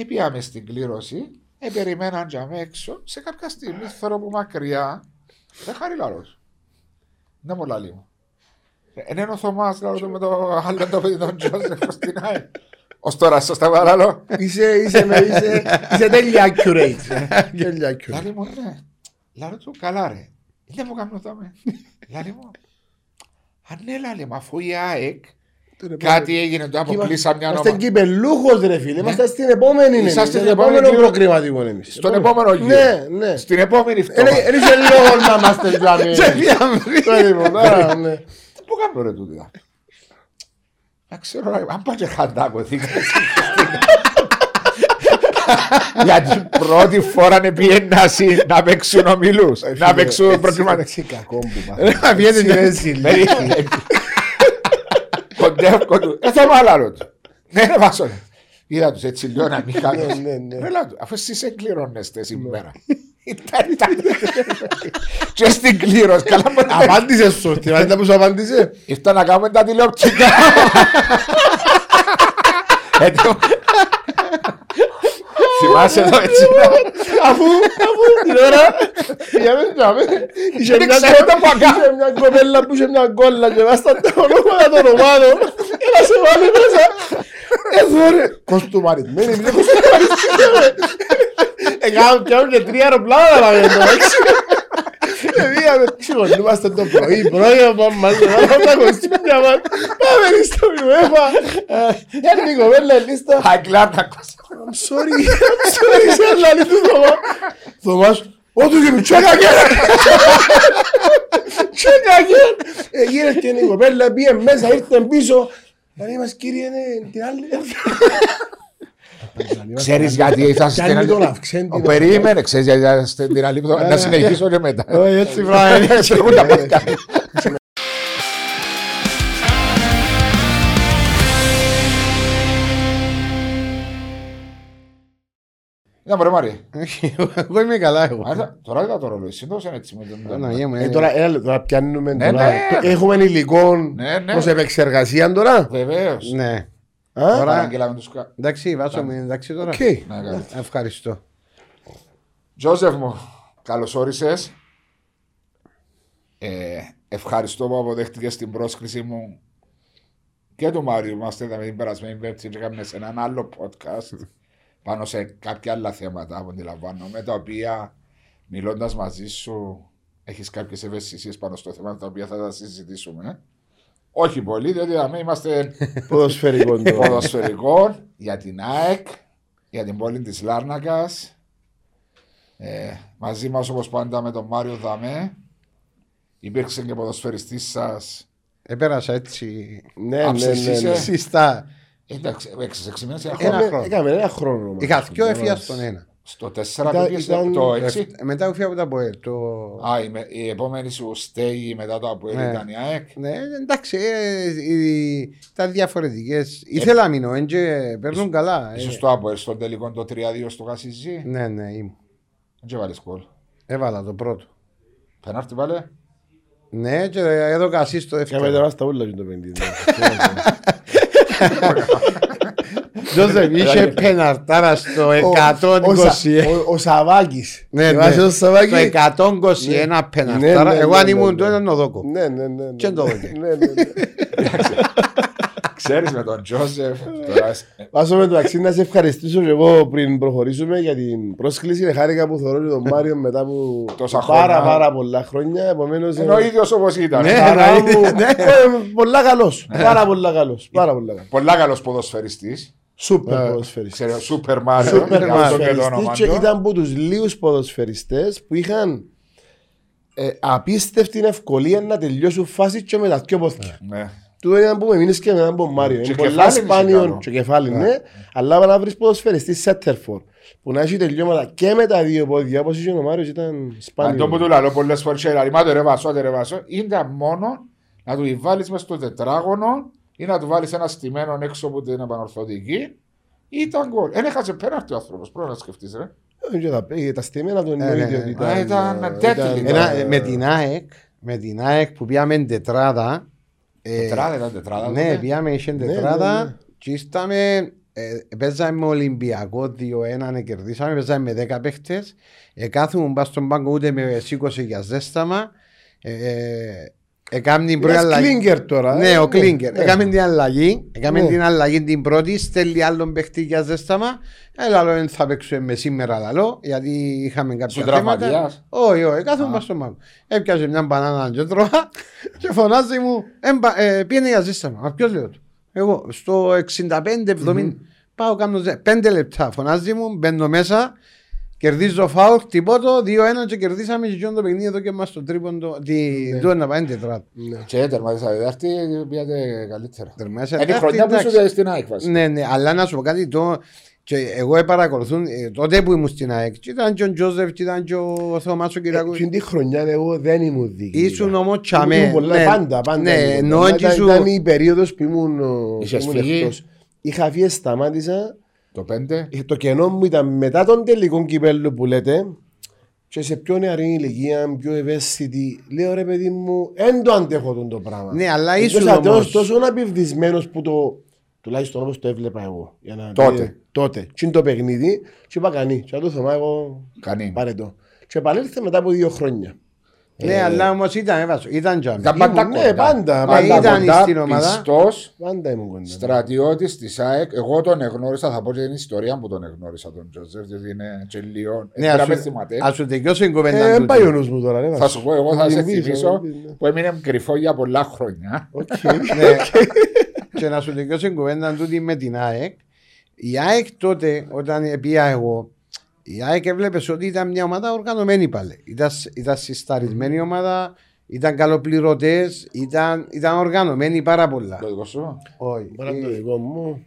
Επίαμε στην κλήρωση, ε, περιμέναν για με έξω, σε κάποια στιγμή θέλω από μακριά, δεν χάρη λαρός. Δεν μου λαλεί μου. Ε, Είναι ο Θωμάς, λαλό του με το άλλο το παιδί τον Τζόσεφ στην ΑΕ. Ως τώρα, σωστά παράλληλο. Είσαι, είσαι, με- είσαι, είσαι τέλεια accurate. Τέλεια accurate. Λάλη μου, ναι. Λάλη του, καλά ρε. Δεν μου κάνω το με. Λάλη μου. Αν ναι, λάλη μου, αφού η ΑΕΚ κάτι έγινε, το αποκλείσα μια Είμαστε όνομα. κυπελούχος ρε φίλε, είμαστε στην επόμενη εμείς, Είσαστε στον στην επόμενη επόμενο γύρω. προκριματικό εμείς. Στον επόμενο γύρο. Ναι, ναι. Στην επόμενη Δεν φτώχεια. είσαι λόγο να είμαστε τζάμι. Περίμενο, άρα, ναι. Πού κάνω ρε τούτη. δα. Να ξέρω, ρε, αν πάει και χαντάκο, θήκα. Γιατί πρώτη φορά είναι πιένα να παίξουν ομιλούς, να παίξουν προκριματικά. Έτσι κακό που Ρε, μα βγαίνει Έτσι, και- έτσι, Περίμενε. Κοντεύκω του. Ε, θα μάλαρο του. Ναι, ρε βάσο. Είδα τους έτσι λίγο να μην κάνεις. Ναι, ναι, ναι. Ρε λάδου, αφού εσείς εκκληρώνεστε σήμερα. Ήταν, ήταν. Και στην κλήρωση, καλά μου τα Απάντησες σου, τι βάζετε που σου απάντησε. Ήρθα να κάνουμε τα τηλεοπτικά. Έτοιμο. Θυμάσαι εδώ έτσι. Αφού, αφού την ώρα πήγαμε τζάμι, είχε Δεν μια ξέρω κο- το που αγκά. είχε μια κοπέλα που είχε μια κόλλα και βάστα τα ονόματα των ομάδων και να σε βάλει μέσα. Εδώ ρε, κοστούμαρισμένη, είναι κοστούμαρισμένη. Έκαναμε πιάνουν και τρία αεροπλάνα να βγαίνουν έξω. Πήγαμε, ξυγωνούμαστε το πρωί, πρωί πάμε μαζί, βάλαμε τα κοστούμια μας, πάμε στο UEFA. Είναι η κοπέλα η λίστα. Αγκλάτα I'm sorry, I'm sorry, σε λαλή του Θωμά. Θωμάς, ό,τι και μου τσέκαγε. Τσέκαγε. Έγινε και η κοπέλα, πήγε μέσα, ήρθε πίσω. Δηλαδή μας κύριε, είναι την άλλη. Ξέρεις γιατί ήρθα Κάνει στην τον άλλη. αυξέντη. Ο περίμενε, ξέρεις γιατί ήρθα στην άλλη. Να συνεχίσω και μετά. Όχι, έτσι βράδυ. Ήταν μπορεί Μάρια. Εγώ είμαι καλά εγώ. Άρα, Τώρα είδα το ρολόι, σύντομα είναι έτσι με τον- Παναγία μου, Ε, ε, Τώρα ένα λεπτό, τώρα πιάνουμε Ναι, τώρα. ναι. το- Έχουμε υλικό Ναι, ναι. προς επεξεργασία τώρα. Βεβαίως. Ναι. Α, Τώρα- Παραγγέλαμε τους κα- Εντάξει, βάσο με εντάξει τώρα. οκ. Ναι, καλά. Ευχαριστώ. Τζόζεφ μου, καλώς όρισες. Ε, ευχαριστώ που αποδέχτηκες την πρόσκληση μου και του Μάριου μας είδαμε την περασμένη Πέμπτη και έκαμε σε έναν άλλο podcast πάνω σε κάποια άλλα θέματα που αντιλαμβάνομαι τα οποία μιλώντας μαζί σου έχεις κάποιες ευαισθησίες πάνω στο θέμα τα οποία θα τα συζητήσουμε. Όχι πολύ, διότι δαμε είμαστε Ποδοσφαιρικό το. ποδοσφαιρικό για την ΑΕΚ, για την πόλη της Λάρνακας. Ε, μαζί μας όπως πάντα με τον Μάριο Δαμέ. Υπήρξε και ποδοσφαιριστής σας. Επέρασα έτσι. Ναι, ναι, Άψες ναι, ναι. είσαι; Συστά. Εντάξει, έξι έξι μήνες ένα Ένα χρόνο. χρόνο. Έκαμε ένα χρόνο. μας. Είχα δυο Μας- εφία στον ένα. Στο 4 Ήταν- το πήγες, ήταν- το 6. Ε, Μετά ουφία από τα ΠΟΕΛ. Το... Α, η, με- η επόμενη σου στέγη μετά το Αποέλ Ναι. ήταν η ΑΕΚ; Ναι, εντάξει, ε, οι- ήταν διαφορετικές. Ήθελα να μείνω, εν και παίρνουν καλά. ε. Ίσως στο Αποέλ, στον τελικό το 3-2 στο Κασιζή. Ναι, ναι, ήμουν. Δεν και βάλεις κόλ. Έβαλα το πρώτο. Πενάρτη βάλε; Ναι, και έδωκα ασύ στο Κάμε δεύτερο. τώρα στα ούλα και το παιχνίδι. Τζόζεφ, είχε πεναρτάρα στο 121. Ο- Ο Σαβάκης. Ναι, ναι. Θυμάσαι τον Σαβάκη; Στο 121 Ναι, πεναρτάρα. ναι, Εγώ ναι, αν ναι, ήμουν ναι. τότε να δώκω. Ναι, ναι, ναι. ναι. Και το δώκε. Ναι, ναι, ναι. Ξέρεις με τον Τζόζεφ. τώρα, ε, Βάσο με το αξί να σε ευχαριστήσω και εγώ πριν προχωρήσουμε για την πρόσκληση. Χάρηκα που θωρώ και τον Μάριο μετά από Τόσα πάρα χρόνια. πάρα πολλά χρόνια. Επομένως, Ενώ ο ε, ίδιος όπως ήταν. Ναι. χαρά μου. ναι. Ε, Πολλά καλός. Πάρα πολλά καλός. Πάρα πολλά καλός. Πολλά καλός ποδοσφαιριστής. Σούπερ Ε, ποδοσφαιριστής. Ξέρω, Σούπερ Μάριο. Σούπερ γι' αυτό και το όνομα ποδοσφαιριστής και του. ήταν από τους λίγους ποδοσφαιριστές που είχαν ε, απίστευτη ευκολία να τελειώσουν φάση και με τα δυο πόθηκια. Ναι. Του ήταν που με μείνεις και μετά από Μάριο. Και Είναι πολλά κεφάλι είναι σπάνιο καλό. και κεφάλι, ναι. Αλλά para να βρεις ποδοσφαιριστή Σέτερφορ που να έχει τελειώματα και με τα δύο πόδια όπως είχε ο Μάριος ήταν Αν σπάνιο. το που του λέω πολλές φορές και λέει, «Μα το ρε βάσο, το ρε βάσο», είναι μόνο να του βάλεις μες στο τετράγωνο ή να του βάλεις ένα στημένο έξω από την επανορθωτική ή ήταν γκολ. Δεν έχασε πέναρτη ο άνθρωπος, πρέπει να σκεφτείς ρε. Ε, και τα- ε, Τα στημένα του ναι, εννοείται ναι. ότι Α, ήταν ε, deadly. ήταν, Ένα- ε, με την ΑΕΚ, με την ΑΕΚ που πήγαμε τετράδα. Ε, Τετράδα ήταν τετράδα. Ναι, τότε. πήγαμε είχε ναι, τετράδα ναι. και ήρθαμε ε, παίζαμε με Ολυμπιακό 2-1, ναι, κερδίσαμε, παίζαμε με 10 παίχτες. Ε, κάθομαι μπα στον πάγκο ούτε με σήκωσε για ζέσταμα. Ε, ε, Έκαμε την πρώτη Ένας αλλαγή. Κλίνκερ τώρα. Ναι, ε, ο Κλίνκερ. ναι. Έκαμε την αλλαγή. Έκαμε Ναι. την αλλαγή την πρώτη. Στέλνει άλλον παιχτή για ζέσταμα. Ε, λαλό δεν θα παίξουμε με σήμερα λαλό, γιατί είχαμε κάποια Σου θέματα. τραυματίας; Όχι, όχι, κάθομαι μπας στον πάγκο. Έπιασε μια μπανάνα και τρώα και φωνάζει μου, «Έμπα- ε, πήγαινε για ζέσταμα. Μα ποιος λέω του. Εγώ στο 65-70 πάω κάνω ζε- πέντε λεπτά. Φωνάζει μου, μπαίνω μέσα, κερδίζω φάουλ, χτυπώτο, 2-1 και κερδίσαμε και εκείνο το παιχνίδι εδώ και μας το τρίποντο, τη Ναι. του να πάει τετράτο. Ναι. Και τερματίσα τετάρτη, πήγατε καλύτερα. Τερμάσα Είναι η τετάρτη, χρονιά που εντάξει. είσαι στην ΑΕΚ βασικά. Ναι, ναι, αλλά να σου πω κάτι. Το, και εγώ παρακολουθούν ε, τότε που ήμουν στην ΑΕΚ. Και ήταν και ο Τζόζεφ, και ήταν και ο Θωμάς ο Κυριακού. Εκείνη τη χρονιά εγώ δεν ήμουν δίκη. Ήσουν όμως τσαμέ. Ήμουν πολλά, ναι, πάντα, πάντα. Ναι, ήμουν ενώ πολλά. και Ήταν- σου... Ήταν η περίοδος που ήμουν, ο- Είχες ήμουν φύγει. εκτός. Είχα φύγει, σταμάτησα. Το πέντε. Ε, Το κενό μου ήταν μετά τον τελικό κυπέλλο που λέτε και σε πιο νεαρή ηλικία, πιο ευαίσθητη. Λέω ρε παιδί μου, δεν το αντέχω τον το πράγμα. Ναι, αλλά Εκτός ήσουν αν όμως. τόσο απευδισμένος που το τουλάχιστον όπως το έβλεπα εγώ. Για να Τότε. Ε, τότε. Τι είναι το παιχνίδι και είπα κανεί. Και να το θωμά εγώ Κανεί. πάρε το. Και επανέλθε μετά από δύο χρόνια. Ναι, αλλά όμως ήταν, έβασο, ήταν τζαμέ. Ήταν πάντα Ήμουν, ναι, κοντά. πάντα, πάντα. ήταν κοντά, στην ομάδα. πιστός, Πάντα ήμουν κοντά. στρατιώτης της ΑΕΚ. Εγώ τον εγνώρισα, θα πω και την ιστορία που τον εγνώρισα τον Τζοζεφ, γιατί είναι και λίγο. Ναι, Έπρεπε ας με σου- θυμάται. ας σου τελειώσει η Ε, κουβέντα δεν τούτη. πάει ο νους μου τώρα. ρε, Θα βάζω. σου πω, εγώ θα σε Θυμίσω, θυμίσω ναι. που έμεινε κρυφό για πολλά χρόνια. Οκ. Ναι. Και να σου τελειώσει η κουβέντα τούτη με την ΑΕΚ. Η ΑΕΚ τότε, όταν πήγα εγώ, η ΑΕΚ έβλεπες ότι ήταν μια ομάδα οργανωμένη πάλι. Ήταν, ήταν συσταρισμένη ομάδα, ήταν καλοπληρωτές, ήταν, ήταν οργανωμένη πάρα πολλά. Το δικό σου. Όχι. Παρά το δικό μου.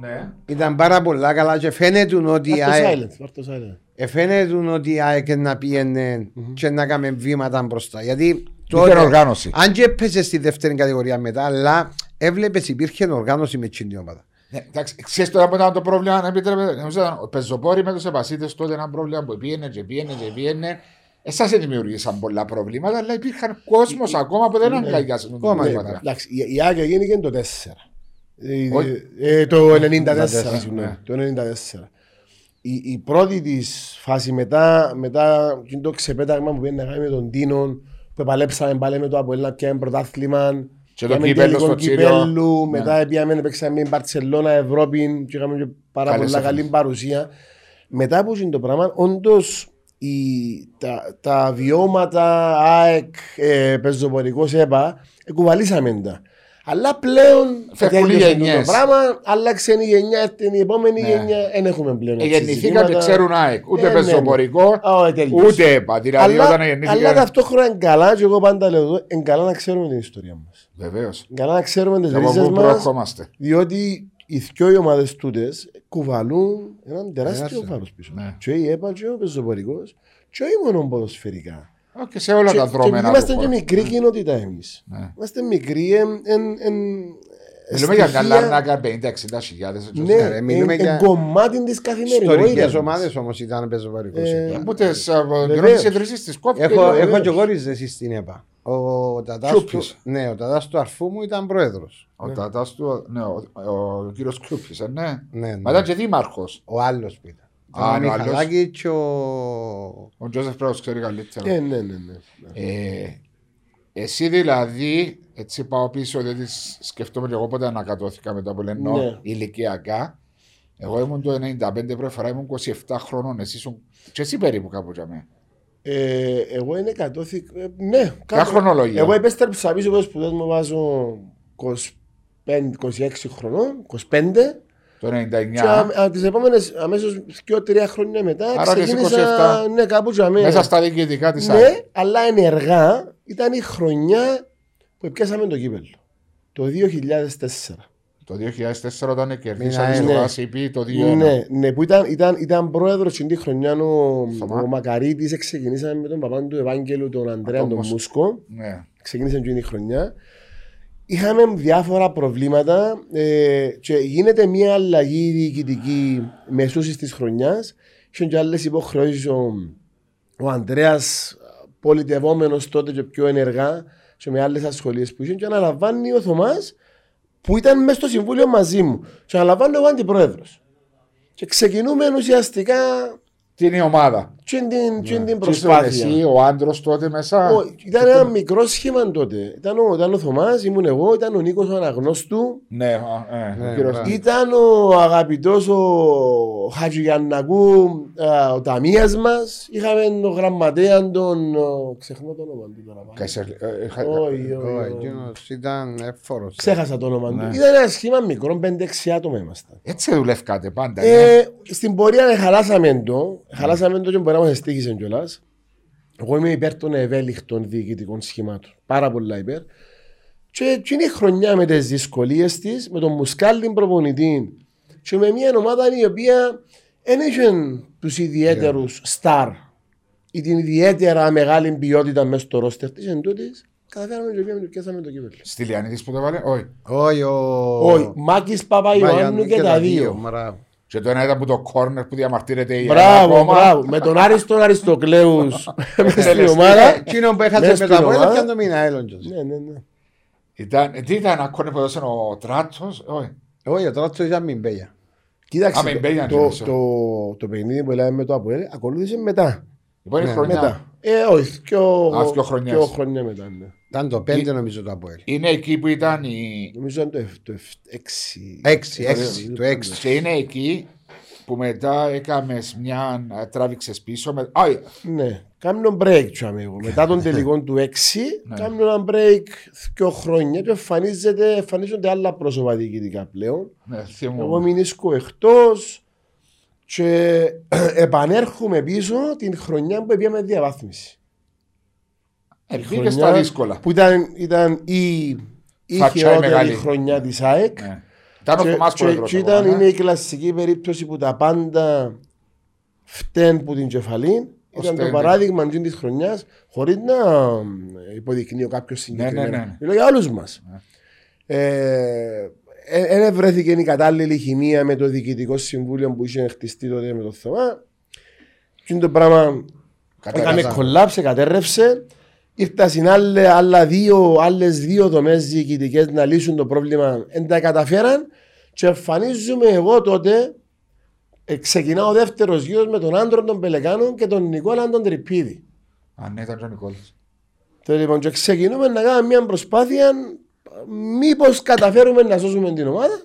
Ναι. Ήταν πάρα πολλά καλά και φαίνεται ότι η Βάρ' το ΑΕΚ, silent, βάρ' το silent. ε, φαίνεται ότι η ΑΕΚ να πήγαινε και να κάνει βήματα μπροστά. Γιατί Είχε οργάνωση. αν και έπαιζε στη δεύτερη κατηγορία μετά, αλλά έβλεπες υπήρχε οργάνωση με εκείνη την ομάδα. Ναι, εντάξει, ξέρεις τώρα που ήταν το πρόβλημα, αν επιτρέπετε. Νομίζω ήταν ο πεζοπόροι με τους επασίτες τότε ένα πρόβλημα που πήγαινε και πήγαινε και πήγαινε. Εσάς δεν δημιουργήσαν πολλά προβλήματα, αλλά υπήρχαν κόσμος ακόμα που δεν αγκαλιάσαν τα Ακόμα προβλήματα. Ναι, Εντάξει, η- η Άγια γίνηκε το 4. Ε, Όχι. ε, Το 94, ναι. συγγνώμη, το 94. Η, η πρώτη της φάση μετά, μετά εκείνο το ξεπέταγμα που πήγαινε να κάνει με τον Τίνον, που επαλέψαμε πάλι με το Αποέλ να πιάμε πρωτάθλημα. Και το Πήγαμε κύπελλο τελικό στο Τσίριο. κυπέλλου, Ναι. Μετά πήγαμε να παίξαμε με Μπαρτσελώνα, Ευρώπη και είχαμε και πάρα Καλές πολλά εμφανίσεις. καλή παρουσία. Μετά από αυτό το πράγμα, όντως τα, τα βιώματα ΑΕΚ, ε, πεζοπορικός ΕΠΑ, κουβαλήσαμε τα. Αλλά πλέον Φεύγουν οι τέλειωσε γενιές. το πράγμα, άλλαξε η γενιά, έρθει η επόμενη Ναι. γενιά, δεν έχουμε πλέον. έτσι Γεννηθήκαν και ζητήματα. ξέρουν ΑΕΚ. Ούτε Ε, ναι, ναι. πεζοπορικό, Α, ε, τέλειωσε. ούτε ΕΠΑ. Δηλαδή αλλά, όταν αλλά γεννήθηκαν. ταυτόχρονα είναι καλά, και εγώ πάντα λέω εδώ, είναι καλά να ξέρουμε την ιστορία μας. Βεβαίως. Καλά να ξέρουμε τις Και από ρίζες πού μας, προερχόμαστε. διότι οι δυο οι ομάδες τούτες κουβαλούν έναν τεράστιο Τεράστιο. βάρος πίσω. Ναι. Και η ΕΠΑ, και ο πεζοπορικός, και όχι μόνο ποδοσφαιρικά. Ω, Και σε όλα Και- τα και δρόμενα. του Είμαστε και χώρου. μικρή κοινότητα εμείς. Ναι. Είμαστε μικροί εν, εν, εν, Μιλούμε για στοιχεία- μια λάρνακα 50-60 χιλιάδες. Ναι, Ναι, ρε, μιλούμε εν, για εν κομμάτι της καθημερινότητας. Ιστορικές ομάδες όμως ήταν πεζοπαρικό. Ε, Από τις από καιρό Βεβαίως. της ιδρύσης της κόφη. Έχω, βεβαίως. έχω και εγώ ριζές στην ΕΠΑ. Ο τατάς του, Κιούπης. ναι, ο τατάς του αρφού μου ήταν πρόεδρος. Ο τατάς του, ναι, ο, ο κύριος Κιούπης, ε, ναι. Ναι, Μα ήταν ναι. και δήμαρχος. Ο άλλος που ήταν. Α, Ήταν είναι ο ο άλλος. Μιχαλάκης και ο... Ο Τζόσεφ Πρόεδρος ξέρει καλύτερα. Ε, ναι, ναι, ναι. Ε, εσύ δηλαδή, έτσι πάω πίσω, γιατί σ- σκεφτόμαι και εγώ πότε ανακατώθηκα μετά που λένε Ναι. ηλικιακά. Εγώ ήμουν το 95 πρώτη φορά, ήμουν 27 χρόνων, εσύ ήσουν και εσύ περίπου κάπου για μένα. Ε, εγώ είναι κατώθη. Ε, ναι, Ποια χρονολογία; Εγώ επέστρεψα πίσω από σπουδέ μου βάζω 25, 26 χρονών, 25. Το 99. Και α, τις επόμενες αμέσως 2-3 χρόνια μετά Άρα και εσύ ξεκίνησα 27. ναι, κάπου για μένα. Μέσα στα διοικητικά της Ναι, ΑΕΚ. αλλά ενεργά ήταν η χρονιά που πιάσαμε το κύπελο. Το 2004. Το 2004 όταν κερδίσαμε Μήνα στο ένα. ACP το 2-1. Ναι, ναι, που ήταν, ήταν, ήταν πρόεδρος την χρονιά ο, Θωμά. ο Μακαρίτη. Ξεκινήσαμε με τον παπά του Ευάγγελου, τον Αντρέα τον τον Μούσκο. Μούσκο. Ναι. Ξεκίνησε εκείνη τη χρονιά. Είχαμε διάφορα προβλήματα ε, και γίνεται μια αλλαγή διοικητική μεσούσης της χρονιάς. Είχαν και άλλες υποχρεώσεις ο, ο Ανδρέας, πολιτευόμενος τότε και πιο ενεργά, και με άλλες ασχολίες που είχε. Και αναλαμβάνει ο Θωμάς που ήταν μέσα στο συμβούλιο μαζί μου. Και αναλαμβάνω εγώ αντιπρόεδρος. Και ξεκινούμε ουσιαστικά Τι είναι η ομάδα. Και την, και την Τι ήσουν προσπάθεια. Εσύ, ο άντρος τότε μέσα. Ο- ήταν ένα μικρό σχήμα τότε. Ήταν ο, ήταν ο Θωμάς, ήμουν εγώ, ήταν ο Νίκος ο Αναγνώστου, Ναι, α, ε, Ναι, ο κύριος- μπράβο. ήταν ο αγαπητός ο Χατζηγιαννακού, α, ο ταμείας μας, είχαμε τον γραμματέα τον, ο, ξεχνώ το όνομα του τώρα. πάλι. Καϊσερ- ε, ε, χα- Όχι, Ο όχι, όχι. εκείνος ήταν εύφορος. Ξέχασα το όνομα του. Ναι. Ήταν ένα σχήμα μικρό, 5-6 άτομα ήμασταν. Έτσι δουλεύκατε πάντα. ναι. Ε, στην πορεία ε, χαλάσαμε το, χαλάσαμε το και μπορεί να μας εστίχησε κιόλας. Εγώ είμαι υπέρ των ευέλικτων διοικητικών σχημάτων. Πάρα πολλά υπέρ. Και, και είναι η χρονιά με τις δυσκολίες της, με τον Μουσκάλιν προπονητή και με μια ομάδα η οποία δεν είχε τους ιδιαίτερους στάρ ή την ιδιαίτερα μεγάλη ποιότητα μέσα στο ρόστερ της εν τούτης, καταφέραμε και πήγαμε και πιάσαμε το κύπελο. Στη Λιανίδης που το βάλε, όχι. Όχι, ο... Όχι, Μάκης Παπαϊωάννου και τα δύο. Μπράβο. Και το ένα ήταν που το κόρνερ που διαμαρτύρεται η Μπράβο, ακόμα. μπράβο. Με τον Άριστον Αριστοκλέους μέσα στην Τελεστή. ομάδα. Εκείνο που Μέσα έχασε μες στην τα πρώτα ομάδα. και αν το μήνα έλοντζος. Ναι, ναι, ναι. Ήταν, τι ήταν ένα κόρνερ που έδωσε ο Τράτσος, όχι. Όχι, ο Τράτσος ήταν μην πέγια. Κοίταξε, Α, με το, μπαίναν το, κιόλας. το, το παιχνίδι που λέμε με το Αποέλ ακολούθησε μετά. Λοιπόν, η Ναι, χρονιά. μετά. Ε, όχι, πιο, Α, πιο χρονιές. πιο χρονιά μετά. Ναι. Ήταν το πέντε νομίζω το Αποέλ. Είναι εκεί που ήταν η... Νομίζω ήταν το, εφ- το 6. Έξι, έξι, το έξι. Και είναι εκεί που μετά έκαμες μια... τράβηξες πίσω. Με... Α, Ναι, κάνω break τσάμε εγώ. Μετά τον τελικό του 6, Ναι. κάνω ένα break δύο χρόνια και εμφανίζεται, εμφανίζονται άλλα πρόσωπα διοικητικά πλέον. ναι, θυμούμαι. Εγώ μείνισκω εκτός και επανέρχομαι πίσω την χρονιά που πήγαμε διαβάθμιση. Ε, Η Πήγε στα δύσκολα. Που ήταν, ήταν η, η Φατσά η χειρότερη μεγάλη. χρονιά της ΑΕΚ. Ναι. Ήταν ο Και, Θωμάς και, πρόεδρος. και εγώ, ήταν ναι. είναι η κλασική περίπτωση που τα πάντα φταίνουν που την κεφαλή. Ήταν το Ώστε, παράδειγμα τη της χρονιάς χωρίς να ε, υποδεικνύει ο κάποιος συγκεκριμένα. ναι, ναι. Μιλώ για όλους μας. Ε, δεν βρέθηκε η κατάλληλη χημεία με το διοικητικό συμβούλιο που είχε χτιστεί τότε με το Θωμά. Και το πράγμα Έκαμε Κατάλαβα. κολλάψε, κατέρρευσε. Ήρθα στην άλλη, άλλα δύο, άλλες δύο δομές διοικητικές να λύσουν το πρόβλημα. Δεν τα καταφέραν και εμφανίζουμε εγώ τότε ε, ξεκινάω ο δεύτερος γύρος με τον άντρο των Πελεκάνων και τον Νικόλα τον Τριπίδη. Α, ναι, ήταν και ο Νικόλας. Το λοιπόν και ξεκινούμε να κάνουμε μια προσπάθεια μήπως καταφέρουμε να σώσουμε την ομάδα.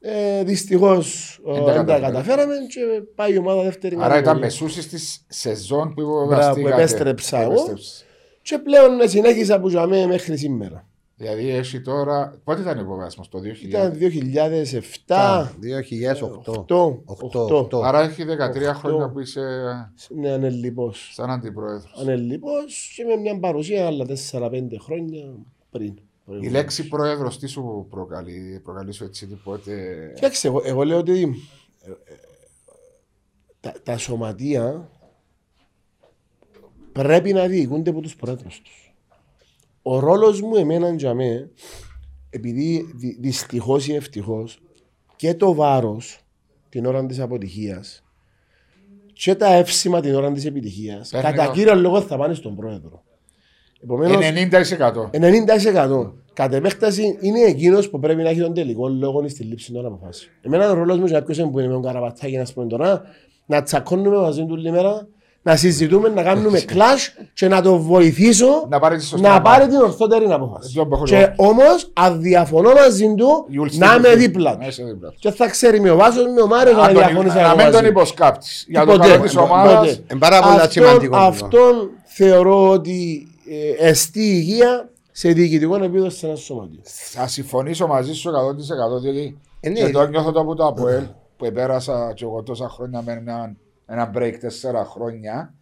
Ε, δυστυχώς ε, Δεν τα δεν τα καταφέραμε. καταφέραμε και πάει η ομάδα δεύτερη. Άρα ήταν κατηγορία. μεσούσης της σεζόν που Μπράβο, υποβαστήκατε. που επέστρεψα εγώ. Επέστρεψες. Και πλέον συνέχισα που ζαμε μέχρι σήμερα. Δηλαδή έχει τώρα. Πότε ήταν ο υποβάσμος, το 2000. Ήταν 2007, 2008. 8, Οκτώ, 8. Άρα έχει 13 Οχτώ. χρόνια που είσαι Ναι, ανελειπώς. σαν αντιπρόεδρος. Ανελειπώς και με μια παρουσία άλλα 4-5 χρόνια πριν. Η λέξη πρόεδρος τι σου προκαλεί, προκαλείς σου έτσι τίποτε. Κοιτάξτε, εγώ, εγώ λέω ότι ε, ε, τα, τα σωματεία πρέπει να διοικούνται από τους πρόεδρους τους. Ο ρόλος μου εμένα για μέ, επειδή δυ, δυστυχώς ή ευτυχώς και το βάρος την ώρα της αποτυχίας και τα εύσημα την ώρα της επιτυχίας Παίρνει κατά ο- κύριο λόγο θα πάνε στον πρόεδρο. Επομένως, 90%. 90% κατ' επέκταση είναι εκείνος που πρέπει να έχει τον τελικό λόγο στη λήψη των αποφάσεων. Εμένα ο ρόλος μου είναι κάποιο που είναι με τον καραπατάκι να πούμε τώρα, να τσακώνουμε μαζί του όλη μέρα, να συζητούμε, να κάνουμε κλάσ και να το βοηθήσω Να πάρει τη σωστή να απάντηση. πάρει την ορθότερη απόφαση. Αυτό που έχω Και εγώ. όμως, αν διαφωνώ μαζί του, You'll stick να with είμαι him. δίπλα Να του. είσαι δίπλα του. Και θα ξέρει με ο Βάσος, με ο Μάριος να Αν τον- διαφωνήσει Να μην τον υποσκάπτεις. Για το Τίποτε. καλό της ομάδας. Τίποτε. Είναι πάρα πολύ Αυτόν- σημαντικό. Αυτόν θεωρώ ότι ε, εστί υγεία σε διοικητικό επίπεδο σε ένα σωματείο. Θα συμφωνήσω μαζί σου 100% διότι Ε, ναι, και το ε, νιώθω το από το ΑΠΟΕΛ που πέρασα και εγώ τόσα χρόνια με ένα, ένα break τέσσερα χρόνια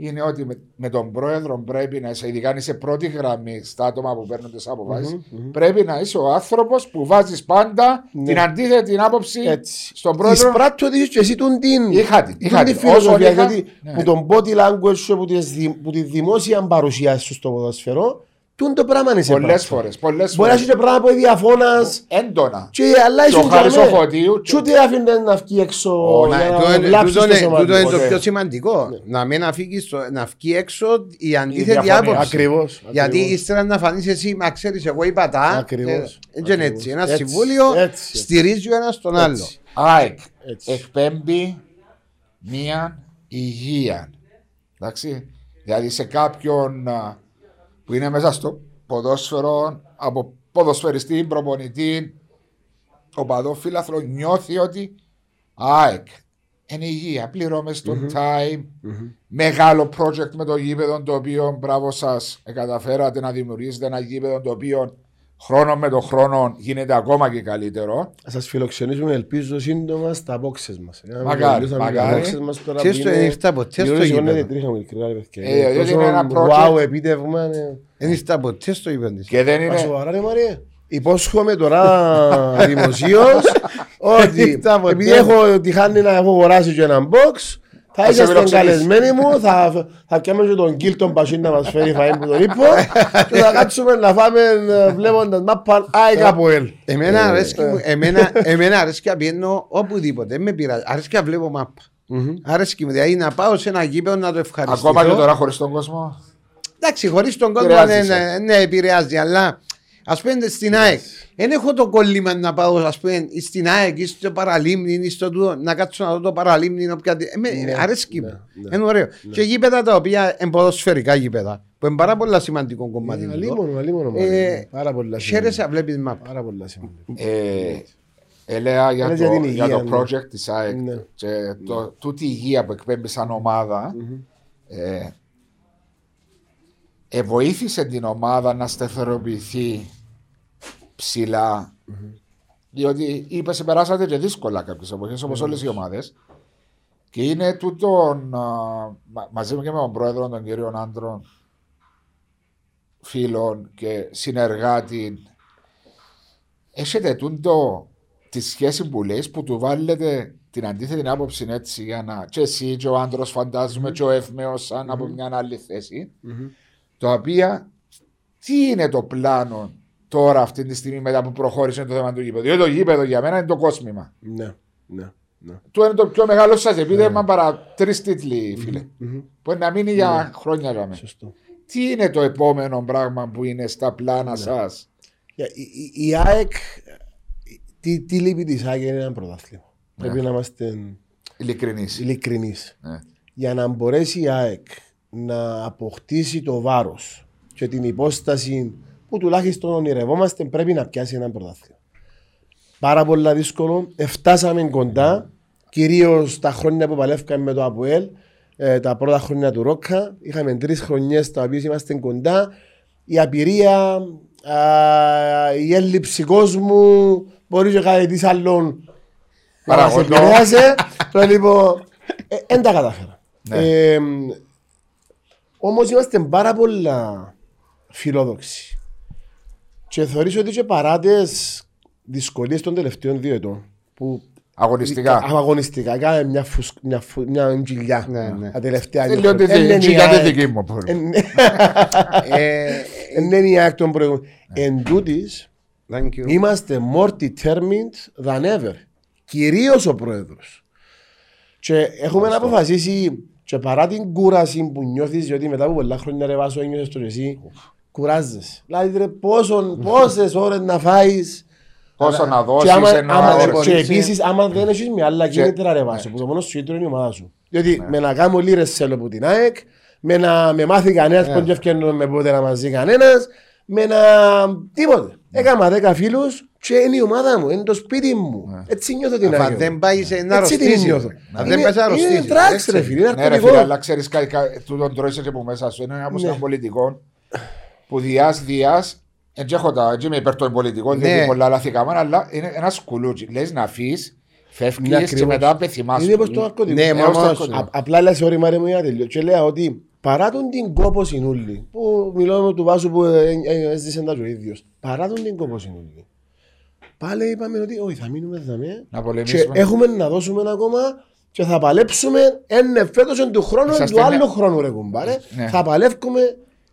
είναι ότι με, με τον πρόεδρο πρέπει να είσαι, ειδικά αν είσαι πρώτη γραμμή στα άτομα που παίρνουν τις αποφασει πρέπει να είσαι ο άνθρωπος που βάζεις πάντα Ναι. την αντίθετη άποψη Έτσι. στον πρόεδρο. Εισπράττω ότι είσαι και εσύ τον την, Είχα την, τον είχα την την. Όσο φιλοσοφία, είχα, γιατί ναι. που τον body language σου, που, τις δη- που τη δημόσια παρουσία σου στο ποδοσφαιρό, Τούν το πράγμα είναι σε Πολλές πράγμα. φορές. Πολλές Μπορεί να φορές. έχει και πράγμα που διαφώνας Έντονα. και αλλά Και ο ήσουν Χάρης για ο μέ. Φωτίου. Σου τι άφηνε να βγει έξω Μα για τούτο να είναι- βλάψεις τούτο το είναι- σώμα τούτο είναι του. το Ποτέ. πιο σημαντικό. Να μην αφήγεις το- να βγει έξω η αντίθετη διαφωνία. άποψη. Ακριβώς. Γιατί ακριβώς. ύστερα να φανείς εσύ, μα ξέρεις εγώ είπα τα. Ακριβώς, ε, Έτσι είναι ακριβώς. έτσι. Ένα Έτσι, συμβούλιο έτσι, έτσι. στηρίζει ο ένας τον άλλο. Έτσι. ΑΕΚ Έτσι. εκπέμπει μία υγεία. Εντάξει. Δηλαδή σε κάποιον α, που είναι μέσα στο ποδόσφαιρο, από ποδοσφαιριστή, προπονητή, οπαδόφιλαθρο, νιώθει ότι ΑΕΚ είναι υγεία. Πληρώμε στον time. Μεγάλο project με το γήπεδο το οποίο μπράβο σας καταφέρατε να δημιουργήσετε ένα γήπεδο το οποίο χρόνο με το χρόνο γίνεται ακόμα και καλύτερο. Θα σας φιλοξενήσουμε ελπίζω σύντομα στα boxes μας. Ε, Μαγάρι, μιλούσαμε μαγάρι. για boxes μας τώρα Ξέρεις που το είναι- ήρθα ποτέ στο Γύρω σηκώνεται γήπεδο. τρίχα μου, ειλικρινά, ρε παιδιά. Ε, διότι Τόσο είναι ένα project. Wow, επίτευγμα. είναι- Δεν ήρθα ποτέ στο γήπεδο της. Και δεν Μα είναι. σοβαρά ρε Μαρία. Υπόσχομαι τώρα δημοσίως ότι Ήρθα ποτέ. επειδή έχω τη χάνη να έχω αγοράσει και ένα box θα σε είσαστε φιλοξενήσει. καλεσμένοι μου, θα, θα πιάμε και τον Κίλ τον Πασίν να μας φέρει φαΐν που τον είπω και θα κάτσουμε να φάμε ε, βλέποντας μάπα ΑΕΚ από ελ. Εμένα Ε, αρέσκει μου- εμένα- εμένα αρέσκει να πηγαίνω οπουδήποτε. Δεν με πειράζει. Αρέσκει να βλέπω μάπα. Αρέσκει μου. Δηλαδή να πάω σε ένα γήπεδο να το ευχαριστήσω. Ακόμα και τώρα χωρίς τον κόσμο. Εντάξει, χωρίς τον κόσμο Επηρεάζει ναι, ναι, ναι, επηρεάζει, αλλά ας πούμε στην ΑΕΚ. Δεν έχω το κόλλημα να πάω ας πούμε, στην ΑΕΚ ή στο παραλίμνη ή στο τούτο, να κάτσω να δω το παραλίμνη. Όποια... Ε, με, Ναι, αρέσκει ναι, μου. ναι. Είναι ωραίο. Και γήπεδα τα οποία είναι ποδοσφαιρικά γήπεδα, που είναι πάρα πολύ σημαντικό κομμάτι. τούτο. Αλίμονο, αλίμονο. Ε, Πάρα πολλά Χαίρεσαι να βλέπεις μάπα. Πάρα πολλά σημαντικό. Ε, Ελέα για Λες το, για την για υγεία, το ναι. project της ΑΕΚ Ναι. και το, τούτη η υγεία που εκπέμπει σαν ομάδα ε, ε, βοήθησε την ομάδα να σταθεροποιηθεί ψηλά. Διότι είπε σε περάσατε και δύσκολα κάποιες εποχές όπως όλες οι ομάδες. Και είναι τούτον α, μα- μαζί μου και με τον πρόεδρο τον κύριο Άντρων φίλων και συνεργάτη έχετε τούτο τη σχέση που λες που του βάλετε την αντίθετη άποψη έτσι για να και εσύ και ο άντρος φαντάζομαι και ο Εύμεος σαν από μια άλλη θέση το οποία τι είναι το πλάνο τώρα αυτή τη στιγμή μετά που προχώρησε το θέμα του γήπεδου διότι το γήπεδο για μένα είναι το κόσμημα Ναι, ναι, ναι. του είναι το πιο μεγάλο σας επίδευμα παρά τρεις τίτλοι φίλε που είναι να μείνει για χρόνια για μένα. Σωστό. Τι είναι το επόμενο πράγμα που είναι στα πλάνα σας; Για- η- η- Η ΑΕΚ, τι, τι λείπει της ΑΕΚ είναι ένα πρωτάθλημα. Πρέπει να είμαστε Ειλικρινής. ειλικρινείς. Ναι. Για να μπορέσει η ΑΕΚ να αποκτήσει το βάρος και την υπόσταση που τουλάχιστον ονειρευόμαστε πρέπει να πιάσει ένα πρωτάθλημα. Πάρα πολύ δύσκολο. Εφτάσαμε κοντά, κυρίως τα χρόνια που παλεύκαμε με το ΑΠΟΕΛ, ε, τα πρώτα χρόνια του Ρόκα. Είχαμε τρεις χρονιές τα οποίες είμαστε κοντά. Η απειρία, α, η έλλειψη κόσμου, μπορεί και κάτι της άλλων να μας Παραγωγό. επηρέασε. Το λοιπόν, δεν τα κατάφερα. Ναι. Ε, Όμως είμαστε πάρα πολλά φιλόδοξοι. Και θεωρήσω ότι και παρά τι δυσκολίες των τελευταίων δύο ετών που Αγωνιστικά. αγωνιστικά έκαμε μια, φουσ, μια, φου, μια κοιλιά Ναι, ναι. τα τελευταία Ε, δύο Λέω χρόνια. Εν είναι ότι η για τη ΑΕΚ. δική μου. που- Εν- Ε, εν είναι η ΑΕΚ των προηγούμενων. Εν τούτης, Thank you. Είμαστε more determined than ever. Κυρίως ο πρόεδρος. Και έχουμε αποφασίσει και παρά την κούραση που νιώθεις, διότι μετά από πολλά χρόνια ρε βάσο ένιωσες το και εσύ, κουράζεσαι. Δηλαδή, ρε, πόσες ώρες να φάεις. Πόσο να Και, δώσεις, άμα, ένα άμα, όρο. και επίσης, άμα δεν έχεις μια άλλα κίνητρα ρε βάσο, που το μόνο σου κίνητρο είναι η ομάδα σου. Διότι με να κάνω λίρες σέλο από την ΑΕΚ, με να με μάθει κανένας που δεν ευκαιρνούμε με πότε να μαζί κανένας, με να... τίποτε. Έκανα δέκα φίλους και είναι η ομάδα μου, είναι το σπίτι μου. Έτσι νιώθω την Αν ΑΕΚ. δεν πάει σε να Έτσι την αρρωστήσεις. νιώθω. Αν δεν Είναι- πάει να Είναι αρρωστήσεις. τράξ ρε φίλε, είναι Ναι, ρε φίλε, αρκωτικό. αλλά ξέρεις κάτι, κα- τούτον τρώεις και από μέσα σου. Είναι όπως Ναι. ένα πολιτικό που διάς διάς. Έτσι έχω τα, έτσι είμαι υπέρ των πολιτικών, Ναι. διότι πολλά λάθη κάμαν, αλλά είναι ένας σκουλούτσι. Λες να αφήσει, φεύγει Ναι, και ακριβώς. μετά πεθυμάσαι. Είναι όπως το ναρκωτικό. Ναι, Ε, μα ως το όμως- ναρκωτικό. Α- Απλά λέει sorry Μάρια μου για να τελειώσω. Και λέω ότι παρά τον την κόπο συνούλη, που μιλώ με του Βάσου που ε, ε, έζησε τα και ο ίδιος, παρά τον την κόπο συνούλη, πάλι είπαμε ότι όχι θα μείνουμε δαμέ Να και πολεμήσουμε. έχουμε να δώσουμε ακόμα και θα παλέψουμε, είναι φέτος εν του χρόνου, εν Είσαστε του ναι. άλλου χρόνου ρε κουμπάρε, Ναι. θα παλεύουμε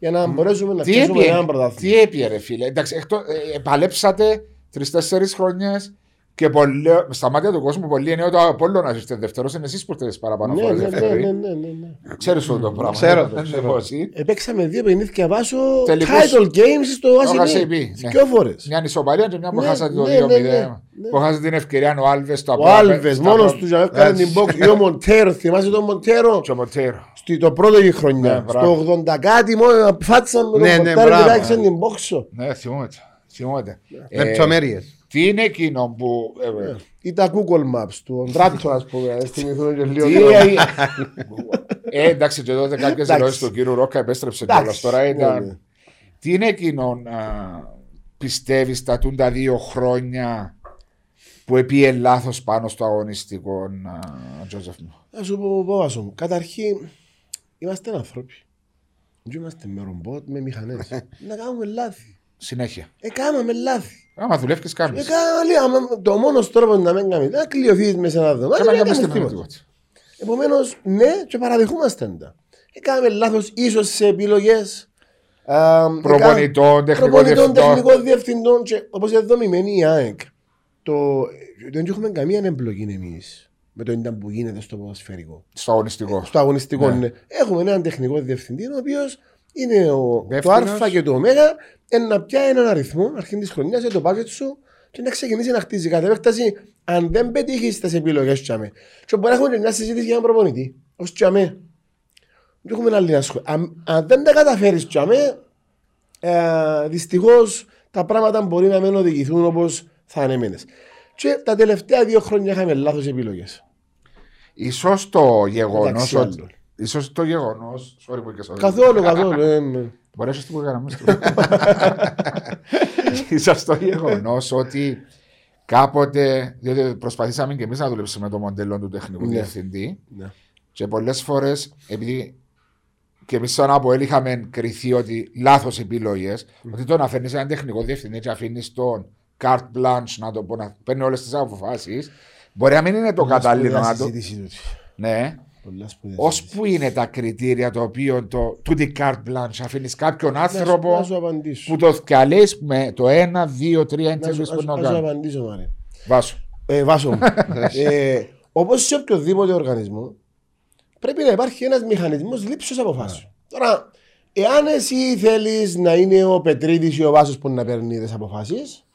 για να μπορέσουμε να Τι πιάσουμε έπιε, ένα πρωτάθλημα. τι έπιε ρε φίλε; Εντάξει, εκτό, ε, παλέψατε τρει-τέσσερι χρονιές και πολλοί, στα μάτια του κόσμου πολλοί είναι ότι ο Απόλλωνας είστε δεύτερος, είναι εσείς που είστε παραπάνω Ναι, φορές ναι, ναι, δεύτεροι. ναι, ναι, ναι, ναι. Ξέρεις αυτό το πράγμα. Ξέρω το, Δεν ξέρω. είναι πόσοι. Επέξαμε δύο παιχνίδια βάσο Τελικούς. title games στο ACB, ACB. ναι. Δυο φορές. Μια ισοπαλία και μια που Ναι, χάσατε το ναι, 2-0. ναι, ναι, ναι. Που χάσατε την ευκαιρία ο Άλβες στο Ο απ' Άλβες στα μόνος πρώτα- τους για να έκανε Έτσι. την box ή ο Μοντέρο, θυμάσαι τον Μοντέρο; Και ο Μοντέρο. στη το πρώτο η Ναι, χρονιά. μπράβο. Στο 80 κάτι μόνο φάτσα με τον Ναι, ναι, Μοντέρο και μπράβο, άρχισε ναι. την box. Ναι, θυμόμαστε. θυμόμαστε. Ε, Λεπτομέρειες. Τι είναι εκείνο που... ε, ε, Ή τα Google Maps του, ο Τράτο ας πούμε, να θυμηθούν και λίγο. Τι έγινε. Ε, εντάξει, και τότε κάποιε Εντάξει. δηλώσεις του κύριου Ρόκα επέστρεψε Εντάξει, κιόλα. Τώρα ναι, ήταν. ναι. Τι είναι εκείνο πιστεύεις τα τούντα δύο χρόνια που επίε λάθος πάνω στο αγωνιστικό, α, Τζόζεφ μου. Να σου πω, Πόβασο μου, καταρχήν είμαστε άνθρωποι. Δεν είμαστε με ρομπότ, με μηχανές. Να κάνουμε λάθη. Συνέχεια. Ε, κάναμε λάθη. Άμα δουλεύει, Ε, κάνει. κάναμε, άμα- το μόνος τρόπος να μην κάνεις, να κλειωθείς μέσα σε ένα δωμάτιο, Κάμα δεν για κάνεις τίποτα. τίποτα. Επομένως, ναι, και παραδεχούμαστε τα. Έκαναμε λάθος ίσως σε επιλογές. Προπονητών, τεχνικών Προπονητών, διευθυντών. τεχνικών διευθυντών. Και όπως είναι δομημένη η ΑΕΚ, το, δεν έχουμε καμία εμπλοκή εμείς με το ήταν που γίνεται στο ποδοσφαιρικό. Στο αγωνιστικό. Στο αγωνιστικό, Ναι. ναι. Έχουμε έναν τεχνικό διευθυντή, ο οποίος είναι ο, το Υπεύθυνος. Α και το Ω, να πιάει έναν αριθμό αρχή της χρονιάς για το budget σου και να ξεκινήσει να χτίζει κατά επέκταση. Αν δεν πετύχεις τις επιλογές του, τσάμε. Και μπορεί να έχουμε και μια συζήτηση για έναν προπονητή. Ω τσάμε. Δεν έχουμε άλλη ασχολή. Αν, αν δεν τα καταφέρεις, τσάμε, ε, δυστυχώς τα πράγματα μπορεί να μην οδηγηθούν όπως θα ανέμενες. Και τα τελευταία δύο χρόνια είχαμε λάθος επιλογές. Ίσως το γεγονός. Εντάξει, άλλο. Ίσως το γεγονός. Sorry που και Καθόλου, καθόλου. ε, με- Μπορεί να που έκανα μέσα. Ίσως το γεγονός ότι κάποτε, διότι προσπαθήσαμε και εμείς να δουλέψουμε με το μοντέλο του τεχνικού Ναι. διευθυντή Ναι. και πολλές φορές, επειδή και εμείς σαν Αποέλ είχαμε κριθεί ότι λάθος επιλογές, ότι το να φέρνεις έναν τεχνικό διευθυντή και αφήνεις τον carte blanche να το πω, να παίρνει όλες τις αποφάσεις, μπορεί να μην είναι το κατάλληλο Σπουδαία να το. συζήτηση τούτη. Ναι. Πολλά σπουδαία Ω συζήτηση. που είναι τα κριτήρια το οποίο το, του την carte blanche αφήνεις κάποιον Να σου- άνθρωπο Να σου απαντήσω. που το θυκαλείς με το 1, 2, 3 Να σου- interviews να που σου- να να σου κάνεις. απαντήσω, Μάρια. Βάσο. Ε, Βάσο μου. ε, Όπως σε οποιοδήποτε οργανισμό, πρέπει να υπάρχει ένας μηχανισμός λήψης αποφάσεων. Τώρα, εάν εσύ θέλεις να είναι ο Πετρίδης ή ο Βάσος που να παίρνει τις αποφάσεις,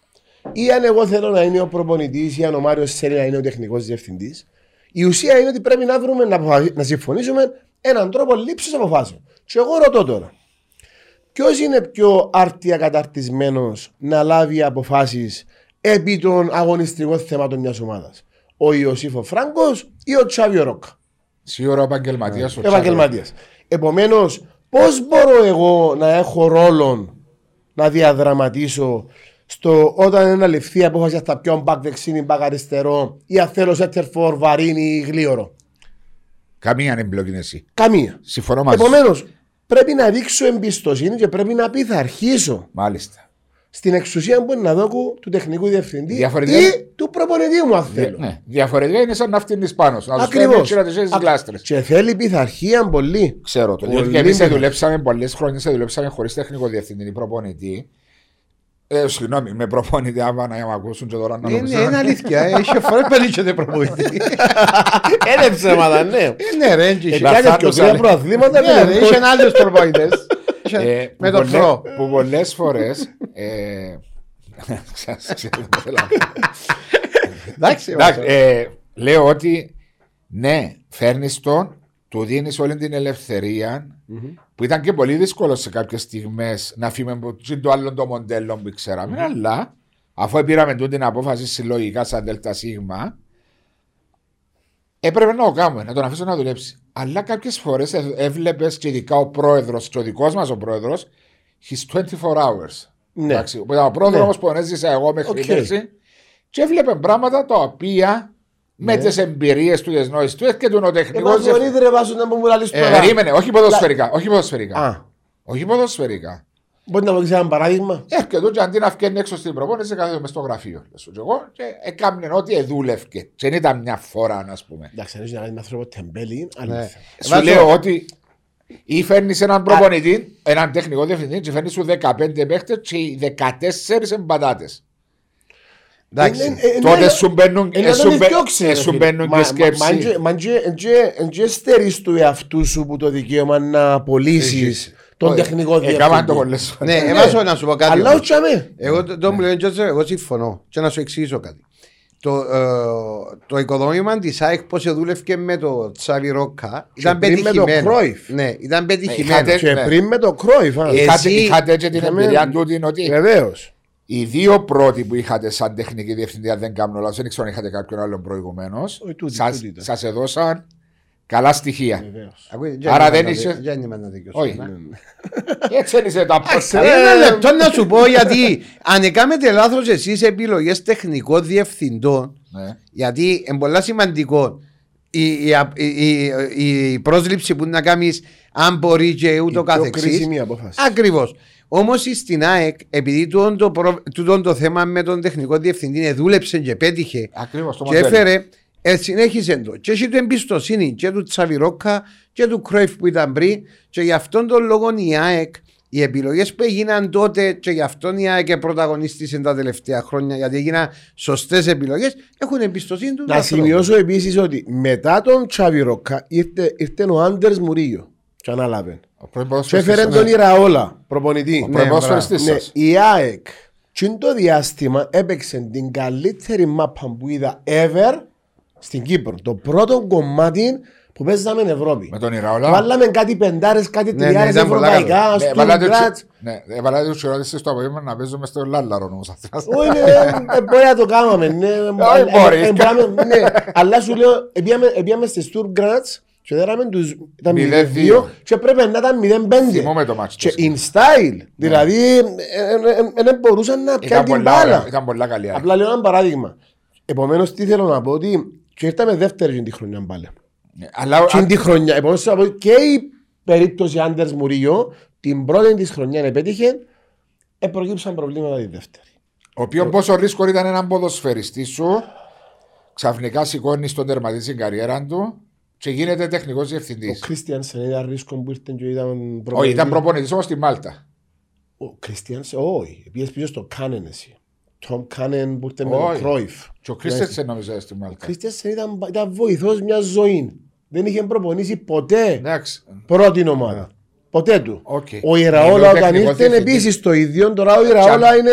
ή αν εγώ θέλω να είναι ο προπονητής ή αν ο Μάριος θέλει να είναι ο τεχνικός διευθυντής, η ουσία είναι ότι πρέπει να βρούμε να, αποφα- να συμφωνήσουμε έναν τρόπο λήψης αποφάσεων. Και εγώ ρωτώ τώρα, Ποιος είναι πιο άρτια καταρτισμένο να λάβει αποφάσεις επί των αγωνιστικών θεμάτων μιας ομάδας, Ο Ιωσήφο Φράγκος ή ο Τσάβιο Ρόκα, Σίγουρα ο επαγγελματίας. ο επαγγελματίας. Επομένως, πώς μπορώ εγώ να έχω ρόλο να διαδραματίσω στο όταν είναι ληφθεί η απόφαση για τα πιο μπακ δεξίνη, μπακ αριστερό ή αν θέλω σέτερ φορ βαρύνι ή γλίωρο. Καμία εμπλοκή είναι εσύ. Καμία. Συμφωνώ μαζί σου. Επομένως, πρέπει να δείξω εμπιστοσύνη και πρέπει να πειθαρχήσω Μάλιστα. στην εξουσία που είναι να δώκω του τεχνικού διευθυντή Διαφορετικά- ή του προπονητή μου, αν θέλω. Ναι. Διαφορετικά είναι σαν να φτύνει πάνω σου. Να τους Ακριβώς. φέρνει να τους έχεις Ακ- γλάστρες. Και θέλει πειθαρχία πολύ. Ξέρω το. Πολύ Διότι και εμείς πειθαρχία. δουλέψαμε πολλές χρόνια, σε δουλέψαμε χωρίς τεχνικό διευθυντή ή προπονητή. Ε, συγγνώμη, με προπονητή, άμα να μ' ακούσουν και τώρα να Είναι, νομίζουν. είναι αλήθεια. ε, Είχε φορές πελίτσεται προπονητή. Είναι ψέματα, ναι. Ε, Ναι ρε, έτσι είχε. Λα- Κάνει και Λαθάτος, τρία αλλά- προαθλήματα. Ναι, ναι. ρε, είχε άλλους προπονητές. Ε, Είχε- που Με τον πολλές- Φρό. Που πολλές φορές. Εντάξει, Εντάξει, βάζω. ε, λέω ότι ναι, φέρνεις τον, του δίνεις όλη την ελευθερία που ήταν και πολύ δύσκολο σε κάποιες στιγμές να φύγουμε από το- το άλλο το μοντέλο που ξέραμε, αλλά αφού πήραμε τούτη την απόφαση συλλογικά σαν ΔΣ, έπρεπε να το κάνουμε, να τον αφήσω να δουλέψει. Αλλά κάποιες φορές έβλεπες και ειδικά ο πρόεδρος, και ο δικός μας ο πρόεδρος, his 24 hours. Ναι. Εντάξει, που ήταν ο πρόεδρος Ναι. που έζησα εγώ μέχρι Οκ. πέρσι και έβλεπε πράγματα τα οποία με Ναι. τις εμπειρίες του, τις γνώσεις του, έρχεται ο τεχνικό. Επαγγελματία ρε βάζω να μου λαλείς Ε, τώρα. περίμενε, όχι ποδοσφαιρικά. Όχι ποδοσφαιρικά. Α, Όχι ποδοσφαιρικά. μπορεί να μου δείξει ένα παράδειγμα. Έρχεται και αντί να βγαίνει έξω στην προπόνηση, κάθεται μες στο γραφείο. Λες σου και εγώ και έκαμνε ό,τι εδούλευκε. Και δεν ήταν μια φορά, ας πούμε. Εντάξει, αν είσαι να κάνεις με άνθρωπο τεμπέλη, άλλο Ναι. θέμα. Σου Βάζω- λέω ότι Ή φέρνεις έναν προπονητή, έναν τεχνικό διευθυντή, και φέρνεις σου 15 παίχτες και οι 14 εμπατάτες. Εντάξει. Ε, ε, ε, Τότε ναι, σου μπαίνουν, ε, ε, να σου τον μπαι- διώξει, ε, ρε σου φίλε. μπαίνουν Μα- και μα- μα σκέψει. εντζε- Μα δεν στερείς του εαυτού σου που το δικαίωμα να απολύσεις τον Όχι, τεχνικό Έκαναν το διευθυντή. πολλές Ναι, φορές. έμασο να σου πω κάτι. Αλλά όμως. όχι αμέ. Εγώ το, το μου λένε Τζότζερ, εγώ συμφωνώ. Και να σου εξηγήσω κάτι. Το, ε, το οικοδόμημα της ΑΕΚ πώς δούλευε με το Τσάβι Ρόκα ήταν πριν με το πετυχημένο. Κρόιφ. Ναι, ήταν πετυχημένο. είχατε- Και ναι. πριν με το Κρόιφ. α. Ε, Είχατε, Εσύ- είχατε και την Είχαμε- εμπειρία του ότι- ότι Βεβαίως. Οι δύο πρώτοι που είχατε σαν τεχνική διευθυντή, αν δεν κάνω λάθος, δεν ξέρω αν είχατε κάποιον άλλον προηγουμένως, Όχι, τούτοι, τούτοι ήταν. σας έδωσαν καλά στοιχεία. Βεβαίως. Ακούει, Άρα για δεν να- είσαι- Για να με δικαιώσω, Όχι. ναι. Έτσι δεν είσαι τα πόρτα. Ένα λεπτό να σου πω γιατί αν έκαμετε λάθος εσείς επιλογές τεχνικών διευθυντών Ναι. γιατί είναι πολύ σημαντικό η, η, η, η, η πρόσληψη που να κάνεις αν μπορεί και ούτω Η πιο καθεξής κρίσιμη απόφαση. Ακριβώς. Όμως στην ΑΕΚ επειδή τούτο το, προ- τούτο το θέμα με τον τεχνικό διευθυντή ε, δούλεψε και πέτυχε Ακριβώς το και μοντέλο. έφερε, ε, συνέχισε το. Και έχει το εμπιστοσύνη και του Τσαβιρόκα και του Κρόιφ που ήταν πριν. Και γι' αυτόν τον λόγο η ΑΕΚ, οι επιλογές που έγιναν τότε και γι' αυτόν η ΑΕΚ πρωταγωνίστησε τα τελευταία χρόνια, γιατί έγιναν σωστές επιλογές, έχουν εμπιστοσύνη του. Να ανθρώπου. σημειώσω επίσης ότι μετά τον Τσάβι Ρόκα ήρθε, ήρθε ο Άντερ Μουρίγιο. Και ανάλαβε. Ο πρώην Και έφερε ποδοσφαιριστής, τον Ιραόλα, προπονητή. Ο πρώην ποδοσφαιριστής Ναι, σας. η ΑΕΚ τσιν το διάστημα έπαιξε την καλύτερη μάπα που είδα ever στην Κύπρο. Το πρώτο κομμάτι που παίζαμε στην Ευρώπη. Με τον Ιραόλα. Βάλαμε κάτι πεντάρες, κάτι Ναι, τριάρες ναι, ήταν πολλά ευρωπαϊκά, Ναι, στο έβαλατε Γκράτς. τους- Ναι, έβαλατε τους χειρότερες στο απόγευμα να παίζουμε στο Λάλλαρο όμως. Όχι, ναι, ε, μπορεί να το κάνουμε. ναι, ε, μπορεί. ε, ε, μπορούμε, ναι. Αλλά σου λέω, επίαμε- επίαμε στη Στουργκράτς και δέραμε τους, ήταν 0-2 0-2 και πρέπει να ήταν 0-5. Θυμούμαι το μάτς. Και το in style. Δηλαδή, δεν μπορούσαν να Ήταν πιάνουν την πολλά ωραία, μπάλα. ήταν πολλά καλή. ΑΕΚ. Απλά λέω ένα παράδειγμα. Επομένως, τι θέλω να πω ότι και ήρθαμε δεύτερη την τη χρονιά πάλι. Ναι, Αλλά Και τη χρονιά, επομένως θα πω και η περίπτωση Άντερς Μουρίγιο, την πρώτη της χρονιά επέτυχε, ε, προκύψαν προβλήματα τη δεύτερη. ο οποίος πόσο ρίσκο ήταν έναν ποδοσφαιριστή σου, ξαφνικά σηκώνεις τον τερματή στην καριέρα του και γίνεται τεχνικός Ο διευθυντή. Κρίστιανσεν ήταν ρίσκο που ήρθε και ήταν προπονητής. Όχι, ήταν προπονητής όμως στη Μάλτα. Ο Κρίστιανσεν, όχι. Πήγες πίσω στο Κάνεν εσύ. Τον Κάνεν που ήρθε με τον Όχι. Κρόιφ. Και ο Κρίστενσεν νομίζω στη Ο Μάλτα. Κρίστιανσεν ήταν, ήταν βοηθός μιας ζωή. Δεν είχε προπονήσει ποτέ Εντάξει. πρώτη ομάδα. Ποτέ του. Οκ. Ο Μιλώ Ιραόλα όταν τεχνικό ήρθε διευθυντή. επίσης το ίδιο. Τώρα ο Ιραόλα είναι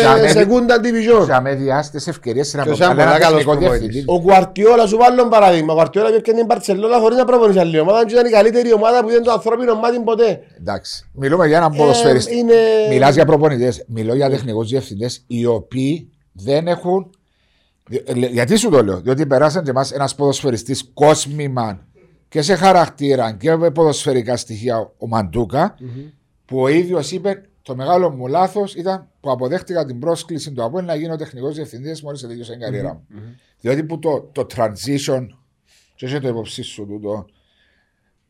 για με- σεκούντα division. Για με διάστες ευκαιρίες να Και προβάλλει σαν πολλά έναν καλός τεχνικό προπονητής. διευθυντή. Ο Κουαρτιόλα σου βάλω ένα παράδειγμα. Ο Κουαρτιόλα πήγε την Μπαρτσελώνα χωρίς να προπονήσει άλλη ομάδα και ήταν η καλύτερη ομάδα που είδε το ανθρώπινο μάτι ποτέ. Εντάξει. Μιλούμε για έναν ποδοσφαιριστή. είναι- Μιλάς για προπονητές. Μιλώ για τεχνικούς διευθυντές οι οποίοι δεν έχουν. δι- ε, Γιατί σου το λέω, Διότι περάσαν και εμάς ένας ποδοσφαιριστής κόσμημα και σε χαρακτήρα και με ποδοσφαιρικά στοιχεία ο μαντουκα που ο ίδιος είπε το μεγάλο μου λάθος ήταν που αποδέχτηκα την πρόσκληση του Αποέλ να γίνω τεχνικός διευθυντής μόλις τελείωσε η καριέρα μου. Διότι που το, το transition, και έχει το υποψή σου τούτο,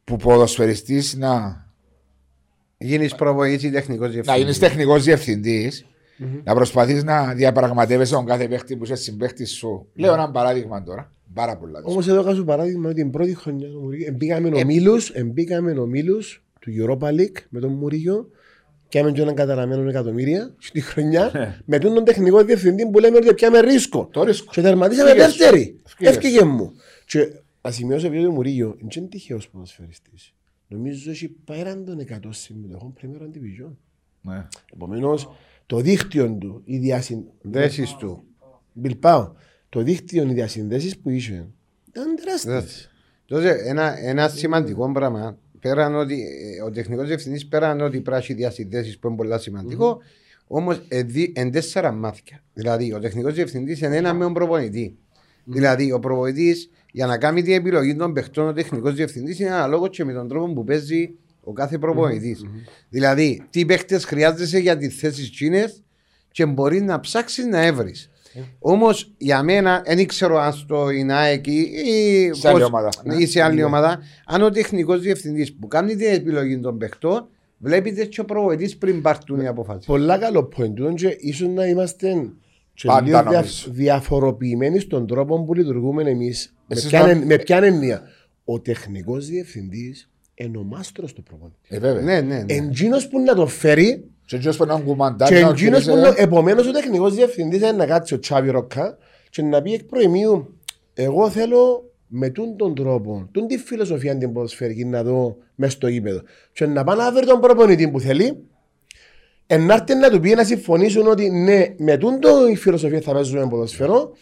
που ποδοσφαιριστής να, Γίνεις προβοής ή τεχνικός να διευθυντής. γίνει τεχνικός διευθυντής, να προσπαθείς να διαπραγματεύεσαι τον κάθε παίχτη που είσαι συμπαίχτης σου. Λέω ένα παράδειγμα τώρα. Πάρα πολλά. Όμως εδώ κάνω παράδειγμα ότι την πρώτη χρονιά του Μουρίγιο εμπήκαμε ομίλους, εμπήκαμε ομίλους του Europa League με τον Μουρίγιο και άμεν και έναν καταραμένο εκατομμύρια στη χρονιά με τον τεχνικό διευθυντή που λέμε ότι πιάμε ρίσκο. Το ρίσκο. Και τερματίσαμε Φύγες. δεύτερη. Φύγες. Έφυγε μου. Και να σημειώσω επειδή ο Μουρίγιο δεν είναι τυχαίος ποδοσφαιριστής. Νομίζω ότι πέραν των 100 συμμετοχών Premier Division. Ναι. Επομένως το δίκτυο του, οι διασυν... Δέσεις του. Μπιλπάω, το δίκτυο, οι διασυνδέσεις που είχε ήταν τεράστιες. Τότε ένα, ένα σημαντικό πράγμα, πέραν ότι ε, ο τεχνικός διευθυντής πέραν ότι πράσι διασυνδέσεις που είναι πολύ σημαντικό, όμως εν τέσσερα μάτια. Δηλαδή, ο τεχνικός διευθυντής είναι ένα με τον προπονητή. Δηλαδή, ο προπονητής για να κάνει την επιλογή των παιχτών, ο τεχνικός διευθυντής είναι αναλόγως και με τον τρόπο που παίζει ο κάθε προπονητη Δηλαδή, τι παίχτες χρειάζεσαι για τις θέσεις τσίνες και μπορεί να ψάξεις να έβρεις. Όμως για μένα, δεν ξέρω αν στο ΙΝΑΕΚ ή, ή Σε άλλη πώς- ομάδα, ναι. ή σε άλλη ομάδα, αν ο τεχνικός διευθυντής που κάνει την επιλογή των παιχτών, βλέπετε και ο προβοητή πριν πάρουν οι αποφάσει. Πολλά καλό point του και ίσως να είμαστε και Πάντα λίγο δια, νομίζω. διαφοροποιημένοι στον τρόπο που λειτουργούμε εμείς. Με Εσείς ποια, να- εν- με ποια έννοια. Ο τεχνικός διευθυντής είναι ο μάστρος του προπονητή. Ε, βέβαια. Ναι, ναι, ναι. Εντζήνος που να το φέρει Και εκείνος που να κουμαντάρει, και να εντζήνος που χειρίζεται. να... Επομένως ο τεχνικός διευθυντής είναι να κάτσει ο Τσάβι Ροκά και να πει εκ προημίου εγώ θέλω με τούν τον τρόπο, τούν τη φιλοσοφία την ποδοσφαιρική να δω μέσα στο γήπεδο και να πάει να βρει τον προπονητή που θέλει ενάρτη να του πει να συμφωνήσουν ότι ναι, με τούν το η φιλοσοφία θα παίζουμε ποδοσφαιρό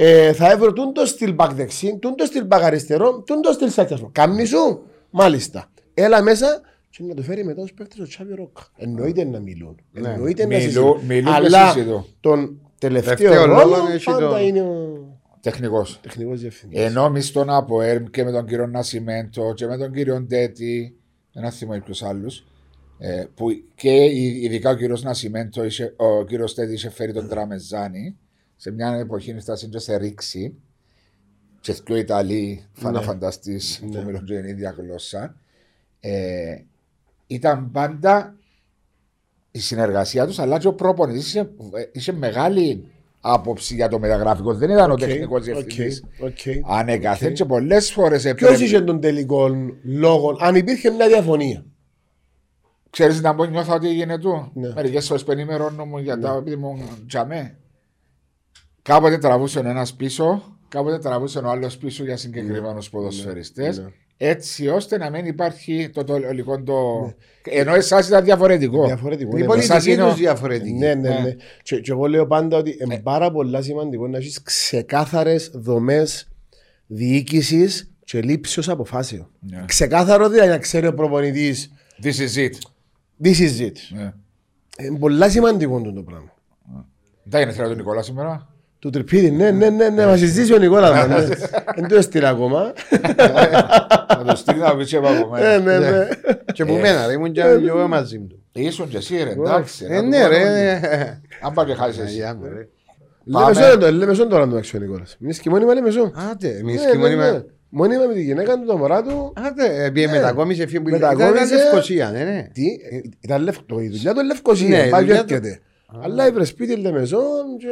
ε, θα έβρω τούν το στυλ back δεξί, τούν το στυλ back αριστερό, τούν το στυλ σάκιασμο. Κάμνη σου, μάλιστα. Έλα μέσα και να το φέρει μετά ως παίκτης ο Τσάβι Ρόκα. Εννοείται να μιλούν. Ναι. Εννοείται να Μιλούν- συζητούν. μιλούν και Αλλά συζητούν. τον τελευταίο Τελευταίο ρόλο λόγο έχει πάντα το- είναι ο Τεχνικός. τεχνικός διευθυντής. Ενώ εμεί στον ΑΠΟΕΡΜ και με τον κύριο Νασιμέντο και με τον κύριο Ντέτη, ένα θυμό ποιους άλλους, ε, που και η- ειδικά ο κύριος Νασιμέντο, είχε- ο κύριος Ντέτη είχε φέρει τον Τραμεζάνη σε μια εποχή φτάσει και σε ρήξη. Και δύο Ιταλοί φαναφανταστή που μιλούν και την ίδια γλώσσα. Ε, ήταν πάντα η συνεργασία τους, αλλά και ο προπονητής είχε, είχε μεγάλη άποψη για το μεταγραφικό. Δεν ήταν ο Οκ, τεχνικός οκ, διευθυντής. οκ. Ανέκαθεν και πολλές φορές Ποιος έπρεπε. είχε τον τελικό λόγο, αν υπήρχε μια διαφωνία. Ξέρεις να μπορεί νιώθω ότι έγινε του. Ναι. Μερικές φορές που ενημερώνω μου για τα επειδή μου τζαμέ. Κάποτε τραβούσε ο ένας πίσω, κάποτε τραβούσε ο άλλος πίσω για συγκεκριμένους ποδοσφαιριστές. ναι. Έτσι ώστε να μην υπάρχει το, το ολικό το. Ενώ εσάς ήταν διαφορετικό. Διαφορετικό. Η ναι, πολιτική πολιτική είναι ο- τους διαφορετική. Ναι, ναι, Ναι. ναι. Και, και εγώ λέω πάντα ότι είναι πάρα πολλά σημαντικό να έχεις ξεκάθαρες δομές διοίκησης και λήψεω αποφάσεων. Ναι. Ξεκάθαρο δηλαδή να ξέρει ο προπονητής. This is it. This is it. Ναι. Είναι πολλά σημαντικό το πράγμα. Δεν είναι θέλω του Νικόλα σήμερα. Του τριπίδι, ναι, ναι, ναι, ναι, μα συζήσει ο Νικόλας. ναι. Δεν το έστειλα ακόμα. Θα το στείλει να πεις και από Ναι, μένα. ναι, ναι. Και που μένα, ρε, ήμουν και εγώ μαζί του. Ήσουν και εσύ ρε, εντάξει. Ε, να το ναι, πω, ρε. Αν πάει και χάσεις εσύ. Αγιά μου, ρε. Λέμε σόν το, λέμε σόν τώρα το έξω ο Νικόλας. Εμείς και μόνιμα λέμε σόν. Άντε, εμείς Ναι, και ναι, μόνιμα... ναι. Μόνιμα με τη γυναίκα του, το μωρά του. Άντε, ε, πήγε μετακόμισε φύγει που ήταν Μετακόμισε. Λευκοσία, ναι, ναι. Τι, ε, ήταν λευκό, η δουλειά του είναι Λευκοσία, Ναι, η πάει και δουλειά του- έρχεται. Αλλά η πρεσπίτη Λεμεσόν και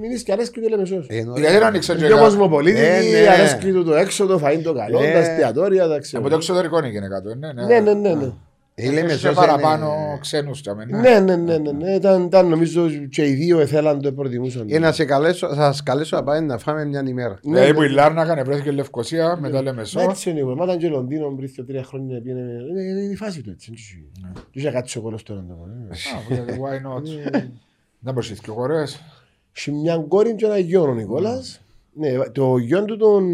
μείνεις και αρέσκει του Λεμεσόν. Ε, εννοώ- Γιατί δεν άνοιξε και Πιο κάτι. κοσμοπολίτικη, Ε, ναι. αρέσκει του το έξω, το φαΐν το καλό, Ναι. τα εστιατόρια, τα ξέρω. Από το εξωτερικό είναι η γυναίκα του. Ναι, Ναι, ναι, ναι, ναι. Ε, λέμε Έχεις σως παραπάνω είναι- ξένους για μένα. Ναι, ναι, ναι, ναι, ναι. Ήταν, ήταν νομίζω και οι δύο εθέλαν το προτιμούσαν. Ε, να σε καλέσω, θα σας καλέσω να πάμε να φάμε μια ημέρα. Ναι, Δηλαδή ναι. που η Λάρνακα βρέθηκε Λευκοσία, μετά λέμε Μα σο. Έτσι είναι, μα ήταν και Λονδίνο πριν δύο τρία χρόνια πήγαινε. Είναι είναι η φάση του έτσι. Δεν είχε κάτι κόλλος τώρα. να το πω, ε. Why not; Δεν μπορείς και χωρές. Έχει μια κόρη και ένα γιο ο Νικόλας. Ναι, το γιο του τον,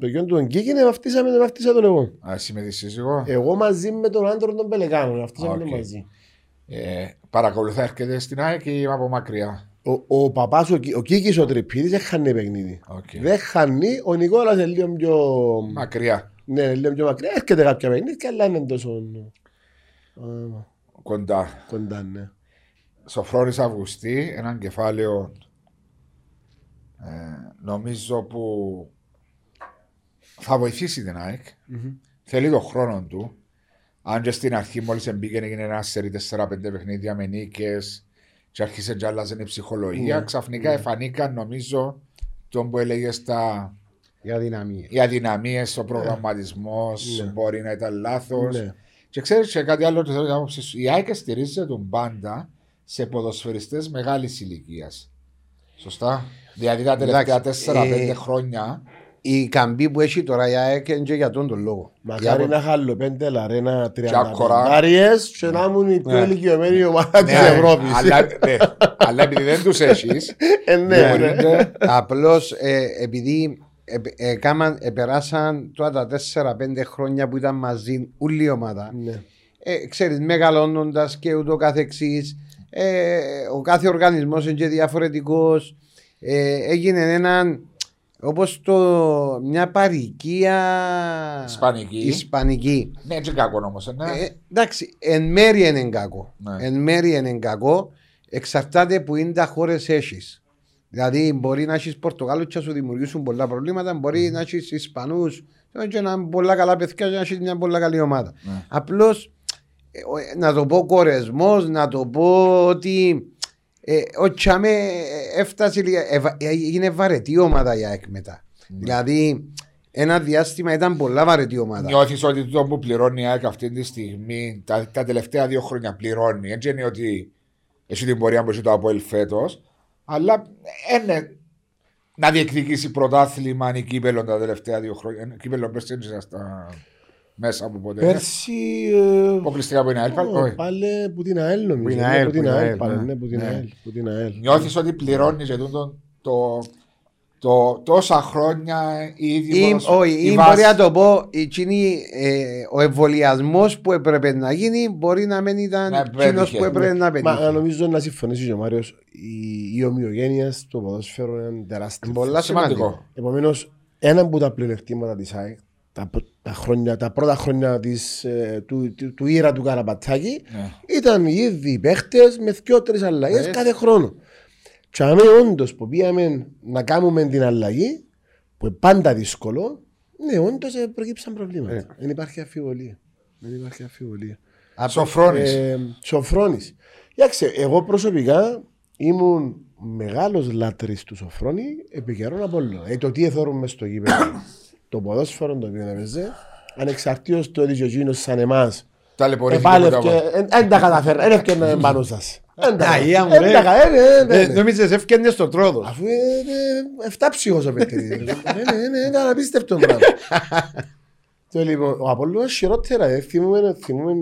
το γιο του τον Κίκινε βαφτίσαμε τον βαφτίσα τον εγώ. Α, εσύ με τη σύζυγο. Εγώ μαζί με τον άντρο τον Πελεκάνο, βαφτίσαμε τον Οκ. μαζί. Ε, Παρακολουθά έρχεται στην ΑΕΚ ή είμαι από μακριά; Ο, ο παπάς, ο, Κί- ο Κίκης ο Τρυπίδης δεν χάνει παιχνίδι. Οκ. Δεν χάνει, ο Νικόλας είναι λίγο πιο... Μακριά. Ναι, είναι λίγο πιο μακριά. Έρχεται κάποια παιχνίδια, αλλά είναι τόσο α, Κοντά. κοντά, ναι. Σοφρόνης Αυγουστή, έναν κεφάλαιο ε, νομίζω που θα βοηθήσει την ΑΕΚ. Θέλει τον χρόνο του. Αν και στην αρχή μόλις μπήκε έγινε ένα σερί 4-5 παιχνίδια με νίκες και άρχισε και άλλαζε η ψυχολογία, Ναι. ξαφνικά εφανήκαν νομίζω τον που έλεγες στα Για δυναμία. οι αδυναμίες, ο προγραμματισμός Ναι. μπορεί να ήταν λάθος. Ναι. Και ξέρεις και κάτι άλλο, το θέλω να άποψη σου. Η ΑΕΚ στηρίζεται τον πάντα σε ποδοσφαιριστές μεγάλης ηλικίας. Σωστά; Δηλαδή τα τελευταία Εντάξει, 4-5 ε, χρόνια. Η καμπή που έχει τώρα η ΑΕΚ είναι και για τον τον λόγο. Μακάρι Για- να χάλω πέντε λαρένα Τζάκορα. τριαντάριες και να ήμουν η πιο Ναι. ηλικιωμένη ομάδα της Ναι, Ευρώπης. αλλά, ναι, αλλά επειδή δεν τους έχει. Ε, ναι, ναι. Απλώς επειδή ε, ε, κάμαν- επεράσαν τώρα τα 4-5 χρόνια που ήταν μαζί όλη η ομάδα. Ναι. Ε, ξέρεις, μεγαλώνοντας και ούτω καθεξής, ε, ο κάθε οργανισμός είναι και διαφορετικός. Ε, έγινε έναν, όπως το, μια παροικία Ισπανική. ισπανική. Ναι, έτσι κακό όμως. Ναι. Ε, εντάξει, εν μέρει είναι κακό. Ναι. Εν μέρει είναι κακό. Εξαρτάται που είναι τα χώρες έχει. Δηλαδή, μπορεί να έχεις Πορτογάλους και να σου δημιουργήσουν πολλά προβλήματα. Μπορεί να έχεις Ισπανούς και να είναι πολλά καλά παιδιά και να έχεις μια πολλά καλή ομάδα. Ναι. Απλώς να το πω κορεσμός, να το πω ότι ε, ο Τσάμε ε, έφτασε λίγα. ε, βα- ε, έγινε βαρετή ομάδα η ΑΕΚ μετά. Δηλαδή, ένα διάστημα ήταν πολλά βαρετή ομάδα. Νιώθεις ότι το που πληρώνει η ΑΕΚ αυτή τη στιγμή, τα, τα τελευταία δύο χρόνια πληρώνει. Έτσι είναι ότι έχει την πορεία που έχει το Αποέλ φέτος, αλλά είναι να διεκδικήσει πρωτάθλημα ή κύπελο τα τελευταία δύο χρόνια. Κύπελο πέρσι έτσι στα μέσα από ποτέ. Πέρσι. ε, Αποκλειστικά από την ΑΕΛ. πάλι, ω, όχι. Πάλι που την ΑΕΛ νομίζω. Που την Ναι, ΑΕΛ, που την που την ΑΕΛ, ΑΕΛ, πάλι, ναι. ναι, που την Ναι. ΑΕΛ, που την ΑΕΛ. Νιώθεις ότι πληρώνεις για τούτο το, το, τόσα χρόνια ήδη. Ή, ποδοσφαι- όχι, η ή βάση- μπορεί να το πω, εκείνη, ε, ο εμβολιασμός που έπρεπε να γίνει μπορεί να μην ήταν Να εκείνο πέτυχε. που έπρεπε να Μα πετύχει. νομίζω να συμφωνήσεις και ο Μάριος, η, η ομοιογένειας στο ποδόσφαιρο είναι τεράστια. Πολλά σημαντικό. σημαντικό. Επομένως, ένα από τα πλεονεκτήματα της ΑΕΚ τα, π- τα, χρόνια, τα πρώτα χρόνια της, ε, του, του, του ήρα του Καραμπατσάκη Ναι. ήταν ήδη οι παίχτες με δυο-τρει αλλαγές Ναι. κάθε χρόνο. Και αμέ όντως που πήγαμε να κάνουμε την αλλαγή, που είναι πάντα δύσκολο, ναι, όντως προκύψαν προβλήματα. Ναι. Δεν υπάρχει αμφιβολία. Δεν υπάρχει αμφιβολία. Σοφρόνης. Ε, Σοφρόνης. Κοιτάξτε, εγώ προσωπικά ήμουν μεγάλος λάτρης του Σοφρόνη επί καιρών από όλο. Ε, το τι εθώρουμε στο γήπεδο, το ποδόσφαιρο το οποίο έπαιζε, ανεξαρτήτως το ότι και ο εκείνος σαν εμάς Ταλαιπωρήθηκε επάλευκε, μετά από- δεν ε, τα καταφέρει, δεν έφτιανε πάνω σας. Δεν τα- Αγία μου, δεν ρε. τα κα- ε, ναι, ναι, Ε, ναι. Νόμιζες έφτιανε στο τρόδο. Αφού είναι εφτάψυχος ο παιχνίδι. Ναι, ναι, ναι, ήταν απίστευτο πράγμα. Το λοιπόν, ο Απόλλωνας χειρότερα, ε, θυμούμαι, θυμούμαι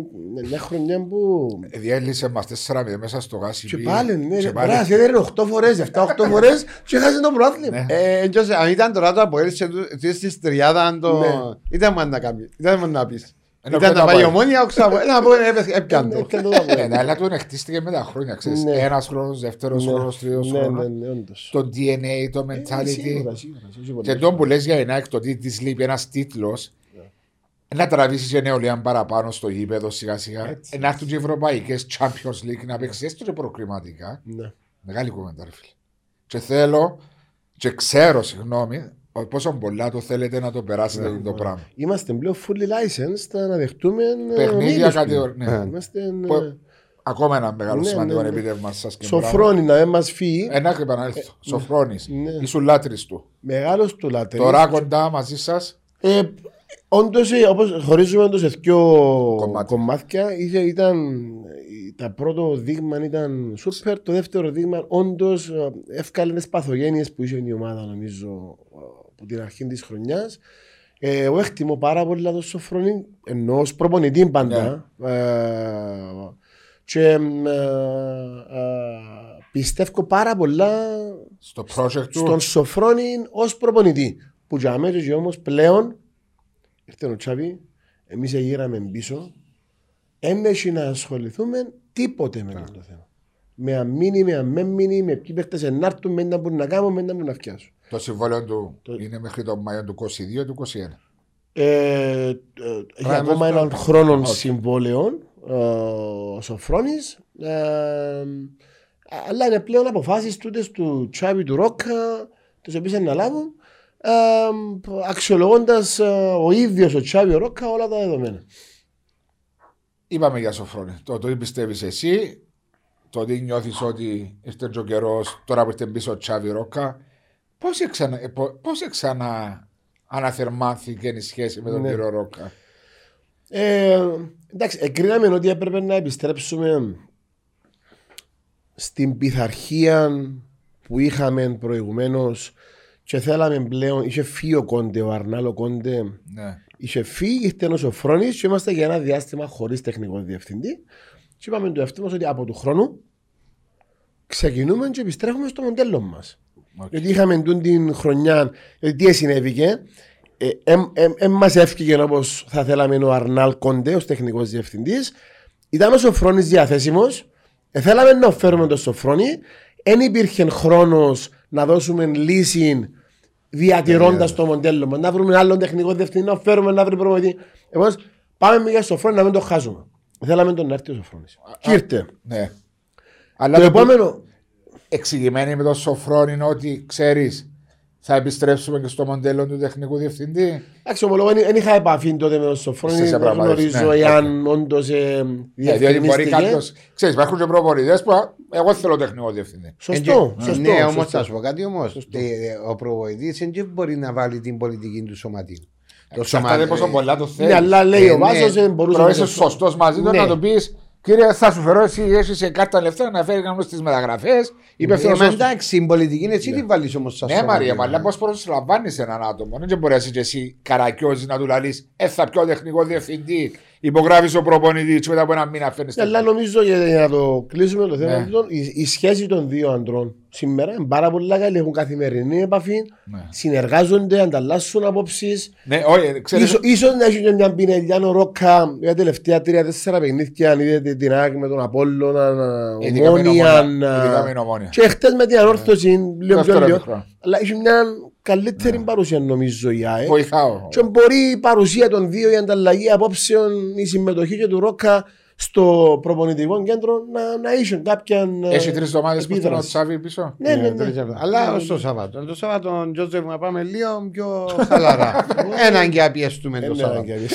μια χρονιά που Διέλυσε μας 4-0 μέσα στο γάσι. Και πήγε. πάλι, ναι, Και ρε, πάλι. μπράβο, έδερε 8 φορές, 7-8 φορές και έχασε το πρωτάθλημα. Ναι. Ε, και όσο- αν ήταν τώρα το αποέλυσε στη τριάδα το... Ναι. Ήταν μόνο να κάνει, ήταν μόνο να πεις. Ένα Ήταν να πρώτα πάει πάει. ομόνια, όξα από ένα από ένα έπαιζε- έπιαν το. Έπιανε το Ε, Απόλλωνα. ναι, αλλά του χτίστηκε με τα χρόνια, ξέρεις. Ναι. Ένας χρόνος, δεύτερος Ναι, χρόνος, τρίτος ναι, ναι, χρόνος. ναι, όντως. Το DNA, το Ε, mentality. σίγουρα, σίγουρα, σίγουρα. Και το που λες για η Nike, το τι της λείπει ένας τίτλος, να τραβήσεις και νεολαία παραπάνω στο γήπεδο σιγά σιγά. Έτσι. Να έρθουν και ευρωπαϊκές Champions League να παίξεις έστω και προκριματικά. Ναι. Μεγάλη κουβέντα, ρε φίλε. Και θέλω, και ξέρω, συγγνώμη, ότι πόσο πολλά το θέλετε να το περάσετε Ναι, το πράγμα. Είμαστε πλέον fully licensed να δεχτούμε ε, Παιχνίδια ομίλους κατηγορία. πλέον. Ναι. Είμαστε ε, Που- Ακόμα ένα μεγάλο Ναι, σημαντικό ναι, ναι. επίτευγμα σας και μπράβο. σοφρόνι να μην μας φύγει. Ένα και επανέλθω. Σοφρόνης. ναι. Ήσουν λάτρης του. Μεγάλος του λάτρης. Τώρα κοντά μαζί σας. Ε, όντως, ε, όπως χωρίζουμε το σε δύο Κομμάτια. κομμάτια, είχε- ήταν, ε, τα πρώτο δείγμα ήταν σούπερ, το δεύτερο δείγμα όντως ε, εύκαλε τις παθογένειες που είχε η ομάδα νομίζω ε, από την αρχή της χρονιάς. Ε, εγώ εκτιμώ πάρα πολύ το Σοφρόνη, ενώ ως προπονητή πάντα. Ε, και ε, ε, πιστεύω πάρα πολλά Στο project του. στον Σοφρόνη ως προπονητή. Που για μένα και όμως πλέον ήρθε ο Τσάβη, εμείς γύραμε πίσω, δεν έχει να ασχοληθούμε τίποτε με αυτό το θέμα. Με αμήνει, με αμέμεινη, με ποιοι παίχτες ενάρτουν, με να μπορούν να κάνουν, με να μπορούν να φτιάσουν. Το συμβόλαιο του Το- είναι μέχρι τον Μάιο του 22 του 21. Ε, ε, έχει Πράγμα ακόμα στο- έναν χρόνο Όχι. συμβόλαιων ε, ο Σοφρόνης ε, αλλά είναι πλέον αποφάσεις τούτες του Τσάβη του Ρόκα τις οποίες να λάβουν ε, αξιολογώντας ε, ο ίδιος ο Τσάβη ο Ρόκα όλα τα δεδομένα. Είπαμε για Σοφρόνη. Το τι πιστεύεις εσύ, το τι νιώθεις ότι ήρθε και ο καιρός, τώρα που ήρθε πίσω ο Τσάβη Ρόκα, πώς ξανα, ε, πο- πώς ξανα αναθερμάνθηκε η σχέση με τον Ναι. κύριο Ρόκα; Ε, εντάξει, εκρίναμε ότι έπρεπε να επιστρέψουμε στην πειθαρχία που είχαμε προηγουμένως και θέλαμε πλέον, είχε φύγει ο Κόντε, ο Αρνάλο Κόντε, Ναι. είχε φύγει, ήρθε ο Σοφρόνης και είμαστε για ένα διάστημα χωρίς τεχνικό διευθυντή και είπαμε του εαυτού μας ότι από του χρόνου ξεκινούμε και επιστρέφουμε στο μοντέλο μας. Οκ. Γιατί είχαμε τούν την χρονιά, γιατί τι συνέβηκε, ε, εμ, εμ, εμ μας έφυγε όπως θα θέλαμε ο Αρνάλ Κόντε ως τεχνικός διευθυντής. Ήταν ο Σοφρόνης διαθέσιμος, ε, θέλαμε να φέρουμε τον Σοφρόνη, δεν υπήρχε χρόνος να δώσουμε λύση διατηρώντας το μοντέλο μας. Να βρούμε άλλον τεχνικό διευθυντή, να φέρουμε να βρει προμηθευτή. Επομένως, πάμε με για Σοφρόνη να μην το χάσουμε. Θέλαμε τον να έρθει ο Σοφρόνης. Και ήρθε. ναι. Αλλά Το το, που επόμενο, εξηγημένη με τον Σοφρόνη είναι ότι ξέρεις, θα επιστρέψουμε και στο μοντέλο του τεχνικού διευθυντή. Εντάξει, ομολογώ, δεν είχα επαφή τότε με τον Σοφρόνη. Είστε σε Δεν πραγματεύσεις, γνωρίζω ναι, εάν όντως ε, Ναι, διότι μπορεί κάποιο. διευκρινίστηκε. Ξέρεις, υπάρχουν και προπονητές που α, Εγώ θέλω τεχνικό διευθυντή. Σωστό, Ε, σωστό. Ναι, όμως σωστό. θα σου πω κάτι όμως. Ο προπονητής δεν μπορεί να βάλει την πολιτική του σωματίου. Το Εξαρτάται σωμα- πόσο πολλά το θέλεις. Ναι, αλλά λέει Ε, ο ναι. Βάσος δεν μπορούσε Τώρα να είσαι το- σωστός μαζί του Ναι. να του πεις Κύριε, θα σου φέρω εσύ, έχεις κάρτα λεφτά να φέρει κανένας στις μεταγραφές. Ε, Υπεύθυνο. μα εντάξει, η πολιτική είναι εσύ την βάλεις όμως στα Ναι, Μαρία, μα αλλά πώς προσλαμβάνεις έναν άτομο. Δεν μπορεί να είσαι και εσύ καρακιόζης να του λαλείς Ε, θα πιω τεχνικό διευθυντή. Υπογράφεις ο προπονητής και μετά από ένα μήνα φέρνει. Ναι, Αλλά νομίζω για για να το κλείσουμε το θέμα Ναι. αυτό, η, η σχέση των δύο αντρών σήμερα είναι πάρα πολύ καλή. Έχουν καθημερινή επαφή, Ναι. συνεργάζονται, ανταλλάσσουν απόψεις. Ναι, όχι, ξέρεις, Ίσως, ίσως να έχει και μια πινελιά ο Ρόκα για τα τελευταία τρία-τέσσερα παιχνίδια. Αν είδατε την ΑΕΚ με τον Απόλλωνα, ειδικά με την ομόνια. Ομόνια, ειδικά με την Ομόνια. Και χτες με την ανόρθωση, λίγο πιο Δεύτερο λίγο. μικρό. Αλλά έχει μια καλύτερη παρουσία νομίζω η ΑΕΚ. βοηθάω. Και μπορεί η παρουσία των δύο, η ανταλλαγή απόψεων, η συμμετοχή και του Ρόκα στο προπονητικό κέντρο να, να είχε κάποια. ε, Έχει τρεις εβδομάδες που επίδραση. ήταν ο Τσάβη πίσω. Ναι, ναι, τρεις ναι. εβδομάδες. Αλλά ως το Σάββατο. Το Σάββατο, Τζόζεφ, να πάμε λίγο πιο χαλαρά. Έναν και απιέστουμε Ε, το ναι, Σάββατο. Αγγέλη.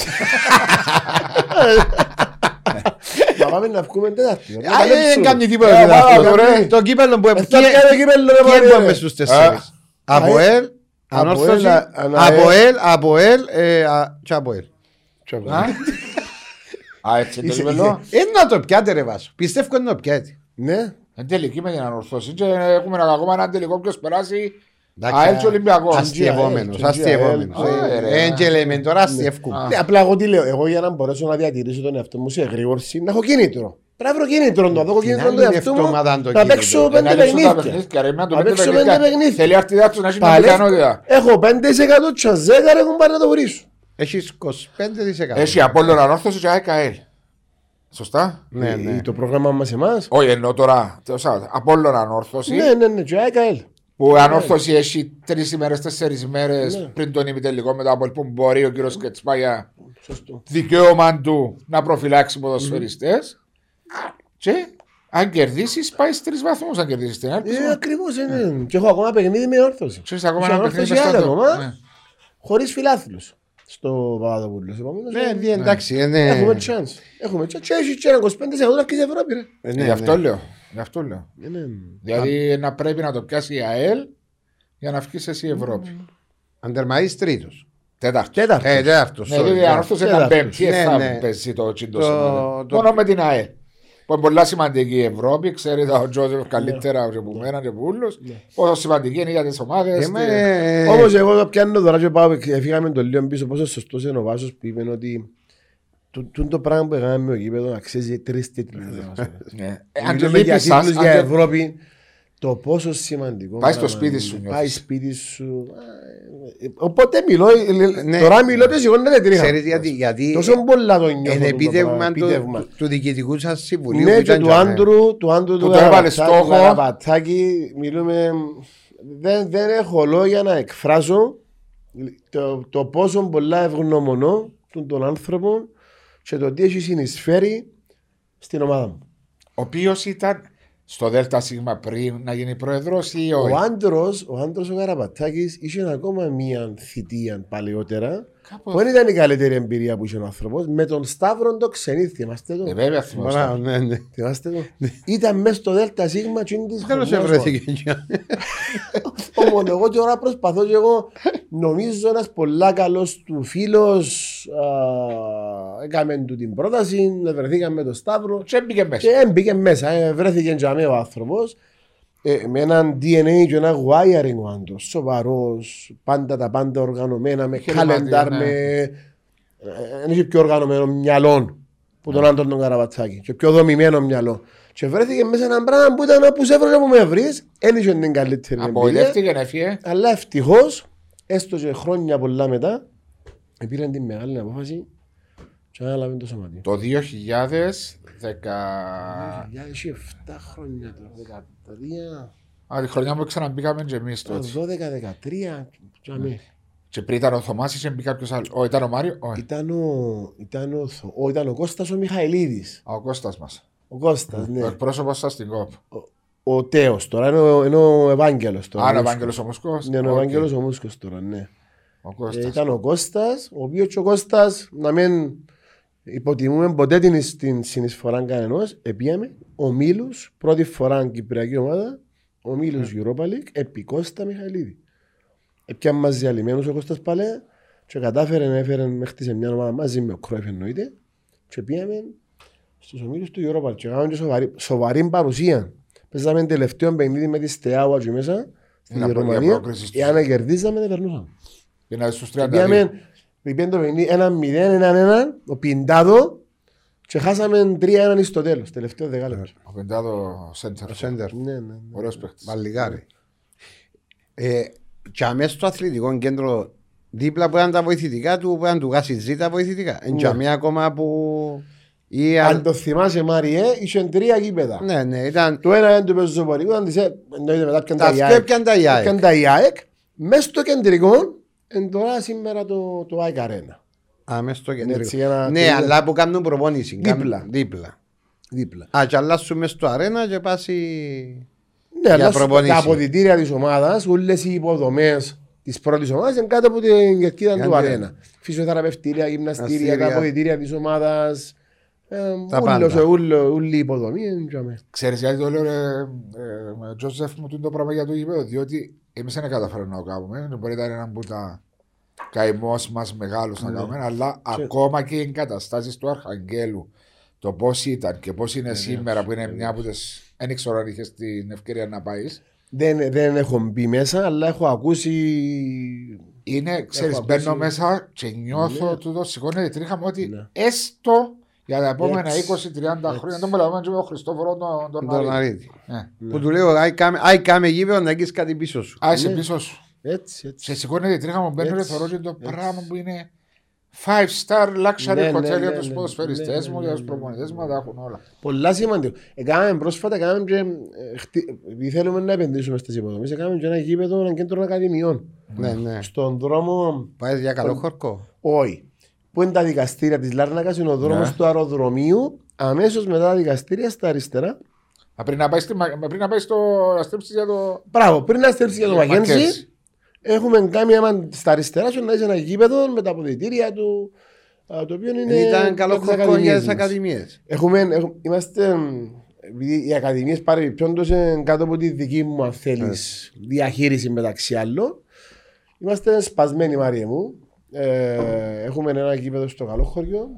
Να πάμε να βγούμε Τετάρτη. να Α, Δεν παλέψουμε. κάνει τίποτα. Ε, δηλαδή. πάμε, Το- ρε. Το κύπελο που Ε, θα πιάνε κύπελλο, ρε, Ποιοι πάμε, πάμε ρε. στους τέσσερις. Αποέλ, Ανόρθωση, Αποέλ, ανα- Αποέλ, Αποέλ ε, α, και Αποέλl. Α, Α, έτσι είναι το Είσαι- κύπελο. Είναι να το πιάτε ρε Βάσο. Πιστεύω είναι να το πιάτε. Ναι. Εν τελική με την ανορθώση. Και έχουμε ακόμα ένα τελικό ποιο περάσει. Εντάξει, ΑΕΛ και Ολυμπιακό. Αστειευόμενος, Τζι, αστειευόμενος. ΑΕΛ. Ε, ρε. ε, και λέμε τώρα αστειεύκουμε. Ναι, Απλά εγώ τι λέω, εγώ για να μπορέσω να διατηρήσω τον εαυτό μου σε γρήγορση, να έχω κίνητρο. Πρέπει να βρω κίνητρο, να δω κίνητρο άλλη τον εαυτό μου, εβδομάδα αν το να κίνητρο. παίξω Ε, πέντε Να λύσουν τα παιχνίδια. παιχνίδια, ρε, να το Να πέντε παίξω παιχνίδια. πέντε παιχνίδια. Θέλει αρτιδά του να έχει μια Παλεύω. πιθανότητα. Έχω 5% τσαζέκα, ρε, έχουν πάρει να το βρίσω. Έχεις 25%. Έχει Απόλλωνα Ανόρθωση και ΑΕΚΑΕΛ. Σωστά; Ναι, ναι. Ε, Το πρόγραμμα μας εμάς. Όχι, εννοώ τώρα. το Σάββατο. Απόλλωνα Ανόρθωση. Ναι, ναι, ναι, και ΑΕΚΑΕΛ. Που η ανόρθωση έχει τρεις ημέρες, τέσσερις ημέρες Ναι. πριν τον ημιτελικό μετά από που μπορεί ο κύριος Κετσπάγια Σωστό. δικαίωμα του να προφυλάξει ποδοσφαιριστές. Και αν κερδίσεις, πάει στου τρεις βαθμούς. Αν κερδίσεις την άλλη. Ε, ακριβώς είναι. Και έχω ακόμα παιχνίδι με όρθωση. Ξέρεις ακόμα Και ένα ανόρθωση παιχνίδι μες άλλη στο- ακόμα, Ναι. χωρίς φιλάθλους. Στο Παπαδοπούλος. Επομένως, Ναι, ε, ναι, εντάξει. ε, ναι. Έχουμε chance. Έχουμε chance. Και έχει και ένα 25% να αρχίσει η Ευρώπη, ρε. Ε, ναι, Γι' αυτό ναι. λέω. Γι' αυτό λέω. Ε, ναι. Δηλαδή να πρέπει να το πιάσει η ΑΕΛ για να βγεις εσύ η Ευρώπη. Αν τερματίσεις τρίτος. Τέταρτη. Τέταρτος. Ε, τέταρτος. Ναι, sorry, γιατί η ναι. ανόρθωση ήταν Τέταρτος. πέμπτης. Ναι, Δεν θα ναι. παίζει το τσίντο Το- σήμερα. το- Μόνο με την ΑΕΛ. Που είναι πολλά σημαντική η Ευρώπη, ξέρετε ο Τζόζεφ καλύτερα και από μένα και από όλους. Πόσο σημαντική είναι για τις ομάδες. Ε, μα, τι- ε, Όμως εγώ το πιάνω τώρα και πάω, φύγαμε το λίγο πίσω πόσο σωστός είναι ο Βάσος που είπε ότι το, το, το πράγμα που έκαναμε με το γήπεδο αξίζει τρεις τίτλους. Ναι. Ε, Αν και Μιλούμε για λείπεις σας, τίτλους αν για και- Ευρώπη, το πόσο σημαντικό. Πάει στο πράγμα σπίτι είναι. σου, νιώθεις. Πάει σπίτι σου. Α, ε, Οπότε μιλώ, ε, Ναι. τώρα μιλώ και σηκώνεται τρίχα. Ξέρεις γιατί, γιατί Τόσο πολλά το νιώθω. είναι το επίτευγμα πράγμα, του, επίτευγμα. του, του διοικητικού σας συμβουλίου. Ναι, που και ήταν του για μένα. άντρου, του άντρου Που του το έβαλε Γαραπατάκη, στόχο. του Γαραπατάκη, μιλούμε, δεν, δεν έχω λόγια να εκφράσω το, το πόσο πολλά ευγνωμονώ τον, τον άνθρωπο και το τι έχει συνεισφέρει στην ομάδα μου. Ο οποίος ήταν στο ΔΣ πριν να γίνει πρόεδρος ή Ο όχι; άντρος, ο άντρος ο Γαραπατάκης είχε ακόμα μία θητεία παλαιότερα Κάπου- που δεν ήταν η καλύτερη εμπειρία που είχε ο άνθρωπος με τον Σταύρο το ξενήθη, είμαστε εδώ. Ε, βέβαια Μπράβο, θυμόσαι. ναι, ναι. Θυμάστε το; Ήταν μέσα στο ΔΣ Σίγμα και είναι της Τέλος χρονιάς, ευρέθηκε. για- Όμως εγώ τώρα προσπαθώ και εγώ νομίζω ένας πολλά καλός του φίλος α, έκαμε του την πρόταση, βρεθήκαμε με τον Σταύρο Και μπήκε μέσα. και έμπηκε μέσα, ε, βρέθηκε για μένα ο άνθρωπος ε, με έναν DNA και ένα wiring ο άντρος, σοβαρός, πάντα τα πάντα οργανωμένα, με Επιχειρηματία, καλεντάρ, ναι. με... ε, Δεν είχε πιο οργανωμένο μυαλό που τον άντρον τον Καραπατσάκη και πιο δομημένο μυαλό. Και βρέθηκε μέσα ένα πράγμα που ήταν όπου σε έβρωνε που με βρεις, δεν είχε την καλύτερη εμπειρία. Απογοητεύτηκε να φύγει. Αλλά ευτυχώς, έστω και χρόνια πολλά μετά, πήραν την μεγάλη απόφαση και ανάλαβε το σωματείο. Το 2010. Για έχει 7 χρόνια τώρα, 13, Α, τη χρονιά που ξαναμπήκαμε και εμείς το τότε. 12-13. τζαμί. Και πριν ήταν ο Θωμάς ή μπει κάποιος άλλος. Όχι, ήταν ο Μάριο; Όχι. Ήταν ο, ήταν ο, Θω- ο, ήταν ο Κώστας ο Μιχαηλίδης. Α, Ο Κώστας μας. Ο Κώστας, Ο ναι. εκπρόσωπος σας στην ΚΟΠ. Ο Τέος τώρα, είναι ο, είναι ο Ευάγγελος τώρα. Άρα ο Μούσκος. Ευάγγελος ο Μουσκός. Ναι, είναι ο Οκ. Ευάγγελος ο Μούσκος τώρα, ναι. Ο Ε, Κώστας. ήταν ο Κώστας, ο οποίος και ο Κώστας να μην υποτιμούμε ποτέ την, την συνεισφορά κανενός. Επίαμε ο Μίλους, πρώτη φορά Κυπριακή ομάδα, ο Μίλους Europa League, επί Κώστα Μιχαηλίδη. Έπιαμε μαζί αλλημένους ο Κώστας Παλέ και κατάφερε να έφερε μέχρι σε μια ομάδα μαζί με ο Κρόεφ εννοείται και πήγαμε στους ομίλους του Europa League και κάναμε και σοβαρή, σοβαρή παρουσία. Παίζαμε τελευταίο παιχνίδι με τη Στεάου εκεί μέσα στη Είναι από- Γερμανία. για πρόκριση στους- Εάν να κερδίζαμε δεν περνούσαμε. Είναι στους 32. Πήγαμε, πήγαμε το παιχνίδι 1-0, 1-1, ο Πιντάδο και χάσαμε 3-1 στο τέλος, τελευταίο δεκάλεπτο. Ο Πεντάδο Σέντερ. Ο Σέντερ. Ναι, ναι, ναι. Ωραίος παίχτης. Βαλιγάρι. Ε, και αμέσως στο αθλητικό κέντρο δίπλα που ήταν τα βοηθητικά του, που ήταν του Γάσιτζή τα βοηθητικά. Εν Ναι. και μία ακόμα που... Ή, Αν το θυμάσαι Μάριε, είχε τρία γήπεδα. ναι, ναι, ήταν... Το ένα ήταν του πεζοπορικού, αν τις έ- εννοείται μετά πιαν Τα τα αυτιά ΙΑΕΚ. έπιαν τα ΙΑΕΚ. Πιαν τα ΙΑΕΚ. Μες στο κεντρικό, εν τώρα σήμερα το, το ΑΕΚ Arena. Αμέσως στο έτσι, κεντρικό. ένα- Ναι, αλλά που κάνουν προπόνηση. Δίπλα. κάνουν- Δίπλα. Δίπλα. Α, και αλλάσουν μες στο αρένα και πάσει... Ναι, αλλά προπονήσεις. τα αποδητήρια της ομάδας, όλες οι υποδομές της πρώτης ομάδας είναι κάτω από την κερκίδα του Κάτω. αρένα. Φυσιοθεραπευτήρια, γυμναστήρια, τα Αστήρια. αποδητήρια της ομάδας. Ε, Τα ούλος, πάντα. ούλο- Όλη η υποδομή είναι για μένα. Ξέρεις γιατί το λέω ρε ε, με Τζόσεφ μου το πράγμα για το γήπεδο διότι εμείς δεν καταφέραμε να το κάνουμε μπορεί να ήταν ένα από τα καημός μας μεγάλος Ναι. να κάνουμε αλλά ακόμα και οι εγκαταστάσεις του Αρχαγγέλου το πώς ήταν και πώς Ναι, είναι σήμερα που είναι μια από τις δεν ξέρω αν είχες την ευκαιρία να πάεις Δεν, δεν έχω μπει μέσα, αλλά έχω ακούσει είναι, ξέρεις, ακούσει- μπαίνω μέσα και νιώθω Ναι. τούτο σηκώνεται η τρίχα μου ότι Ναι. έστω για τα επόμενα Έτσι. 20-30 χρόνια τον μιλάμε και με τον Χριστόφορο τον, τον Τον Ναρίδη. Αρήτη. Ναι. Που του λέω, «Άι, κάμε- άι κάμε γήπεδο να έχεις κάτι πίσω σου. Α, είσαι Ναι. πίσω σου. έτσι, έτσι. Σε σηκώνεται η τρίχα μου, μπαίνω και Έτσι, θεωρώ και το έτσι. πράγμα που είναι 5 star luxury Ναι, ναι, hotel για ναι, τους ναι, ποδοσφαιριστές ναι, μου, ναι, για τους ναι, προπονητές μου, τα έχουν όλα. Πολλά σημαντικό. Έκαναμε πρόσφατα, έκαναμε και, ε, χτι- επειδή θέλουμε να επενδύσουμε στις υποδομές, έκαναμε και ένα γήπεδο, ένα κέντρο ακαδημιών. Ναι, ναι. Στον δρόμο, Πάει για καλό χορκό. όχι, που είναι τα δικαστήρια της Λάρνακας, είναι ο δρόμος Ναι. του αεροδρομίου, αμέσως μετά τα δικαστήρια στα αριστερά. Α, Πριν να πάει, στη, μα- πριν να πάει στο να στρέψεις για το... Μπράβο, πριν να στρέψει για το για Μακένζι, Μακένζι. έχουμε κάνει άμα στα αριστερά σου να είσαι ένα γήπεδο με τα αποδητήρια του, α, το οποίο είναι... Ήταν καλό για τις χορκό για ακαδημίες τις μας. ακαδημίες. Έχουμε, έχουμε, είμαστε, μ, επειδή οι ακαδημίες παρεμπιπτόντως είναι κάτω από τη δική μου, αν θέλεις, διαχείριση μεταξύ άλλων. Είμαστε σπασμένοι, Μάρια μου. Ε, έχουμε ένα γήπεδο στο καλό χωριό.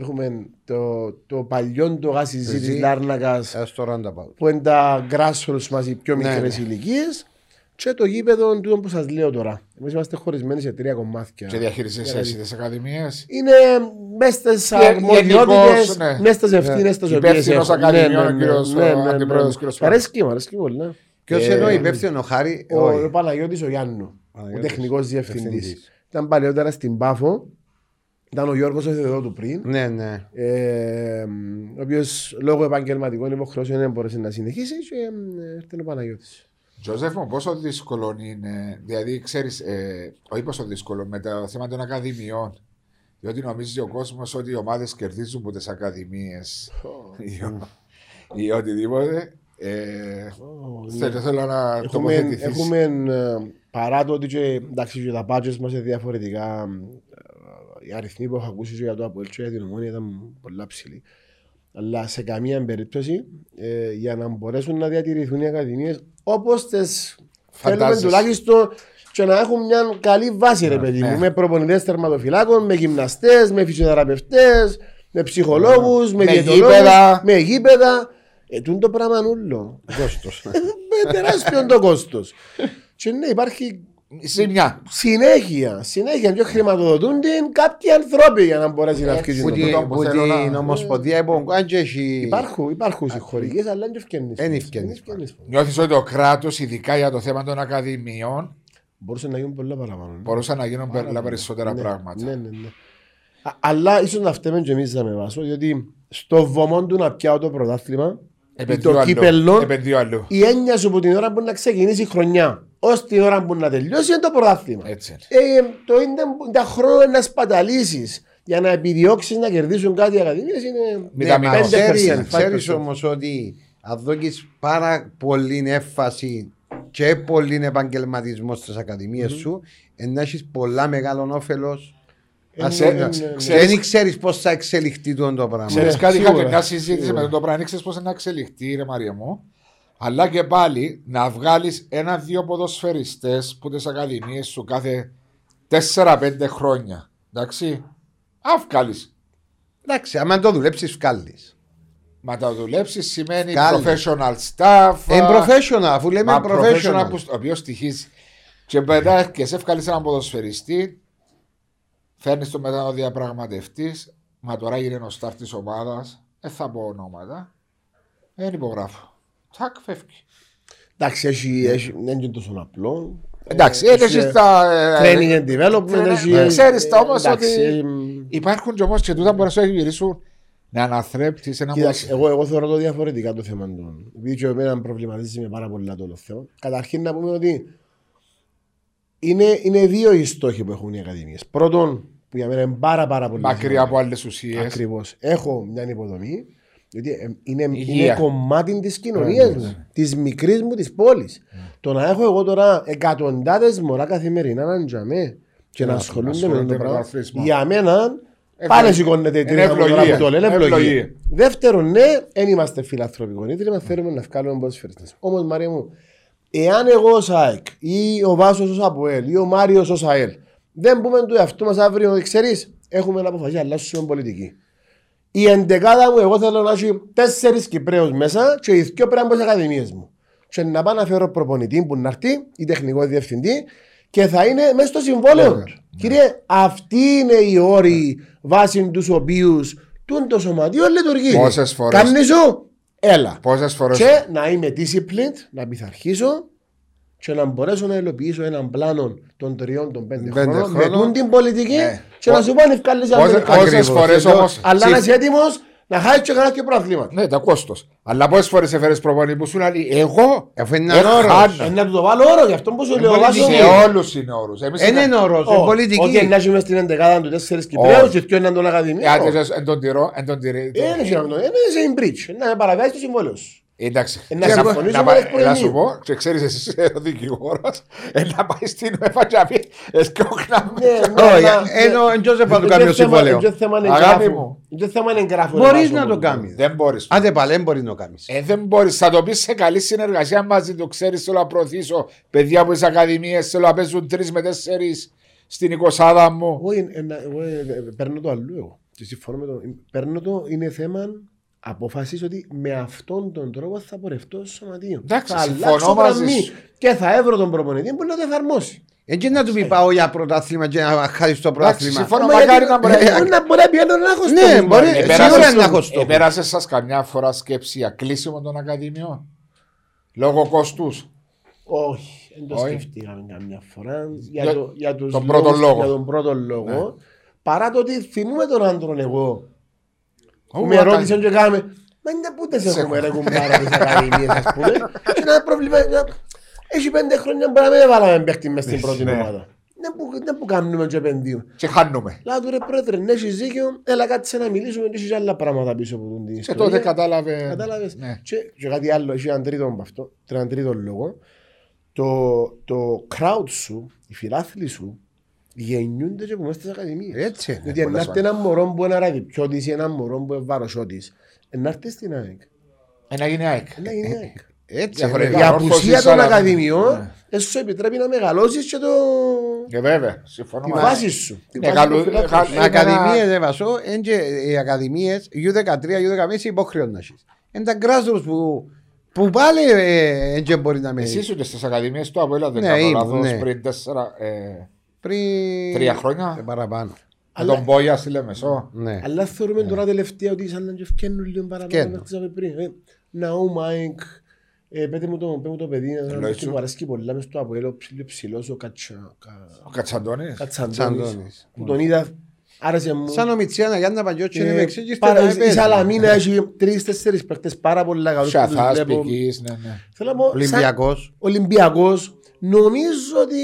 Έχουμε το, το παλιό το γάσιζι Ζή. της Λάρνακας Ε, Στο roundabout. που είναι τα grassroots μας οι πιο Ναι, μικρές ναι. ηλικίες και το γήπεδο τούτο που σας λέω τώρα. Εμείς είμαστε χωρισμένοι σε τρία κομμάτια. Και διαχείρισες εσύ τις ακαδημίες. Είναι μέσα στις Γε- αρμοδιότητες, γενικώς, ναι. μέσα στις ευθύνες τις οποίες Υπεύθυνος έχω. ακαδημιών, ο κύριος, ο αντιπρόεδρος, κύριος Μ' αρέσκει, μ' αρέσκει πολύ. ναι. Ποιος Ε, είναι ο υπεύθυνο, ο Χάρη. Ο, όχι. ο Παναγιώτης ο Γιάννου, ο Παναγιώτης, τεχνικός διευθυντής. διευθυντής. Ήταν παλαιότερα στην Πάφο. Ήταν ο Γιώργος ο Θεοδότου πριν. Ναι, ναι. Ε, ο οποίος λόγω επαγγελματικών υποχρεώσεων δεν μπορούσε να συνεχίσει και ε, ήρθε ο Παναγιώτης. Τζοζέφ μου, πόσο δύσκολο είναι, δηλαδή ξέρεις, ε, όχι πόσο δύσκολο, με το θέμα των ακαδημιών. Διότι νομίζει ο κόσμος ότι οι ομάδες κερδίζουν από τις ακαδημίες ή, ο- ή οτιδήποτε. Ε, θέλω, θέλω να Έχουμε, τοποθετηθείς. έχουμε ε, παρά το ότι και, εντάξει, και τα πάτσε μας είναι διαφορετικά. ε, Οι αριθμοί που έχω ακούσει και για το Αποέλ και για την Ομόνια ήταν πολλά ψηλοί. Αλλά σε καμία περίπτωση ε, για να μπορέσουν να διατηρηθούν οι ακαδημίες όπως τις θέλουμε Φαντάζεσαι. τουλάχιστον και να έχουν μια καλή βάση, ρε παιδί ναι. μου. Με προπονητές τερματοφυλάκων, με γυμναστές, με φυσιοθεραπευτές, με ψυχολόγους, με, Με διαιτολόγους, γήπεδα. με γήπεδα. Ε, τούτο το πράγμα νουλό. Κόστος. Με τεράστιο το κόστος. Και ναι, υπάρχει Ζημιά. συνέχεια. Συνέχεια και χρηματοδοτούνται κάποιοι άνθρωποι για να μπορέσει να Έτσι. αυξήσει Που το τη- πράγμα. που Που θέλω να- την Ομοσπονδία Υπογκάν και έχει... Υπάρχουν, υπάρχουν συγχωρικές, αλλά δεν ευκαινείς. Εν ευκαινείς. Νιώθεις ότι το κράτος, ειδικά για το θέμα των ακαδημιών, Μπορούσε να γίνουν πολλά παραπάνω. ναι. μπορούσαν να γίνουν πολλά περισσότερα Ναι, πράγματα. Ναι, ναι, ναι. Α, Αλλά ίσως να φταίμε και εμείς να με βάσω, διότι στο βωμό του να πιάω το πρωτάθλημα ή Επενδύω το αλλού. κύπελο, Επενδύω αλλού. η έννοια σου που την ώρα που να ξεκινήσει η χρονιά ως την ώρα που να τελειώσει είναι το πρωτάθλημα. Έτσι είναι. Ε, το είναι τα χρόνια να σπαταλήσεις για να επιδιώξεις να κερδίσουν κάτι οι ακαδημίες είναι Μην τα Ναι, μείνω. μα ξέρεις- 5%, Ξέρεις 5%. όμως ότι αν δώκεις πάρα πολύ έμφαση και πολύ επαγγελματισμό στις ακαδημίες σου, να έχεις πολλά μεγάλο όφελος Δεν ξέρεις πώς θα εξελιχθεί το πράγμα. Ξέρεις Ναι, κάτι, είχα σίγουρα. και μια συζήτηση Σίγουρα. με τον πράγμα, ξέρεις πώς να εξελιχθεί ρε Μαρία μου. Αλλά και πάλι να βγάλεις ένα-δύο ποδοσφαιριστές που τις ακαδημίες σου κάθε 4-5 χρόνια. Εντάξει. Α βγάλεις. Εντάξει, άμα το δουλέψεις, βγάλεις. Μα τα δουλέψεις σημαίνει Βγάλεις. professional staff. Είναι professional, αφού λέμε Μα professional. professional που, ο οποίος στοιχίζει. Και μετά και σε βγάλεις έναν ποδοσφαιριστή, φέρνεις το μετά να διαπραγματευτεί. Μα τώρα έγινε ο στάρ της ομάδας. Δεν θα πω ονόματα. Δεν υπογράφω. Τσακ, φεύγει. Εντάξει, έχει, έχει, δεν είναι τόσο απλό. Εντάξει, Ε, έχεις έχει, τα. ε, Training and development. Training- έχει- Ναι, ξέρεις τα όμως εντάξει, ότι- ε, Υπάρχουν και όμως και τούτα που να σου γυρίσουν να αναθρέψει ένα Κοίταξε, εγώ, εγώ θεωρώ το διαφορετικά το θέμα του. Επειδή και εμένα προβληματίζει με πάρα πολλά το όλο θέμα. Καταρχήν να πούμε ότι είναι, είναι δύο οι στόχοι που έχουν οι ακαδημίες. Πρώτον, που για μένα είναι πάρα, πάρα πολύ μακριά από άλλες ουσίες. Ακριβώς. Έχω μια υποδομή. Γιατί ε, είναι, Υγεία. είναι κομμάτι της κοινωνίας μου, της μικρής μου της πόλης. Το να έχω εγώ τώρα εκατοντάδες μωρά καθημερινά να τζαμέ και να να ασχολούνται με ασχολούνται αυτό το με το πράγμα. αθλητισμό. Για μένα Ευλογία. πάλι σηκώνεται Είναι τρίτα μου τώρα ευλογία. που το λένε. Είναι Ευλογία. ευλογία. Δεύτερον, ναι, δεν είμαστε φιλανθρωπικό ίδρυμα, θέλουμε να βγάλουμε ποδοσφαιριστές. Όμως, Μαρία μου, εάν εγώ ως ΑΕΚ ή ο Βάσος ως ΑΠΟΕΛ ή ο Μάριος ως ΑΕΛ δεν πούμε του εαυτού μας αύριο ότι ξέρεις, έχουμε να αποφασίσει, αλλάσουμε πολιτική. Η εντεκάδα μου, εγώ θέλω να έχει τέσσερις Κυπρέους μέσα και οι δύο πρέπει να μπουν στι ακαδημίες μου. Και να πάω να φέρω προπονητή που να έρθει ή τεχνικό διευθυντή και θα είναι μέσα στο συμβόλαιο Βέβαια. τους. Κύριε, αυτοί είναι οι όροι βάσει τους οποίους το σωματείο λειτουργεί. Πόσες φορές- Κάνεις σου, έλα. Πόσες φορέ. Και να είμαι disciplined, να πειθαρχήσω και να μπορέσω να υλοποιήσω έναν πλάνο των τριών, των πέντε, Πέντε χρόνων, με χρόνων. τούν την πολιτική Ναι. και να σου πω αν ευκάλεσαι αν δεν Πόσες ευκάλεσαι. φορές όμως. Αλλά να είσαι έτοιμος να χάσεις και κανένα και προαθλήματα. Ναι, τα κόστος. Αλλά πόσες φορές έφερες προπονητή που σου λέει Εγώ. Αφού είναι ε, ένα όρος. χάνω. Ε, Να του το βάλω όρος, γι' αυτό που σου λέω. πολύ βάζω- Σε τυχαίο. όλους είναι όρου. Δεν είναι όρος, είναι πολιτική. Όχι, να έχουμε στην εντεκάδα του τέσσερις Κυπρέους και δύο έναν τον Ακαδημίο. Εν τον τυρό, εν τον τυρί. Ε, Δεν είναι σε in breach, να παραβιάσεις το συμβόλαιο σου. Εντάξει. Ε, να Και συμφωνήσω να με πάει- εκπροημίου. Να σου πω, και ξέρεις, εσύ είσαι ο δικηγόρος, να πάει στην UEFA και να πει Εσκόκνα Ναι, Όχι, να- ενώ εν τόσο θα του Είναι κάνει ο θέμα- συμβόλαιο. είναι θέμα Αγάπη εγγράφου. μου. Είναι θέμα εγγράφου. Μπορείς βάζω να το μόνο. κάνεις. Δεν μπορείς. Άντε πάλι, δεν μπορείς να το κάνεις. Ε, δεν μπορείς. Θα το πεις σε καλή συνεργασία μαζί του. Ξέρεις, θέλω να προωθήσω παιδιά από τις ακαδημίες. Θέλω να παίζουν τρεις με τέσσερις στην εικοσάδα μου. Εγώ, ε, ε, εγώ ε, ε, παίρνω το αλλού εγώ. Και συμφωνώ με το. Παίρνω το, είναι θέμα αποφασίσει ότι με αυτόν τον τρόπο θα πορευτώ στο σωματείο. Εντάξει, θα συμφωνώ αλλάξω μαζί γραμμή σου. Και θα έβρω τον προπονητή που να το εφαρμόσει. Έτσι να του πει πάω για πρωτάθλημα και να χάσεις το πρωτάθλημα. συμφωνώ. Μα μακάρι γιατί- να μπορεί να- ε, να μπορεί να πιένω να έχω Ναι, στόχο, μπορεί- Μάρια. Ε, σίγουρα είναι να έχω στόχο. Επέρασε σας καμιά φορά σκέψη για κλείσιμο των ακαδημιών; Λόγω κόστους; Όχι, δεν το Όχι. σκεφτήκαμε καμιά φορά. Για, Για το, για τους τον πρώτο λόγους- λόγο. Ναι. Για τον πρώτο λόγο. Παρά το ότι θυμούμε τον άντρον εγώ. Που Ού, με ακα- ρώτησαν και κάναμε. Μα είναι πού τις Σε έχουμε ρε έχω. κουμπάρα τις ακαδημίες ας πούμε. Και ένα πρόβλημα. να- Έχει πέντε χρόνια που να μην έβαλαμε παίχτη μες στην πρώτη ναι. ομάδα. Δεν που, δεν που κάνουμε και επενδύουμε. Και χάνουμε. Λά του ρε πρόεδρε, ναι έχεις δίκιο, έλα κάτσε να μιλήσουμε και έχεις άλλα πράγματα πίσω από την Και ιστορία. τότε κατάλαβε. Κατάλαβες. Ναι. Και, και κάτι άλλο, έχει έναν τρίτο από αυτό, έναν τρίτο λόγο. Το, το crowd σου, οι φιλάθλοι σου, γεννιούνται και από μέσα στις ακαδημίες. Έτσι είναι. Γιατί να έρθει ένα μωρό που είναι ραδιπιώτης ή ένα μωρό που είναι βαροσιώτης, να έρθει στην ΑΕΚ. Ένα γίνει ΑΕΚ. Να γίνει ΑΕΚ. Έτσι Διαφορετικά. είναι. Η όρθωση απουσία των σαν- ακαδημιών Ναι. δεν σου επιτρέπει να μεγαλώσεις και το... Και βέβαια, συμφωνώ. τη μαζί. βάσης σου. Τη Ναι, βάσης καλού- των φιλάθλων καλ- σου. Με Είναι ένα- ακαδημίες δεν βασώ, εν και οι ακαδημίες U13, U15 υποχρεώνουν να έχεις. Είναι τα grassroots που, που πάλι ε, εν και μπορεί να με Εσύ ήσουν και στις ακαδημίες του Αποέλα, δεν Ναι, κάνω ήμουν, λάθος, ναι. πριν τέσσερα. Ε, πριν Τρία χρόνια. ε, παραπάνω. Με τον Μπόγια στη Λεμεσό. Ναι. Αλλά θεωρούμε τώρα τελευταία ότι σαν να και φτιάχνουν λίγο παραπάνω Φτιάχνουν. να χτίσαμε πριν. Ε, Ναού Μάικ, ε, πέτε μου το, πέτε μου το παιδί, ένα Εννοείς παιδί σου. που αρέσκει πολλά μες στο Αποέλο, ψηλό ψηλός, ο Κατσα- Κα- Ο Κατσαντώνης. Κατσαντώνης, Τσαντώνης. που τον είδα, άρεσε μου. Σαν ο Μιτσιάνα Γιάννα Παγιώτσι είναι Ε, με εξήγησε πάρα- να Η παίζει. Σαλαμίνα έχει τρεις-τέσσερις παίκτες πάρα πολλά καλούς που τους Σαθά, βλέπω. Πική, ναι, ναι. Θέλω να πω, σαν Ολυμπιακός. Ολυμπιακός, νομίζω ότι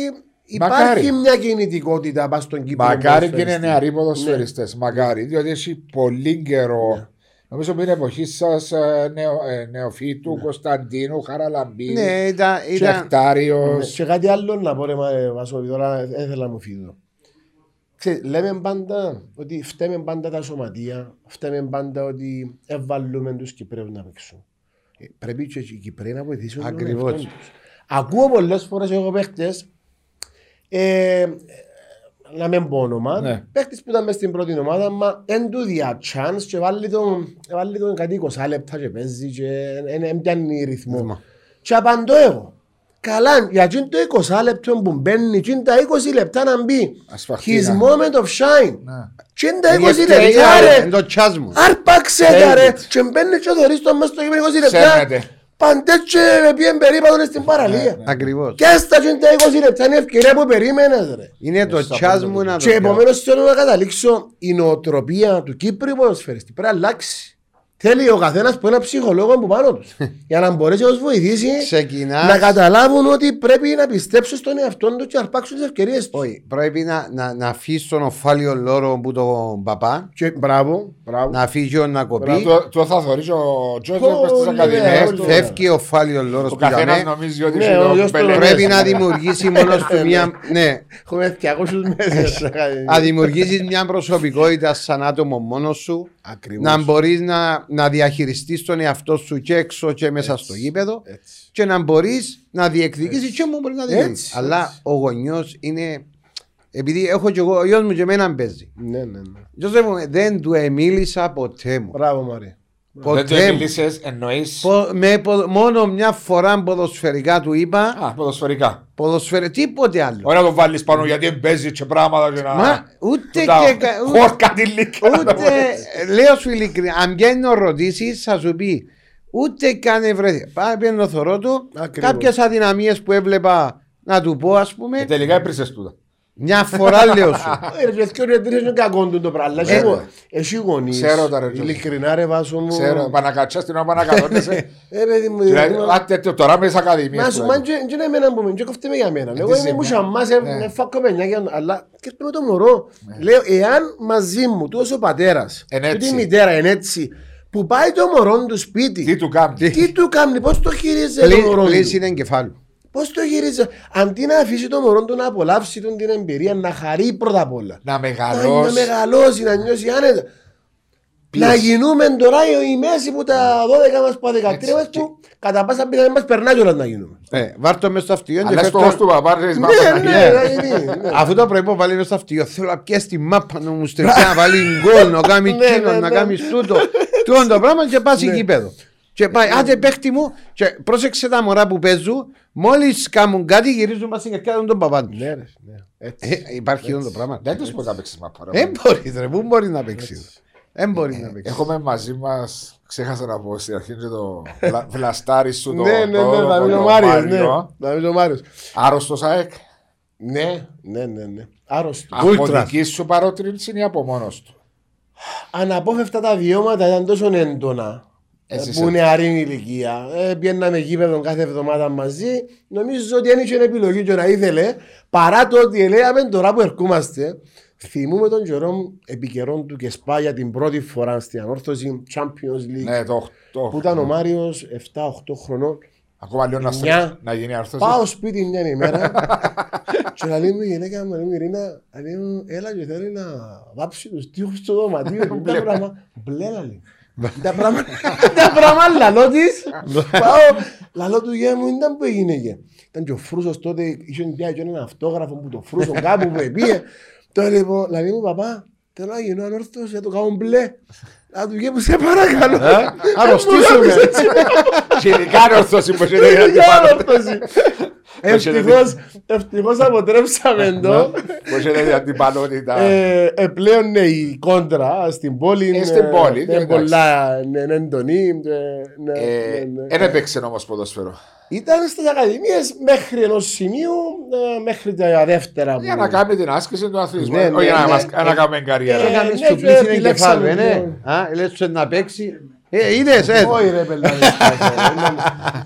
υπάρχει Μακάρι. μια κινητικότητα πας στον Κύπρο. Μακάρι και είναι ποδοσφαιριστή. νεαροί ποδοσφαιριστές. Μακάρι, διότι έχει πολύ καιρό. Νομίζω που είναι εποχή σας νεο, ε, νεοφύτου, Κωνσταντίνου, Χαραλαμπίδη, Ναι, ήταν, ήταν Τσεχτάριος. Ναι, Και κάτι άλλο να πω ρε μα, ε, Βάσο, επειδή τώρα έθελα να μου φύγω. Ξέρεις, λέμε πάντα ότι φταίμε πάντα τα σωματεία, φταίμε πάντα ότι εβαλούμε τους Κυπρέους να παίξουν. Ε, Πρέπει και οι Κυπρέοι να βοηθήσουν τον Ακριβώς. εαυτόν τους. Ακούω πολλές φορές εγώ παίχτες, ε, να μην πω όνομα, Ναι. παίχτες που ήταν μες στην πρώτη ομάδα, μα εν του δια chance και βάλει τον, βάλει τον κάτι 20 λεπτά και παίζει και εν- εν πιάνει ρυθμό. Ρυθμό. Και απαντώ εγώ. Καλά, για εκείνο το 20 λεπτό που μπαίνει, εκείνο τα 20 λεπτά να μπει. Ασφαχτεί, His ναι. moment of shine. Ναι. Εκείνο τα 20 Είναι λεπτά Είναι ρε. το τσάς μου. Άρπαξε τα Θέλει. ρε. Και μπαίνει και θωρείς το μες στο γήπεδο 20 λεπτά. Σέρνεται. Παντές και με πιέν περίπατο στην παραλία. Ακριβώς. Και στα εκείνο τα 20 λεπτά είναι ευκαιρία που περίμενες ρε. Είναι το Στα τσάς πρώτα μου να το Και πιάω. επομένως θέλω να καταλήξω η νοοτροπία του Κύπρου ποδοσφαιριστή πρέπει να αλλάξει. Θέλει ο καθένας που ένα ψυχολόγος που πάνω τους. για να μπορέσει να τους βοηθήσει Ξεκινάς- να καταλάβουν ότι πρέπει να πιστέψουν στον εαυτό τους και να αρπάξουν τις ευκαιρίες τους. Όχι, πρέπει να, να, να αφήσεις τον οφάλιο λόρο που τον παπά, Και μπράβο, μπράβο. να φύγει ο να κοπεί, Το- Το θα θωρείς ο Τζόρτζος μες στις Πολύ ακαδημίες ωραία, του. φεύγει ο οφάλιο λόρος Ο που καθένας ήταν. νομίζει ότι Ναι, είναι ο το γιος του μπελέ. Πρέπει να δημιουργήσει μόνος του μια. Ναι, Έχουμε 200 μέσα. να δημιουργήσεις μια προσωπικότητα σαν άτομο μόνος σου. Ακριβώς. Να μπορείς να, να διαχειριστείς τον εαυτό σου και έξω και μέσα στο γήπεδο. Έτσι. Και να μπορείς να διεκδικήσεις και όμω μπορείς να διεκδικήσεις. Έτσι, Αλλά έτσι. ο γονιός είναι. Επειδή έχω και εγώ, ο γιος μου και εμένα παίζει. Ναι, ναι, ναι. Γιώργο μου, δεν του εμίλησα ποτέ μου. Μπράβο Μαρία. Δεν το Ποτέ μου. μιλήσεις, εννοείς; Πο- με πο- μόνο μια φορά ποδοσφαιρικά του είπα Α, ποδοσφαιρικά. Ποδοσφαιρε, τίποτε άλλο. Ωραία να το βάλεις πάνω γιατί παίζει και πράγματα και να... Μα ούτε του τα και κα- ούτε- Χόρκα τη λίκα. να το Ούτε, πω. λέω σου ειλικρινά, αν πιάνει να ρωτήσει, θα σου πει ούτε καν ευρέθη. Πάει πιάνει το θωρό του, Ακριβώς. κάποιες αδυναμίες που έβλεπα να του πω, ας πούμε, Και τελικά έπρισες τούτα. Μια φορά λέω σου. Ε, Ρε και ο δεν είναι κακό του το πράγμα. αλλά Ε, εσύ- ναι. Εσύ γονείς. Ξέρω τα, ρε, Τζο. Ειλικρινά ρε βάσο μου. Ξέρω, πανακατσάς την ώρα πανακατώνεσαι. Ε, παιδί μου. Δηλαδή, δηλαδή, α, τέτοιο, τώρα με τις ακαδημίες. Μα σου του, μαν και και είναι εμένα που με και κοφτεί με για μένα. Εγώ τι είμαι μου ζημιά. σαμάς, Ναι. ε, φάκω πενιά, αλλά και με το μωρό. Λέω, εάν μαζί μου τόσο ο πατέρας, Εν και έτσι. τη μητέρα είναι έτσι, που πάει το μωρό του Τι σπίτι, του κάνει. τι; του κάνει, πώς το χειρίζεται το μωρό Πλήση του; είναι εγκεφάλου. Πώς το χειρίζεται. Αντί να αφήσει το μωρό του να απολαύσει τον την εμπειρία, να χαρεί πρώτα απ' όλα. Να Να μεγαλώσει. μεγαλώσει, να νιώσει άνετα. Να γίνουμε τώρα η μέση που τα 12 μας που τα 13 μας που κατά πάσα πιθανότητα μας περνάει κιόλας να γίνουμε. Ε, Βάρ' το μες στο αυτοκίνητο και Αλλά φέρ' το- στόχος του παπά, ρε, Ναι, μάπα, ναι, να ναι, ναι. Αφού το πρωί που βάλει μες στο αυτοκίνητο, θέλω να πιέσει τη μάπα να μου στρέψει να βάλει γκολ, να κάνει Ναι, τσίνο, ναι, να ναι. κάνει τούτο. Τούτο το πράγμα και πάει Ναι. γήπεδο. Και πάει, άντε παίχτη μου, και πρόσεξε τα μωρά που παίζουν, μόλις κάνουν κάτι γυρίζουν πας στην καρκιά των παπά τους. Ναι, ρε, ναι. Έτσι. Ε, Υπάρχει αυτό το πράγμα. Δεν τους μπορεί να παίξεις μάπα. ρε. Δεν μπορείς, ρε, πού μπορεί να παίξεις; Δεν μπορείς να παίξεις. Έχουμε μαζί μας, ξέχασα να πω στην αρχή και το βλα- βλαστάρι σου το Ναι, ναι, ναι, το- θα το- πει ο το Μάριος, ναι. Μάριο. Θα πει ο Μάριος. Άρρωστος ΑΕΚ. Ναι, ναι, ναι, ναι. Άρρωστος. Από Ούλτρας. δική σου παρότρινση ή από μόνος του; Αναπόφευκτα τα βιώματα ήταν τόσο έντονα. Εσύ ε, σε- που νεαρή ηλικία. Ε, πιέναμε γήπεδο κάθε εβδομάδα μαζί. Νομίζω ότι δεν είχε επιλογή και να ήθελε. Παρά το ότι λέμε τώρα που ερχόμαστε. Θυμούμε τον καιρό επικαιρών του και σπά για την πρώτη φορά στην ανόρθωση Champions League. Ναι, το 8. Που ήταν ο Μάριος 7-8 χρονών. Ακόμα λίγο να Μια. στρέψει, να γίνει άρθρωση. Πάω σπίτι μια ημέρα και να λέει μου η γυναίκα μου, λέει μου Ειρήνα, λέει μου, έλα και θέλει να βάψει τους τείχους στο δωματίο. Είναι τα πράγμα, μπλε λέει. Τα πράγματα, τα πράγματα λαλό της. Πάω, λαλό του γέ μου, ήταν που έγινε γέ. Ήταν και ο Φρούσος τότε, είχε μια και ένα αυτόγραφο που το Φρούσο κάπου που επίε. Τώρα λοιπόν, λέει μου παπά, θέλω να γίνω ανόρθος για το κάνω μπλε. Να του γέ μου, σε παρακαλώ. Αρρωστήσουμε. Και ειδικά άρρωστος που έχετε για την Ειδικά πάνω. ανόρθωση. Ευτυχώς, ευτυχώς αποτρέψαμε το. Που έχετε για την πανότητα. Ε, ε, πλέον ναι, η κόντρα στην πόλη είναι, στην πόλη, είναι εντάξει. πολλά ναι, είναι έντονη. ε, ναι, Ε, ναι, ναι. Εν έπαιξε όμως ποδόσφαιρο. Ήταν στις ακαδημίες μέχρι ενός σημείου, ε, μέχρι τα δεύτερα. Για που- να κάνει την άσκηση του αθλητισμού. Ναι, Όχι ναι, για να ναι. μας- να κάνουμε καριέρα. Ε, Έκανε ναι, σου και πλήση είναι επιλέξαμε εγκεφάλου, ε, το- ναι. Α, λες σου να παίξει. Ε, είδες, ε. Όχι ρε πελάτε.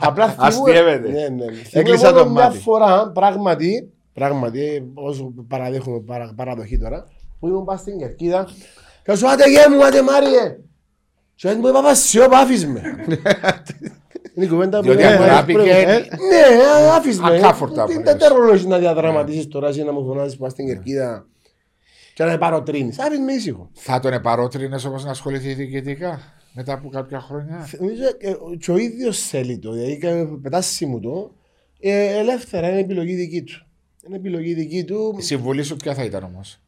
Απλά θυμούμαι- Αστείευεται. Ναι, ναι. Έκλεισα Θυμούμαι το μια μάτι. φορά, πράγματι, πράγματι, όσο παραδέχομαι παρα, παραδοχή τώρα, που ήμουν πας στην Κερκίδα και σου άτε γέ μου, άτε Μάριε. Και έτσι μου είπα πας άφης με. Είναι η κουβέντα που Διότι λέμε, αγάπηκε- πρέπει- ε, Ναι, α, άφης με. Ακάφορτα που Δεν λες. τα ρόλο να διαδραματίσεις τώρα εσύ να μου φωνάζεις πας στην Κερκίδα. Και να παροτρύνεις. Άφησε με ήσυχο. Θα τον επαρότρινες όμω να ασχοληθεί διοικητικά; Μετά από κάποια χρόνια. Νομίζω ε, και ο ίδιος θέλει το. Δηλαδή κα- πετάσει μου το. Ε, ελεύθερα είναι επιλογή δική του. Είναι επιλογή δική του. Η συμβουλή σου ποια θα ήταν όμως;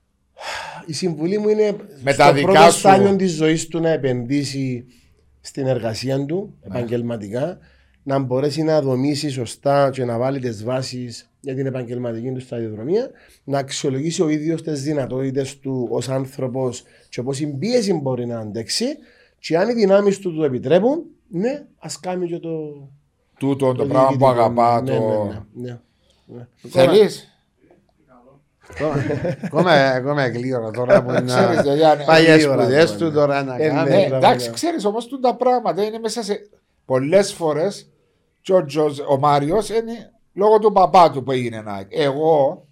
Η συμβουλή μου είναι Με στο τα δικά πρώτο σου. στάδιο της ζωής του να επενδύσει στην εργασία του επαγγελματικά, να μπορέσει να δομήσει σωστά και να βάλει τις βάσεις για την επαγγελματική του σταδιοδρομία, να αξιολογήσει ο ίδιος τις δυνατότητες του ως άνθρωπος και πόση πίεση μπορεί να αντέξει. Και αν οι δυνάμεις του το επιτρέπουν, ναι, ας κάνει και το. Τούτο το το πράγμα που διοικητικό. αγαπά. Ναι, το... ναι, ναι, ναι. Θέλεις; Ακόμα ακόμα γλύωρα τώρα που Ξέρεις, είναι. Γιάννη, Πάει για γλύωρα σπουδές τώρα, του τώρα να Ε, κάνει. ναι. Ναι, μπράβο, εντάξει, ναι. ξέρεις όμως τα πράγματα είναι μέσα σε. Πολλές φορές και ο, Τζοζ- ο Μάριος είναι λόγω του παπά του που έγινε ένα. Εγώ,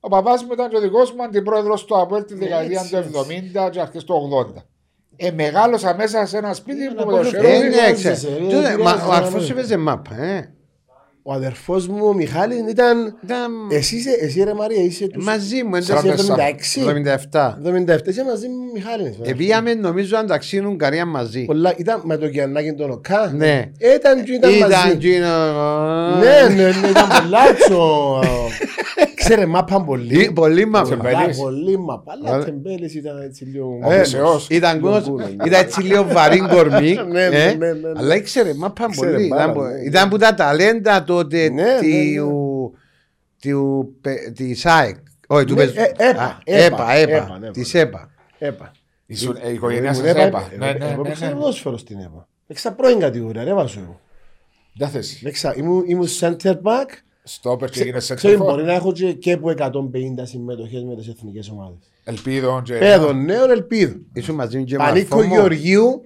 ο παπάς μου ήταν και ο δικός μου αντιπρόεδρος του ΑΠΟΕΛ τη δεκαετία έτσι, του έτσι. 70 και αρχές του 80. Ε, μεγάλωσα μέσα σε ένα σπίτι Ναι, που να με πω το και χέρι. Ε, δεν ναι, χρειάζεσαι, ξέρω. δεν Τούτε, μα χρειάζεσαι Ο να αρφός μην- έπαιζε μάπα, ε. Ο αδερφός μου, ο Μιχάλης, ήταν. Ήταν Εσύ, είσαι- εσύ ρε Μαρία, είσαι τους. μαζί μου, Είσαι εντάξει, 76. 77. 77, είσαι μαζί μου, Μιχάλης. Επήγαμε νομίζω αν ταξίνουν Ουγγαρία μαζί. Πολλά, ήταν με το Γιαννάκη τον Οκά. Ναι. Ήταν και ήταν Ήταν μαζί. εκείνο. Ναι, ναι, ναι, ήταν πολλά τσο. Ξέρε, μάπαν Ή- πολύ. Πολύ μάπα. Τσεμπέ. Πολλά, Τεμπέλης. πολύ μάπα. Αλλά Αλλά- τεμπέλης ήταν έτσι λίγο... Ο Μεσαιός. Ήταν Λίγο κος- κούλο, ήταν έτσι λίγο βαρύ κορμί. Ναι, ναι, ε, ναι, ναι. Αλλά ήξερε μάπα Ήξερε πολύ. πάρα Ήταν που- πολύ. Ήταν που τα ταλέντα τότε Ναι, ναι, του- του- πε- της ΑΕΚ. Όχι, του Ναι, πες- ε, ΕΠΑ, Α, ΕΠΑ, ΕΠΑ, ΕΠΑ, ΕΠΑ, ναι, της ναι. ΕΠΑ. Έπα. Ήσουν- ε, Η οικογένεια Ήμουν σας ΕΠΑ, έπα. ε, Ναι, ναι, Εγώ ναι, παίξα ναι. ποδόσφαιρο στην ΕΠΑ. Παίξα πρώην κατηγορία, ρε βάζω εγώ. Δεν θες. Παίξα- Ήμουν ήμουν center back. Στόπερ και έγινε σε Ξέρεις, μπορεί να έχω και και από 150 συμμετοχές με τις εθνικές ομάδες. Ελπίδων και. Παιδών νέων ελπίδων. Ήσουν μαζί μου και Πανίκο μαρφό μου. Γεωργίου,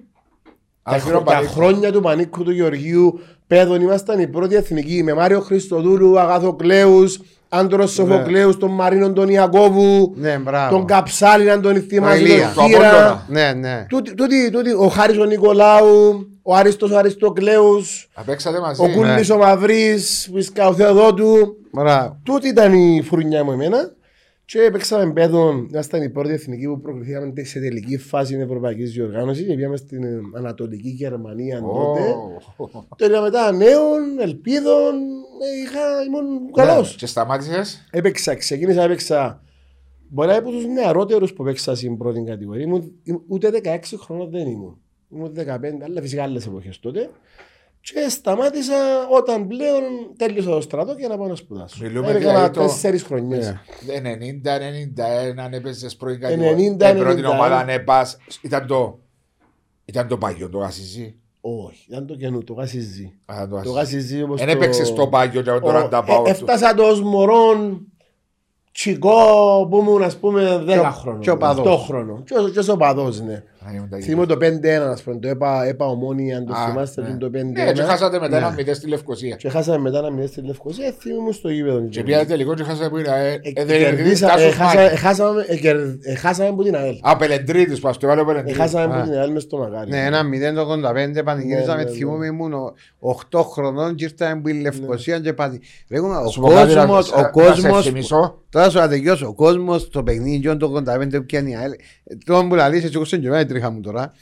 τα, Αλφύρο χρο- τα Πανίκο. χρόνια του Πανίκου του Γεωργίου, παιδών ήμασταν η πρώτη εθνική με Μάριο Χριστοδούλου, Αγάθο Κλέους, Άντρος Σοφοκλέους, τον Μαρίνο τον Ιακώβου, Ναι, μπράβο. τον Καψάλη, αν τον θυμάσαι, Ηλία. τον Το Χίρα. Απόλλωνα. Ναι, ναι. Τούτη- τούτη- τούτη, Ο Χάρης ο Νικολάου, ο Άριστος ο Αριστοκλέους, Απέξατε μαζί. ο Κούλης ο Μαυρής, ο Ισκα ο Θεοδότου. Μπράβο. Τούτη ήταν η φουρνιά μου εμένα. Και παίξαμε παιδών, ήμασταν η πρώτη εθνική που προκριθήκαμε σε τελική φάση της Ευρωπαϊκής Διοργάνωσης και πήγαμε στην ε, Ανατολική Γερμανία τότε. Ω. Τώρα μετά νέων, ελπίδων, ε, είχα, ήμουν καλός. Και σταμάτησες; Έπαιξα, ξεκίνησα, έπαιξα. Μπορεί να είμαι από τους νεαρότερους που έπαιξα στην πρώτη κατηγορία. Ήμουν, ήμουν- ούτε 16 χρόνια δεν ήμουν. Ήμουν 15, αλλά φυσικά άλλες εποχές τότε. Και σταμάτησα όταν πλέον τέλειωσα το στρατό και να πάω να σπουδάσω. Μιλούμε Έκανα δηλαδή το- τέσσερις χρονιές. Ναι. 90-91 αν έπαιζες πρώην 90, κατηγορία. Ε, πρώτη 91. ομάδα αν έπας. Ήταν το. Ήταν το πάγιο το Ασιζή. Όχι, ήταν το καινού, το γασιζί. Α, το Το Ασιζή. γασιζί όπως Δεν το... έπαιξες το πάγιο και Ο- τώρα τα ε, πάω. Έφτασα το ως μωρόν τσικό που ήμουν ας πούμε 10 Και ο- χρόνων. και ο παδός. 8 χρόνων. Και ο- Και ως ο παδός, ναι. Θυμούμαι το 5-1, ας πούμε, το έπα, έπα ομόνια, αν το Α, θυμάστε, ναι. το 5-1. Ναι, και χάσατε μετά Ναι. ένα μηδέν στη Λευκοσία. Και χάσαμε μετά να μιλήσει στη Λευκοσία, θυμούμαι στο γήπεδο. Και πήγατε τελικό και χάσατε που είναι. ε, Ε, ε, δεν είναι κερδίσα- Τάσος ε, χάσα- Μάκη. ε, χάσαμε- ε, κερ- ε, Χάσαμε που την ΑΕΛ. Α, Πελεντρίτης, πας το βάλω Ε, Πελεντρίτης. Χάσαμε Α. που την ΑΕΛ μες στο μακάρι. Ναι, ένα 0 το 85 πανηγυρίζαμε, Ναι, ναι, ναι. θυμούμαι ήμουν ο- 8 χρονών και ήρθαμε που η Λευκοσία και πάτη. Λέγουμε, ο Σου πω κάτι να- κόσμος, να- ο να σε κόσμος, θυμίσω. τώρα σου να τελειώσω, ο κόσμος το παιχνίδι το 85 που πιάνει η ΑΕΛ, τώρα που λαλείς έτσι εγώ σε η τρίχα μου τώρα,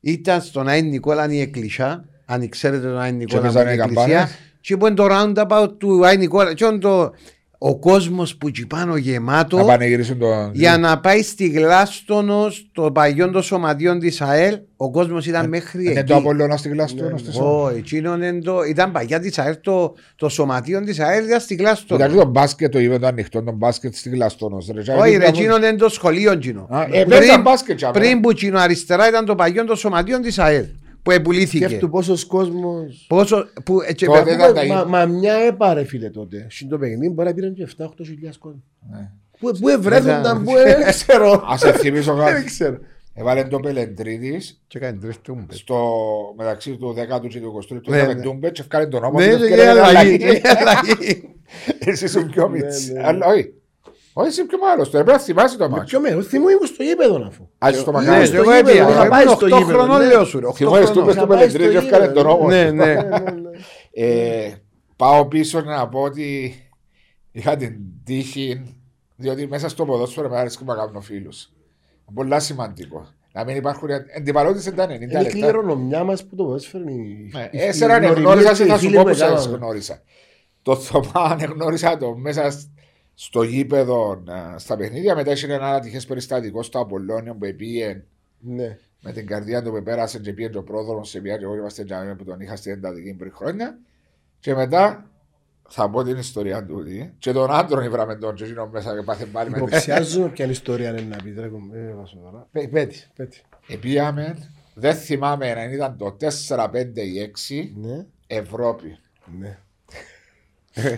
ήταν στον Άιν Νικόλα η εκκλησιά, αν ξέρετε τον Άιν Νικόλα παίζανε με την καμπάνες. εκκλησία, και είπαν το roundabout του Άιν Νικόλα, και ήταν το, ο κόσμος που εκεί πάνω γεμάτο, Να πανηγυρίσουν το. για να πάει στη Γλάστονο, το παγιόν των σωματείων της ΑΕΛ, ο κόσμος ήταν μέχρι Είναι εκεί. Ε, το Απολλώνα στη Γλαστόνα. στο Σώμα. Όχι, εκείνον είναι το, ήταν παγιά της ΑΕΛ, το, το σωματείο της ΑΕΛ ήταν στη Ήταν και Γλάστονο. το μπάσκετ, το είπε το ανοιχτό, το μπάσκετ στη Γλαστόνα. Όχι, ρε, εκείνον είναι το σχολείο εκείνο. Α, ε, παίζαν μπάσκετ, τζάμε. πριν που εκείνο αριστερά ήταν το παγιό των σωματείων της ΑΕΛ, που επουλήθηκε. Σκέφτου πόσος κόσμος... Πόσο, που, ε, και- Τότε ήταν τα Μα, ίδια. μα μια έπαρε φίλε τότε. Στην το παιχνίδι μπορεί να πήραν και 7-8 χιλιάς κόσμο. Ναι. Πού, πού ευρέθονταν, Ήταν- πού ε, δεν ξέρω. Ας σε θυμίσω Δεν κάτι. ξέρω. Έβαλε το Πελεντρίτης και κάνει τρεις τούμπες. στο μεταξύ του 10ου και του 23ου. Ναι, Είχαμε ναι. ντούμπε και ευκάλε τον νόμο. Ναι, τους και ευκάλε για αλλαγή, αλλαγή. και για αλλαγή. Εσύ ήσουν πιο Ναι, μίτσι. ναι. Αλλά όχι. Όχι, είσαι πιο μεγάλος. Τώρα πρέπει να θυμάσαι το Με μάτσο. ποιο μέρο, θυμούμαι ήμουν στο γήπεδο αφού. Α, είσαι στο Ναι, μακάρι. και στο εγώ γήπεδο, έπια. είχα Εγώ πάει ήμουν στο 8 γήπεδο, χρονών, ναι. λέω σου. ρε, 8 Θυμάσαι χρονών. τούμπες του Είχα πάει στο Πελεντρίτης και ευκάλε τον γήπεδο, νόμο. Ναι, ναι. Ναι, ναι, ναι. Ε, Πάω πίσω να πω ότι είχα την τύχη Διότι μέσα στο ποδόσφαιρο με αρέσει να κάνω φίλου. Πολλά σημαντικό. Να μην υπάρχουν αντιπαλότητε τα 90 Είναι η λεπτά. κληρονομιά μας που το ποδόσφαιρο είναι η- Ναι, η- Έσσερα η- γνώρισα οι και θα σου φίλοι πω που που σας έκαναμε. γνώρισα. Το Θωμά γνώρισα το μέσα σ- στο γήπεδο ε, στα παιχνίδια. Μετά είχε ένα ατυχέ περιστατικό στο Απολώνιο που πήγε Ναι. με την καρδιά του που πέρασε και πήγε το πρόδρομο σε μια και εγώ είμαστε τζαμί που τον είχα στην εντατική πριν χρόνια. Και μετά θα πω την ιστορία του. Και τον άντρον ήβραμε τον και εκείνο μέσα και πάθε πάλι με την Υποψιάζομαι ποια ιστορία είναι να πεις. ρε, κομπέ, ε, βάζω τώρα. Πέ- Πέτει, πέτει. Επίαμε, δεν θυμάμαι αν ήταν το 4-5 ή 6 Ναι, Ευρώπη. ναι.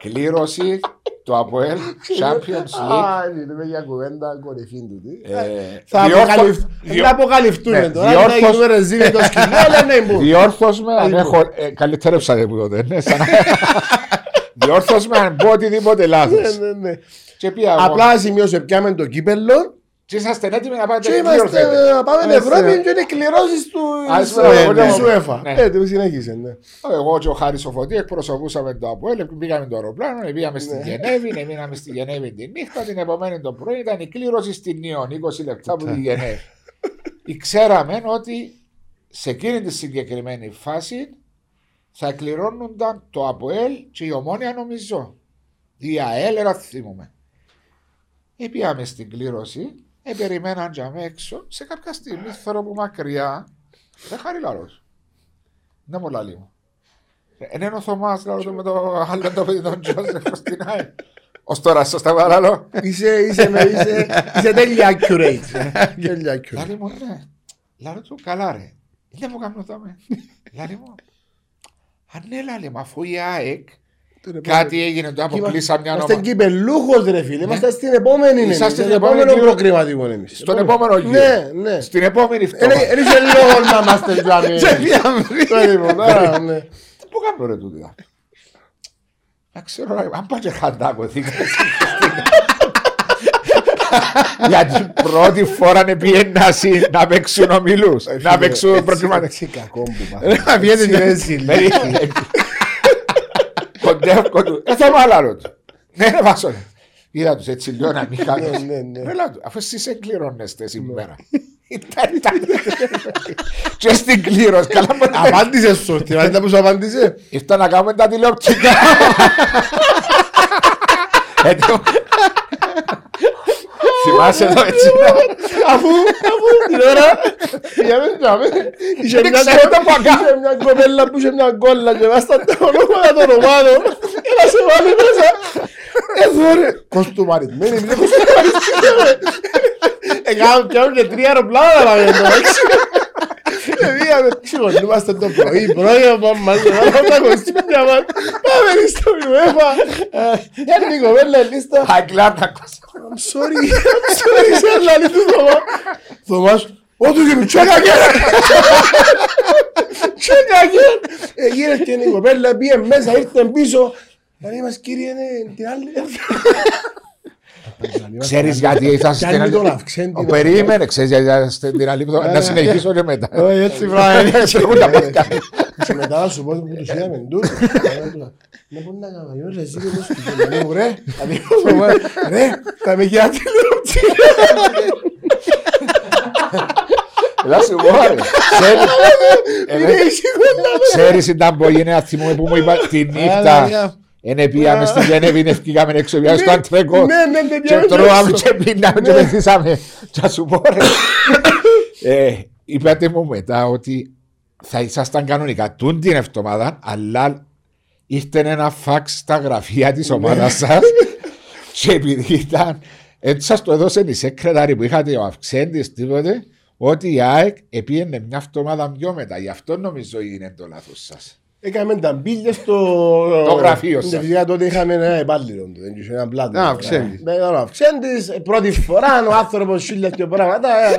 Κλήρωση το ΑΠΟΕΛ Champions League. Α, είναι για κουβέντα κορυφή του. τι. Ε, Θα διόρθω- αποκαλυφ- διό- να αποκαλυφθούν Ναι, τώρα. Να διόρθως- γίνουμε ρεζίλοι το σκηνό, αλλά ναι, μπου. Διόρθως με αν Λοιπόν. έχω. ε, Καλυτερέψατε που τότε. ναι, σαν- Διόρθως με αν πω οτιδήποτε Ναι, λάθος. ναι, ναι. Και πήγα εγώ. Απλά σημείωσε πιάμε το κύπελλο Και είσαστε έτοιμοι να πάτε και να είμαστε κληρωθείτε. να πάμε Έτσι, Ευρώπη ναι. και είναι κληρώσεις του Ας της, πούμε, ε, ναι, της ναι. UEFA. Ναι. Ε, τι συνέχισε, ναι. Εγώ και ο Χάρης ο Φωτή εκπροσωπούσαμε το ΑΠΟΕΛ, πήγαμε το αεροπλάνο, πήγαμε στη Ναι. Γενέβη, μείναμε στη Γενέβη τη νύχτα, την επομένη το πρωί ήταν η κλήρωση στην Νιόν, 20 λεπτά από τη Γενέβη. Ξέραμε ότι σε εκείνη τη συγκεκριμένη φάση θα εκκληρώνονταν το ΑΠΟΕΛ και η Ομόνια νομίζω. Η ΑΕΛ era θυμούμε. Επίαμε στην κλήρωση, ε, περιμέναν για με έξω, σε κάποια στιγμή θέλω από μακριά, δεν χάρη λαρός. Δεν μου λαλεί μου. Είναι ο Θωμάς λαλό του με το άλλο το παιδί τον Τζόσεφ στην ΑΕΛ. Ως τώρα σωστά παραλώ. Είσαι, είσαι, με- είσαι, είσαι τέλεια accurate. Τέλεια accurate. Λαλή μου ναι. Λαλό του καλά ρε. Δεν μου κάνω δάμε. Λαλή μου. Αν ναι λαλή μου αφού η ΑΕΚ κάτι έγινε το αποκλείσα μια Είμαστε όνομα. κυπελούχος ρε φίλε, είμαστε στην επόμενη εμείς, Είσαστε στον στην επόμενη επόμενο γύρω. προκριματικό εμείς. Στον επόμενο γύρο. Ναι, ναι. Στην επόμενη φτώχεια. Δεν είσαι λόγο να είμαστε τζάμι. Περίμενο, άρα, ναι. Πού κάνω ρε τούτη. δα. Να ξέρω, ρε, αν πάει και χαντάκο, θήκα. Γιατί πρώτη φορά να πήγαινε να συ- να παίξουν ομιλούς, να παίξουν προκριματικά. Έτσι κακό που Ρε, πάθαμε. βγαίνει Έτσι και- ρε ζηλή. Κοντεύκο του. Ε, θα μάλαρο του. Ναι, ρε βάσο. Είδα τους έτσι λίγο να μην κάνω. Ναι, ναι, ναι. Ρε λάδου, αφού εσείς εκκληρώνεστε σήμερα. Ήταν, ήταν. Και στην κλήρωση, καλά μου τα Απάντησες σωστή, μάλιστα που σου απάντησε. Ήρθα να κάνουμε τα τηλεοπτικά. Έτοιμο. Θυμάσαι εδώ έτσι. Αφού, αφού την ώρα πήγαμε τζάμι, είχε Δεν μια ξέρω κο- το που αγκά. είχε μια κοπέλα που είχε μια κόλλα και βάστα τα ονόματα των ομάδων και να σε βάλει μέσα. Εδώ ρε, κοστούμαρισμένη, είναι κοστούμαρισμένη. Έκαναμε πιάνουν και τρία αεροπλάνα να πάμε εδώ, έξι. Και πήγαμε, ξυγωνούμαστε το πρωί, πρωί πάμε μαζί, βάλαμε τα κοστούμια μας, πάμε στο UEFA. Είναι η κοπέλα η λίστα. Αγκλάτα I'm sorry, I'm sorry, σε λαλή του Θωμά. Θωμάς, ό,τι και μου τσέκαγε. Τσέκαγε. Έγινε και η κοπέλα, πήγε μέσα, ήρθε πίσω. Δηλαδή μας κύριε, είναι την άλλη. Ξέρεις γιατί ήρθα Κάνει στην τον άλλη. αυξέντη. Ο περίμενε, ξέρεις γιατί ήρθα στην άλλη. Να συνεχίσω και μετά. Όχι, έτσι βράδυ. Έχουν τα πάθηκα. Και μετά να σου πω που τους είδαμε ντου. Να πω να κάνω, εγώ ρε ζήτω μου στην κοινωνία μου ρε. Ρε, θα με γιάτι Να σου πω, ρε. Ξέρεις- Εμέ- Ξέρεις ήταν που έγινε να θυμούμε που μου είπα τη νύχτα. Είναι πήγαμε στη Γενέβη, είναι φύγαμε έξω, πήγαμε στο Αντρέκο. Ναι, ναι, ναι, Και πήγαμε τρώγαμε έξω. και πίναμε και μεθύσαμε. Και να σου πω ρε. Ε, Είπατε μου μετά ότι θα ήσασταν κανονικά τούν την εβδομάδα, αλλά ήρθε ένα φαξ στα γραφεία της ομάδας σας και επειδή ήταν έτσι σας το έδωσε η σεκρετάρη που είχατε ο αυξέντης τίποτε ότι η ΑΕΚ επίενε μια εβδομάδα πιο μετά γι' αυτό νομίζω είναι το λάθος σας Έκαμε τα μπίλια στο... Το γραφείο σας. Ναι, Φυσικά τότε είχαμε ένα επάλληλο του, δεν είχε ένα πλάτο. Α, αυξέντης. Ναι, ήταν ο αυξέντης, πρώτη φορά ο άνθρωπος σίλια και πράγματα, ε,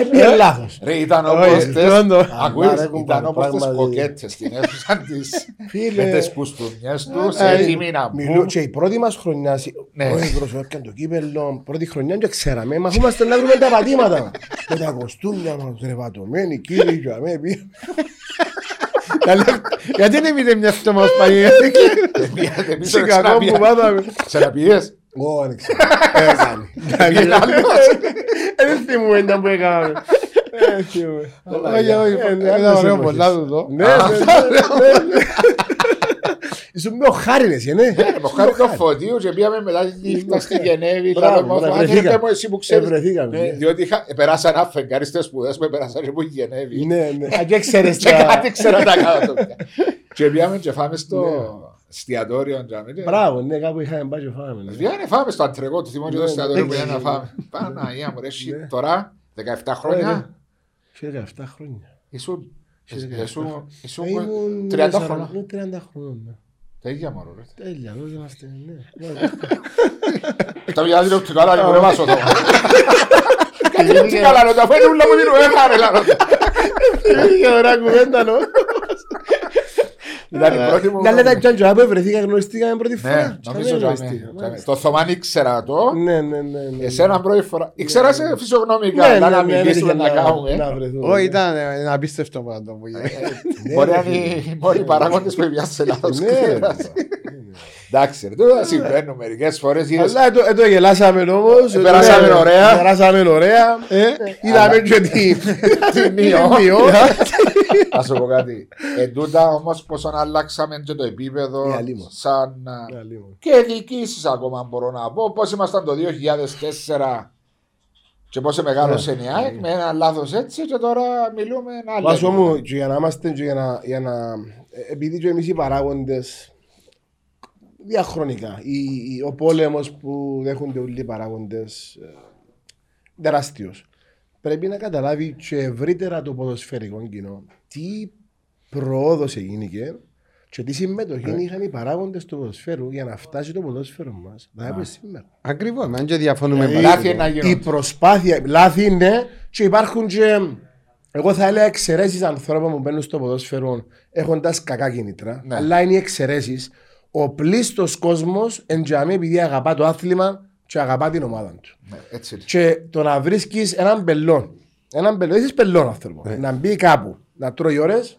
ε, πήγε λάθος. Ρε ήταν Όχι, όπως αυτό τες το- Ακούεις, Άρα, έχουν ήταν πάρει όπως τις πράγματι. κοκέτες στην αίθουσα της Φίλε. με τις κουστούμιες τους Ε, έτοιμοι να Μιλού μπουν και η πρώτη μας χρονιά, Ναι. όχι προσωπικά το κύπελλο, πρώτη χρονιά και ξέραμε, μαθούμαστε να βρούμε τα πατήματα. Με τα κοστούμια μας, ρεβατωμένοι, κύριοι, και αμέ, πήγαμε. Γιατί δεν μείνει μια φτώμα σπαγή. Εμείς Σε δεν κακό που ξαναπιέ- πάθαμε. Ξαναπιές. Ω, δεν ξέρω. Έκανε. Δεν θυμούμαι ήταν που έκαναμε. Δεν θυμούμαι. Όχι, όχι, Ε, ναι, ήταν άλλες ωραίο εποχές. πολλά του εδώ. Ναι, ναι, ναι, ναι. Ήσουν με ο Χάριν εσύ, ναι. Το χάρη το φωτίου και πήγαμε μετά τη νύχτα στη Γενέβη. Μπράβο, Λέμε, μπράβο, «Αν βρεθήκα. δεν μου εσύ που ξέρεις». Ευρεθήκαμε, Ναι, ναι. Διότι είχα- περάσα ένα φεγγάρι στις σπουδές μου, περάσα και που η Γενέβη. Ναι, ναι. Α, και ξέρεις Και τα... κάτι ξέρω να κάνω το πια. Και πήγαμε και φάμε στο εστιατόριο. τζάμε, και- Μπράβο, ναι, κάπου είχαμε πάει και φάμε. ναι. Πήγαμε φάμε στο αντρεγό του θυμό και το Ναι, εστιατόριο ναι, που πήγαμε να ναι, φάμε. Παναγία μου ρε, εσύ Ναι. τώρα 17 χρόνια Σε 17 χρόνια. ήσουν Σε 17 ήσουν- ήσουν Ε, ήμουν 30 τέσσερα- χρόνια. ναι, 30 χρόνια. Ναι. Τα ίδια μωρό ρε. Τέλεια, εδώ είμαστε, ναι. Τα βγάλει το οπτικό, αλλά λοιπόν έμασο το. Κάτι δεν καλά, λέω, τα φέρνει ούλα μου την ουέχα, ρε, λαλό. Είχε ωραία κουβέντα, νο. Ήταν η πρώτη μου. Να λέτε ποιον τζοά που βρεθήκα, γνωριστήκαμε πρώτη Ναι, φορά. νομίζω Τζαμέ τζάμε, γνωριστήκα, τζάμε. μάλιστα. Το Θωμάν ήξερα το. Ναι, ναι, ναι. ναι. Εσένα πρώτη φορά. Ήξερα σε φυσιογνωμικά, Ναι, αλλά ναι, να ναι, μιλήσουμε ναι, να να- κάνουμε. να βρεθούμε. Όχι, ήταν ένα απίστευτο πράγμα που έγινε. Μπορεί να είναι οι μόνοι παράγοντες που πιάσουν σε λάθος Ναι, κλήρωση. Εντάξει, ρε, τούτα συμβαίνουν μερικές φορές. είδες- Αλλά εδώ- εδώ γελάσαμε όμως. Ε, περάσαμε εδώ- ωραία. Περάσαμε ωραία. Ε, Είδαμε και τη- Την την Μειώ. Μειώ. Θα σου πω κάτι. Εν τούτα όμως πόσο αλλάξαμε και το επίπεδο Ναι, αλίμονο. σαν α, Ναι, λίγο. και διοικήσεις ακόμα μπορώ να πω πώς ήμασταν το 2004 και πώς μεγάλωσε η ΑΕΚ με ένα λάθος έτσι και τώρα μιλούμε ένα άλλο. Βάσο επίπεδο. μου, και για να είμαστε και για να, για να ε, επειδή και εμείς οι παράγοντες διαχρονικά, η, η- ο πόλεμος που δέχονται όλοι οι παράγοντες ε, τεράστιος. Πρέπει να καταλάβει και ευρύτερα το ποδοσφαιρικό κοινό τι πρόοδος έγινε και τι συμμετοχή είχαν οι παράγοντες του ποδοσφαίρου για να φτάσει το ποδόσφαιρο μας να έπρεπε σήμερα. Ακριβώς, αν και διαφωνούμε Δηλαδή, Λάθη είναι να η γίνονται. προσπάθεια, λάθη είναι και υπάρχουν και εγώ θα έλεγα εξαιρέσεις ανθρώπων που μπαίνουν στο ποδόσφαιρο έχοντας κακά κίνητρα. Ναι. Αλλά είναι οι εξαιρέσεις. Ο πλήστος κόσμος εντιαμεί επειδή αγαπά το άθλημα και αγαπά την ομάδα του. Ναι, Έτσι είναι. Και το να βρίσκεις έναν πελόν, έναν πελόν, είσαι πελόν άνθρωπο, να μπει κάπου, να τρώει ώρες,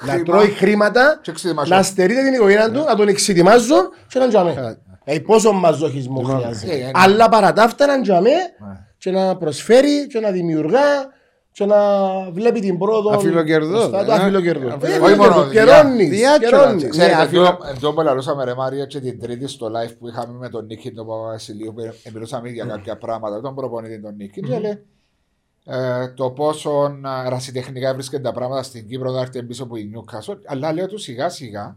να Χρήμα. τρώει χρήματα, Και εξετοιμάζω. να στερείται την οικογένεια του, να τον εξετοιμάζουν και να τζαμέ. Ε, πόσο μαζοχισμό Ε, χρειάζεται. ε, Αλλά παρά τα αυτά να τζαμέ Ναι. και να προσφέρει και να δημιουργά και να βλέπει την πρόοδο. Αφιλοκερδός, μπροστά του, ε, αφιλοκερδός. αφιλοκερδός. Ε, Όχι μόνο, καιρώνεις, διάτσορα, καιρώνεις. Ναι, Ξέρετε, αφιλο- αυτό αυτό που λαλούσαμε ρε Μάρια και την τρίτη στο live που είχαμε με τον Νίκη τον Παπαβασιλείου που μιλούσαμε για κάποια πράγματα, τον προπονητή τον Νίκη και λέει ε, το πόσο ε, ρασιτεχνικά βρίσκονται τα πράγματα στην Κύπρο να έρθει πίσω από η Νιούκασο, αλλά λέω του σιγά σιγά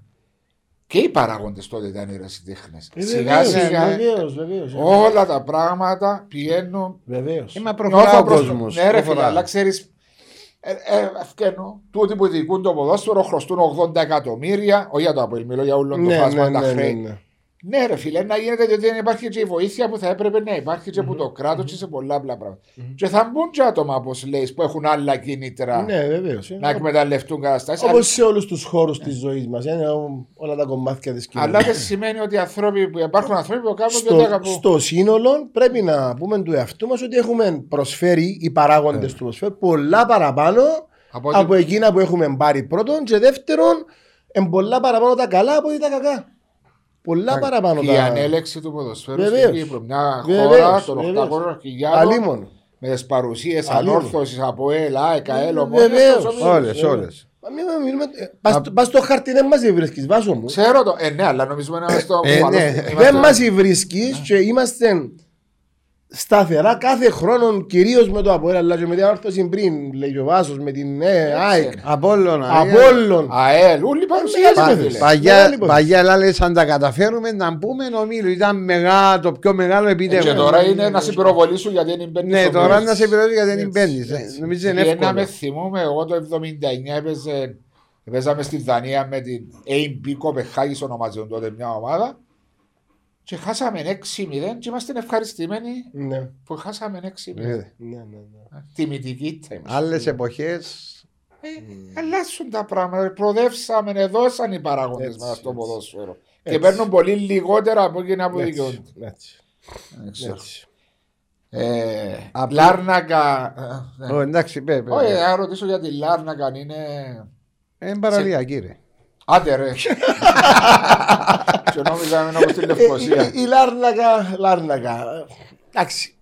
και οι παράγοντες τότε ήταν οι ρασιτέχνες. Ε, Σιγά βεβαίως, σιγά Βεβαίως, βεβαίως. όλα τα πράγματα πηγαίνουν. Βεβαίως. Ε, μα προχωρά Νιώθω ο προς- κόσμος. Ναι, ρε προχωρά. φίλε, αλλά ξέρεις. Ε, ε, ευκαινώ. Τούτοι που διοικούν το ποδόσφαιρο χρωστούν 80 εκατομμύρια. Όχι για το Αποέλ, μιλώ για όλο το Ναι, φάσμα ναι, τα ναι, χρέη. Ναι, ναι. Ναι, ρε φίλε, να γίνεται διότι δεν υπάρχει και η βοήθεια που θα έπρεπε να υπάρχει και από το κράτος και σε πολλά άλλα πράγματα. Και θα μπουν και άτομα, όπως λέει, που έχουν άλλα κίνητρα Ναι, βεβαίως. ε. να εκμεταλλευτούν καταστάσεις. Όπως σε όλους τους χώρους της ζωής μας. Είναι όλα τα κομμάτια της Αλλά κοινωνίας. δεν σημαίνει ότι οι άνθρωποι που υπάρχουν άνθρωποι που κάνουν και τα στο, αγαπούν. στο σύνολο πρέπει να πούμε του εαυτού μας ότι έχουμε προσφέρει οι παράγοντες του ποδοσφαίρου πολλά παραπάνω Από από, ότι- εκείνα που έχουμε πάρει πρώτον και δεύτερον εν πολλά παραπάνω τα καλά από ότι τα κακά. Πολλά παραπάνω Και τα... η ανέλεξη του ποδοσφαίρου Βεβαίως. στην Κύπρο. Μια Βεβαίως, χώρα των βεβαίως. 800 χιλιάδων Αλίμονο. με τις παρουσίες Αλίμονο. ανόρθωσης από ΕΛΑ, ΕΚΑΕΛ, Βεβαίως. Όλες, όλες. Μα μην με μιλούμε... ε, πας στο- Πας στο χαρτί δεν μας βρίσκεις βάσο μου. Ξέρω το. Ε, ναι, αλλά νομίζουμε να είμαστε στο Ε, κουβαλό. ναι. Είμαστε- Δεν μας βρίσκεις και είμαστε σταθερά κάθε χρόνο κυρίως με το Αποέλ αλλά και με την όρθωση πριν λέει και ο Βάσος με την ε, ΑΕΚ Απόλλωνα. Απόλλων ΑΕΛ, όλοι παρουσιάζονται. Πα- φίλε. πα- Παγιά, Μεγάλη υπόθεση. παγιά λάλες αν τα καταφέρουμε να πούμε ομίλου. Ήταν μεγάλο, το πιο μεγάλο Ε, επίτευγμα. Και τώρα είναι να σε πυροβολήσουν γιατί δεν μπαίνει Ναι, στο τώρα μέλλον. να σε πειράζει γιατί δεν μπαίνεις. Νομίζω είναι Και να με εύκολο. θυμούμε, εγώ το 79 έπαιζε, παίζαμε στη Δανία με την AB Κοπεχάγης ονομάζεται τότε μια ομάδα και χάσαμε 6-0 και είμαστε ευχαριστημένοι Ναι, που χάσαμε 6-0. Ε, ναι, ναι, ναι. Τιμητική τέμα. Άλλες εποχές Ε, αλλάσουν τα πράγματα. Προδεύσαμε, εδώσαν οι παράγοντε Έτσι, μα στο έτσι. ποδόσφαιρο. Και Έτσι. παίρνουν πολύ λιγότερα από εκείνα που Έτσι, δικαιούνται. έτσι, Δεν ξέρω. έτσι. Ε, Απλά- Λάρνακα. ε, ναι. Ω, Εντάξει, πέ, πέ, Όχι, πέ. να ρωτήσω για τη Λάρνακα αν είναι. Είναι παραλιακή ρε. Άντε ρε. Και νόμιζα να είναι όπως τη Ε, Λευκοσία. η, η Λάρνακα, Λάρνακα. Εντάξει.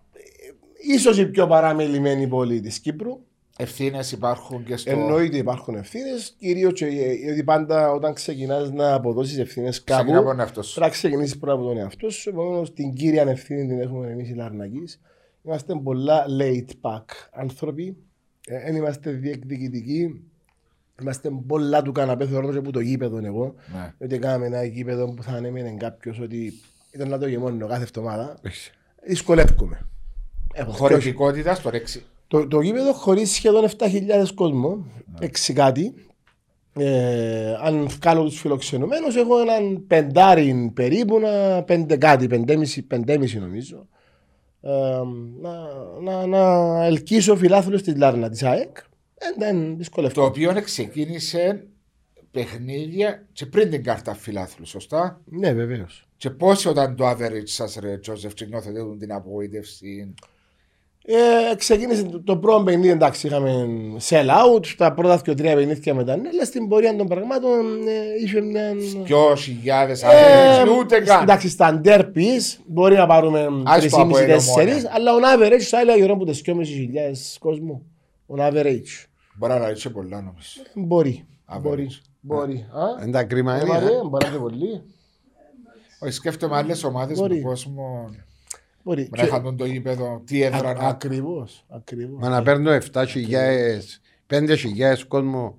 Ίσως η πιο παραμελημένη πόλη της Κύπρου. Ευθύνες υπάρχουν και στο... Εννοείται υπάρχουν ευθύνες. Κυρίως ότι πάντα όταν ξεκινάς να αποδώσεις ευθύνες κάπου. Ξεκινά από τον εαυτό σου. Πρέπει να ξεκινήσεις πρώτα από τον εαυτό σου. Επομένως, την κύρια ευθύνη την έχουμε εμείς οι Λαρνακοί. Είμαστε πολλά laid back άνθρωποι. Δεν είμαστε διεκδικητικοί. Είμαστε πολλά του καναπές. Θεωρώ το και που το γήπεδο εγώ. Ναι. Ότι κάναμε ένα γήπεδο που θα ανέμενε κάποιος ότι ήταν να το γεμώνω κάθε εβδομάδα. Δυσκολεύομαι. Έχω Χωρητικότητα στο ρέξι. το, το γήπεδο χωρίς σχεδόν 7.000 κόσμο, Ναι. 6 κάτι. Ε, αν βγάλω τους φιλοξενουμένους, έχω έναν πεντάρι περίπου, ένα πέντε κάτι, πεντέμιση, πεντέμιση νομίζω. Ε, να, να, να ελκύσω φιλάθλους τη Λάρνα της ΑΕΚ. Ε, δεν Το δυσκολευτώ. οποίο ξεκίνησε παιχνίδια και πριν την κάρτα φιλάθλου, σωστά; Ναι, βεβαίως. Και πώς όταν το average σας ρε Τζόζεφ και νιώθετε την απογοήτευση; Ε, ξεκίνησε το, το πρώτο παιχνίδι, εντάξει, είχαμε sell out. Τα πρώτα και τρία παιχνίδια μετά. Ναι, αλλά στην πορεία των πραγμάτων ε, είχε μια. Ποιο χιλιάδες Ε, average, ούτε καν. Εντάξει, στα ντέρπις μπορεί να πάρουμε Ας το από 3,5-4, ένα μόνο. αλλά on average θα έλεγα γύρω από τις 2.500 κόσμου. On average. Μπορεί να ρίξει πολλά νομίζω. Μπορεί. Average. Μπορεί. Μπορεί. Α, Είναι τα κρίμα ε, είναι. Μαρία, ε. μπορεί να είναι πολύ. Όχι, σκέφτομαι άλλες ομάδες Μπορεί. του κόσμου Μπορεί. να είχαν το γήπεδο, τι έδρα να... Ακριβώς. Ακριβώς. Μα να παίρνω 7.000, 5.000 κόσμο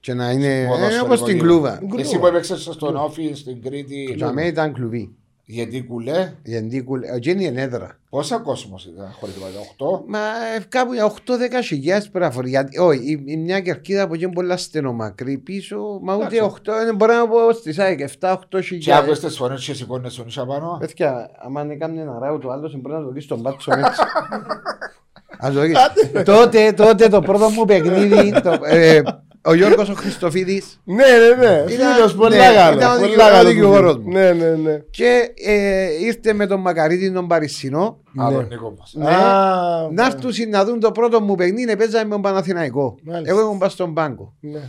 και να είναι Ποδοσφαιρικό ε, όπως στην γήπεδο. κλούβα. Εσύ που έπαιξες στον Όφη, στην Κρήτη, Για μένα ήταν κλουβί. Γιατί κουλέ, Γιατί κουλ- εκεί είναι η ενέδρα. πόσα κόσμος ήταν χωρητικότητα, 8. Μα ε, κάπου για 8-10 χιλιάδες πράφοροι. Γιατί, όχι, η, η μια κερκίδα από εκεί είναι πολλά στενομακρή πίσω, μα ούτε Εντάξει. 8, ε, μπορεί να πω στη ΣΑΕΚ, 7-8 Και χιλιάδες. άκουες τις φωνές και σηκώνες τον ίσα πάνω; Παιδιά, άμα είναι κάνει ένα ράου το άλλο, μπορεί να το δεις στον μπάτσο έτσι. Ας το δεις. τότε, τότε το πρώτο μου παιχνίδι, το, ε, ο Γιώργος ο Χριστοφίδης Ναι, ναι, ναι. Ήταν- Φίλος, πολλά ναι, καλό. ήταν ο πολλά δικηγόρος- καλό ο δικηγόρος που μου. Ναι, ναι, ναι. και ε, ήρθε με τον Μακαρίτη τον Παρισινό Α, Ναι. τον Νίκο μας. Ναι. Α, να έρθουν να δουν το πρώτο μου παιχνίδι, παίζαμε με τον Παναθηναϊκό. Μάλιστα. Εγώ ήμουν πας στον πάγκο. ναι.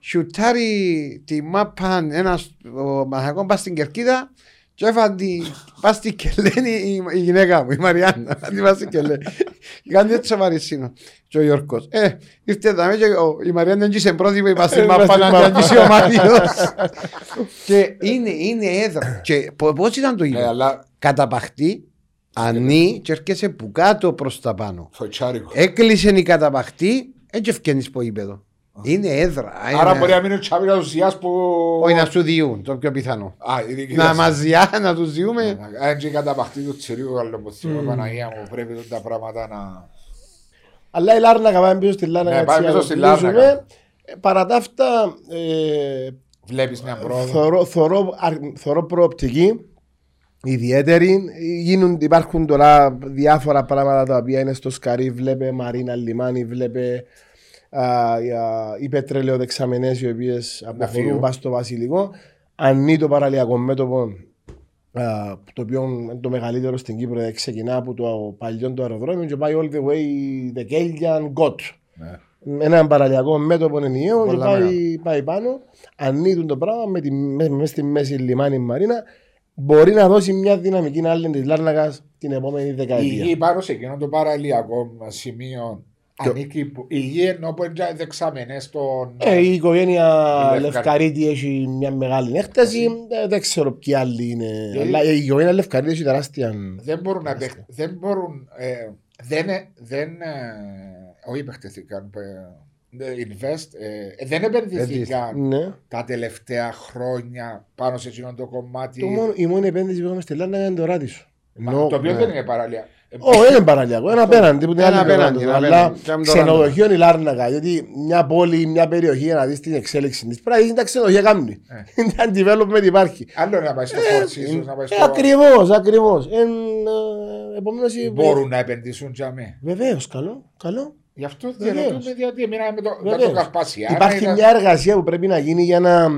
Σιουτάρει τη μάπα ένας, ο Παναθηναϊκός πας στην Κερκίδα και έφαν τη, πας στην Κελένη η, η γυναίκα μου, η Μαριάννα, τη πας στην Κελένη. Και κάνει έτσι ο Παρισίνο και ο Γιώργος. Ε, ήρθε εδώ και ο- η Μαριάννα δεν είσαι πρώτη που είπα στην Ε, μάπα στην να μάπα. αντισει ο Μάριος. Και είναι, είναι έδρα. Και πο- πώς ήταν το Ναι, ίδιο. αλλά Καταπαχτή, ανή και έρχεσαι που κάτω προς τα πάνω. φωτσάρικο. Έκλεισε η καταπαχτή, έτσι ευκαινείς από γήπεδο. Είναι έδρα. Άρα είναι- μπορεί να μείνει τσάπηκα τους Ζιάς που... όχι να σου διούν, το πιο πιθανό. Α, η δική Να σας. μας διά, να τους διούμε. Αν και η καταπαχτή τους τσιρίου καλό που θυμώ, Παναγία μου, πρέπει τότε τα πράγματα να... Αλλά η Λάρνακα πάμε πίσω στη Λάρνακα. Ναι, έτσι, πάμε να πίσω το στη κλείσουμε. Λάρνακα. Ε, Παρά τα αυτά, ε, Βλέπεις μια πρόοδο. θωρώ, θωρώ, αρ- θωρώ προοπτική ιδιαίτερη. Γίνουν, υπάρχουν τώρα διάφορα πράγματα τα οποία είναι στο σκαρί. Βλέπε Μαρίνα Λιμάνι, βλέπε α, οι, α, οι πετρελαιοδεξαμενές οι οποίες αποχωρούν φύγουν. πας στο βασιλικό. Ανεί το παραλιακό μέτωπο α, το οποίο είναι το μεγαλύτερο στην Κύπρο ε, ξεκινά από το παλιό το αεροδρόμιο και πάει all the way Δεκέλιαν Γκότ. Ναι. Με ένα παραλιακό μέτωπο ενιαίο και Πολλά πάει, πάει πάνω. Ανοίγουν το πράγμα με τη, με, μες στη μέση λιμάνι Μαρίνα. Μπορεί να δώσει μια δυναμική άλλη τη Λάρνακα την επόμενη Η δεκαετία. γη πάνω σε εκείνο το παραλιακό σημείο ανήκει που- η γη ενώ που είναι δεξαμενές στον... Ε, η οικογένεια Λευκαρή. Λευκαρίτη έχει μια μεγάλη έκταση. Ε, δεν ξέρω ποιοι άλλοι είναι. Γιατί- Αλλά η οικογένεια Λευκαρίτη έχει τεράστια. Δεν μπορούν να παιχ- δεν μπορούν... ε, δεν, δεν, ε, όχι παιχτεθήκαν, ε, invest, ε, δεν επενδυθήκαν Ναι. τα τελευταία χρόνια πάνω σε εκείνο το κομμάτι. Το μόνο, η μόνη επένδυση που είχαμε στη Λάρνακα είναι το Ράδισο. Μα Ενώ- το οποίο ναι. δεν είναι παραλία. Ε, Όχι, δεν είναι παραλιακό. Ένα απέναντι που την Ένα άλλη πλευρά απέναντι, τους. ένα Αλλά απέναντι. Και με το ξενοδοχείο είναι η Λάρνακα. Γιατί μια πόλη, μια περιοχή για να δεις την εξέλιξη της πρέπει να δει τα ξενοδοχεία κάνει. Είναι development υπάρχει. Άλλο να πάει στο Four Seasons, να πάει Ε, στο... Ακριβώς, ακριβώς. Επομένως. Μπορούν να επενδύσουν για μέ. Βεβαίως, καλό. καλό. Γι' αυτό Βεβαίως. διαρωτούμε γιατί μείναμε με το, με Βεβαίως. το Κασπασιάνα. Υπάρχει ήταν- μια εργασία που πρέπει να γίνει για να.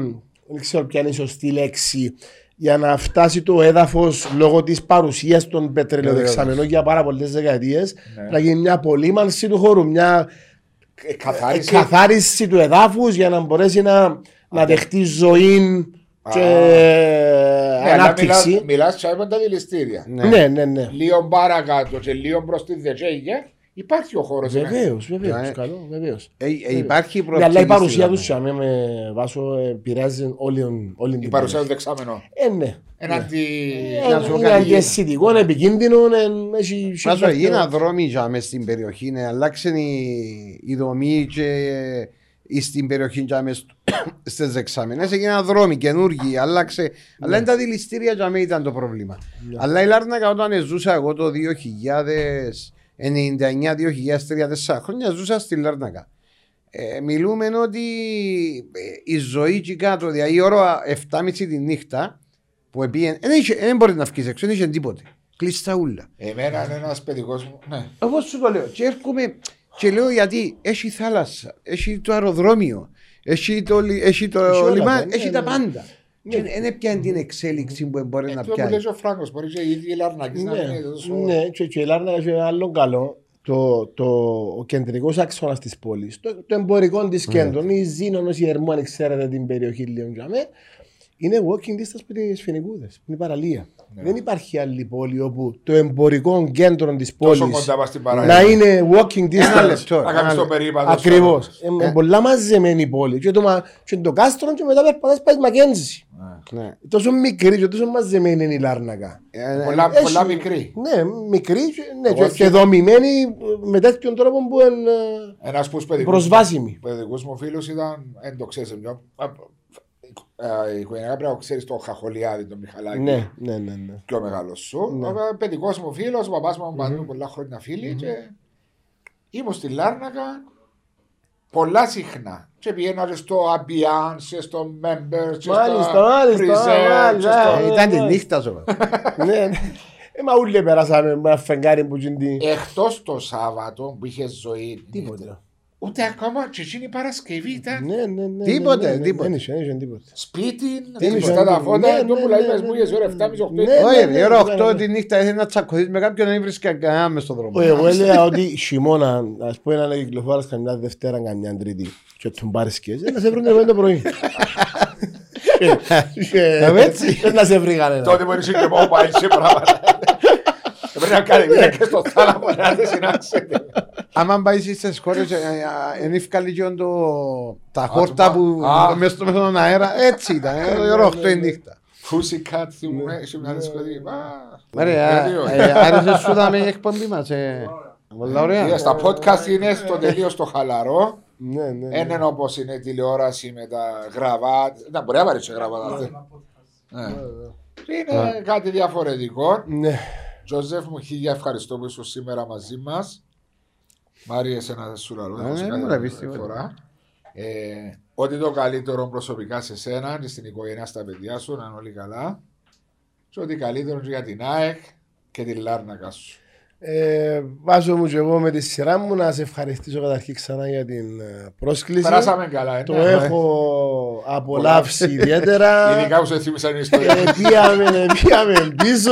Δεν ξέρω ποια είναι η σωστή λέξη. Για να φτάσει το έδαφος λόγω της παρουσίας των πετρελαιοδεξαμενών για πάρα πολλές δεκαετίες. Ναι. Να γίνει μια απολύμανση του χώρου. Μια Ε, Καθάριση. καθάριση του εδάφους για να μπορέσει να, να δεχτεί ζωή και Ναι, αλλά ανάπτυξη. μιλάς- Μιλάς και από τα δηληστήρια. Ναι, ναι, ναι. Λίγο παρακάτω και λίγο προς τη Δεκέγια υπάρχει ο χώρος. ναι. Βεβαίως, βεβαίως, Ναι. καλό, βεβαίως. Ε, ε, υπάρχει Ναι, αλλά η παρουσία προοπτική τους σε αμέ με βάσο επηρεάζει όλη, όλη Η την παρουσία τους περιοχή. δεξάμενο. Ε, ναι. Εναντί... Ε, να σου πω Είναι κάτι, αντιαισθητικό, είναι επικίνδυνο, ε, έχει... Βάζω, έχει- έγιναν δρόμοι για μες στην περιοχή, ναι, αλλάξαν η, η δομή και ε, στην περιοχή για μες στις δεξάμενες έγιναν δρόμοι καινούργιοι, άλλαξε, αλλά είναι τα δηληστήρια για μένα ήταν το πρόβλημα. Αλλά η Λάρνακα όταν ζούσα εγώ το 2099-2003 χρόνια ζούσα στη Λάρνακα. Ε, μιλούμε ότι ε, η ζωή εκεί κάτω, δηλαδή η ώρα 7.30 τη νύχτα που επήγαινε, δεν, είχε- δεν μπορεί να βγεις έξω, δεν είχε τίποτε. Κλείστα ούλα. Εμένα είναι ένας παιδικός μου... Ναι. Εγώ σου το λέω. Και έρχομαι και λέω γιατί έχει θάλασσα, έχει το αεροδρόμιο, έχει το, λι- έχει το Έχει όλα λιμάνι, τα- ναι, έχει ναι, τα ναι. πάντα. Και δεν έπιανε την εξέλιξη που μπορεί να Ε, το που πιάνει. λέει ο Φράγκος, μπορεί και η ίδια η Λαρνάκης να Ναι, είναι τόσο... ναι, και, και η Λάρνα έχει ένα άλλο καλό. Το, το, ο κεντρικός άξονας της πόλης, το, το εμπορικό της κέντρο, η Ζήνονο, η Ερμού, αν ξέρετε την περιοχή λίγο για μέ, είναι walking distance από τι Φινικούδες, είναι η παραλία. Δεν υπάρχει άλλη πόλη όπου το εμπορικό κέντρο της πόλης Τόσο κοντά πας στην να παραλία. είναι walking Ένα distance. λεπτό. Να κάνεις το περίπατο. Ακριβώς. στο- Είναι πολλά μαζεμένη η πόλη. Και το, μα- και το κάστρο, και μετά περπατάς πάει Μακέντζι. Ναι. Τόσο μικρή και τόσο μαζεμένη είναι η Λάρνακα. Ε, Πολλά, Έχει- πολλά μικρή. Ναι, μικρή και, ναι, Εγώ και, και δομημένη με τέτοιον τρόπο που είναι ε, Ένας που παιδικούς, προσβάσιμη. παιδικούς μου φίλους ήταν, δεν το ξέρεις πιο... Η οικογένεια πρέπει να ξέρεις τον Χαχολιάδη, τον Μιχαλάκη. Ναι, ναι, ναι. ναι. πιο μεγάλος σου. Ναι. Ο παιδικός μου φίλος, ο παπάς μου παντού πολλά χρόνια φίλοι και ήμουν στη Λάρνακα πολλά συχνά. Και πήγαινα και στο Abiance, και στο Members, και Μάλιστα, στο μάλιστα, Present, μάλιστα. και Ε, στο... Ήταν τη νύχτα σου. ναι, ναι. Ε, μα ούλοι περάσαμε με ένα φεγγάρι που γίνει. Εκτός το Σάββατο που είχε ζωή. Τίποτα. Ούτε ακόμα και εκείνη η Παρασκευή ήταν Ναι, ναι, ναι. Τίποτε, ναι, ναι, ναι. τίποτε. Δεν είχε, δεν είχε τίποτα. σπίτι, είχε, κλειστά τα ναι, φώτα, ναι, το ναι, που λέει ναι, μες ναι, μου για ώρα ναι. 7.30-8 Ναι, Όχι, ναι, η ώρα ναι, 8 ναι. τη νύχτα ήθελε να τσακωθείς με κάποιον να δεν βρίσκα κανένα μες στον δρόμο. Εγώ έλεγα ότι χειμώνα, ας πούμε, να κυκλοφοράς καμιά Δευτέρα, καμιά Τρίτη και του πάρεις και να σε βρουν εγώ το πρωί. Ε, έτσι. Δεν να σε βρει κανένα. Τότε μπορεί και mobile και πράγματα. Πρέπει να κάνει μια και στο θάλαμο να δεν συνάξετε. Άμα πάει στις χώρες, είναι ευκαλεί και το- τα χόρτα που Α. μες στο μέσο τον αέρα, έτσι ήταν, ε, η ώρα 8 η νύχτα. Pussycat θυμούμαι, είχε μια δισκοτή. Ωραία, γιατί όχι. ε, άρεσε σου να με η εκπομπή μας. ε. Πολλά ωραία. Είδες, Τα podcast είναι στο τελείως το χαλαρό. Ναι, ναι, ναι. Δεν είναι όπως είναι η τηλεόραση με τα γραβάτ. Να μπορεί να πάρει και γραβάτα. αυτή. Ναι. Είναι κάτι διαφορετικό. Ναι. Τζοζέφ μου, χίλια ευχαριστώ που ήσουν σήμερα μαζί μας. Μάρια, εσένα σου λαλώ. Ναι, έχω ναι, κάνει μου άλλη λαβείς τίποτα. φορά. Ε, Ό,τι το καλύτερο προσωπικά σε σένα και στην οικογένεια στα παιδιά σου, να είναι όλοι καλά. Και ό,τι καλύτερο και για την ΑΕΚ και την Λάρνακα σου. Ε, βάζω μου και εγώ με τη σειρά μου να σε ευχαριστήσω καταρχήν ξανά για την ε, πρόσκληση. Περάσαμε καλά, ε, Το ναι. έχω απολαύσει ιδιαίτερα. Ειδικά που σε θύμισαν η ιστορία. Ε, Πήγαμε πήγαμε πίσω.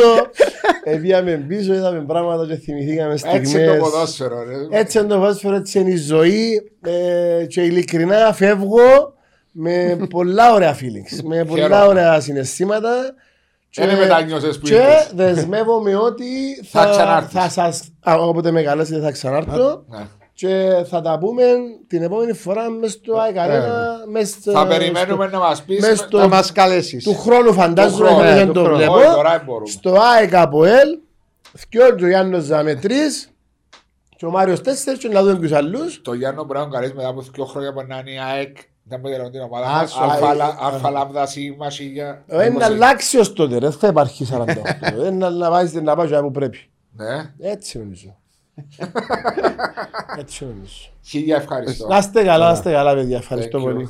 Ε, Πήγαμε πίσω, είδαμε πράγματα και θυμηθήκαμε Έτσι είναι το στιγμές. ποδόσφαιρο. ρε. Έτσι είναι το ποδόσφαιρο, έτσι είναι η ζωή. Ε, και ειλικρινά φεύγω με πολλά ωραία feelings. με πολλά Χαίρομαι. ωραία συναισθήματα. Δεν μετανιώσες που Και ήρθες. δεσμεύομαι ότι Θα θα, ξανάρθεις. θα σας, α, όποτε με καλέσετε θα ξανάρθω Ναι. Και θα τα πούμε την επόμενη φορά μες στο ΑΕΚΑΡΕΝΑ μες στο- Θα περιμένουμε να μας πεις. μες με- στο- Να μας καλέσεις. του χρόνου φαντάζομαι χρόνου, ότι ναι, δεν του το χρόνου. βλέπω Όχι, τώρα δεν μπορούμε. στο ΑΕΚ από ΕΛ δυο και ο Γιάννος Ζαμε τρεις και ο Μάριος τέσσερις και να δούμε ποιους άλλους Το Γιάννο μπορεί να τον καλείς μετά από δύο χρόνια που να είναι η ΑΕΚ. Δεν μπορεί να την ομάδα Α, μας. α, Αλφα- α, Αλφα λάμδα σίγμα σίγια. Ε, να αλλάξει ως τότε ρε, δεν θα υπάρχει 48 Ε, να να βάζεις να πάει και που πρέπει Ναι. έτσι νομίζω έτσι νομίζω Χίλια ευχαριστώ. να είστε καλά, να είστε καλά παιδιά, ευχαριστώ Thank you. πολύ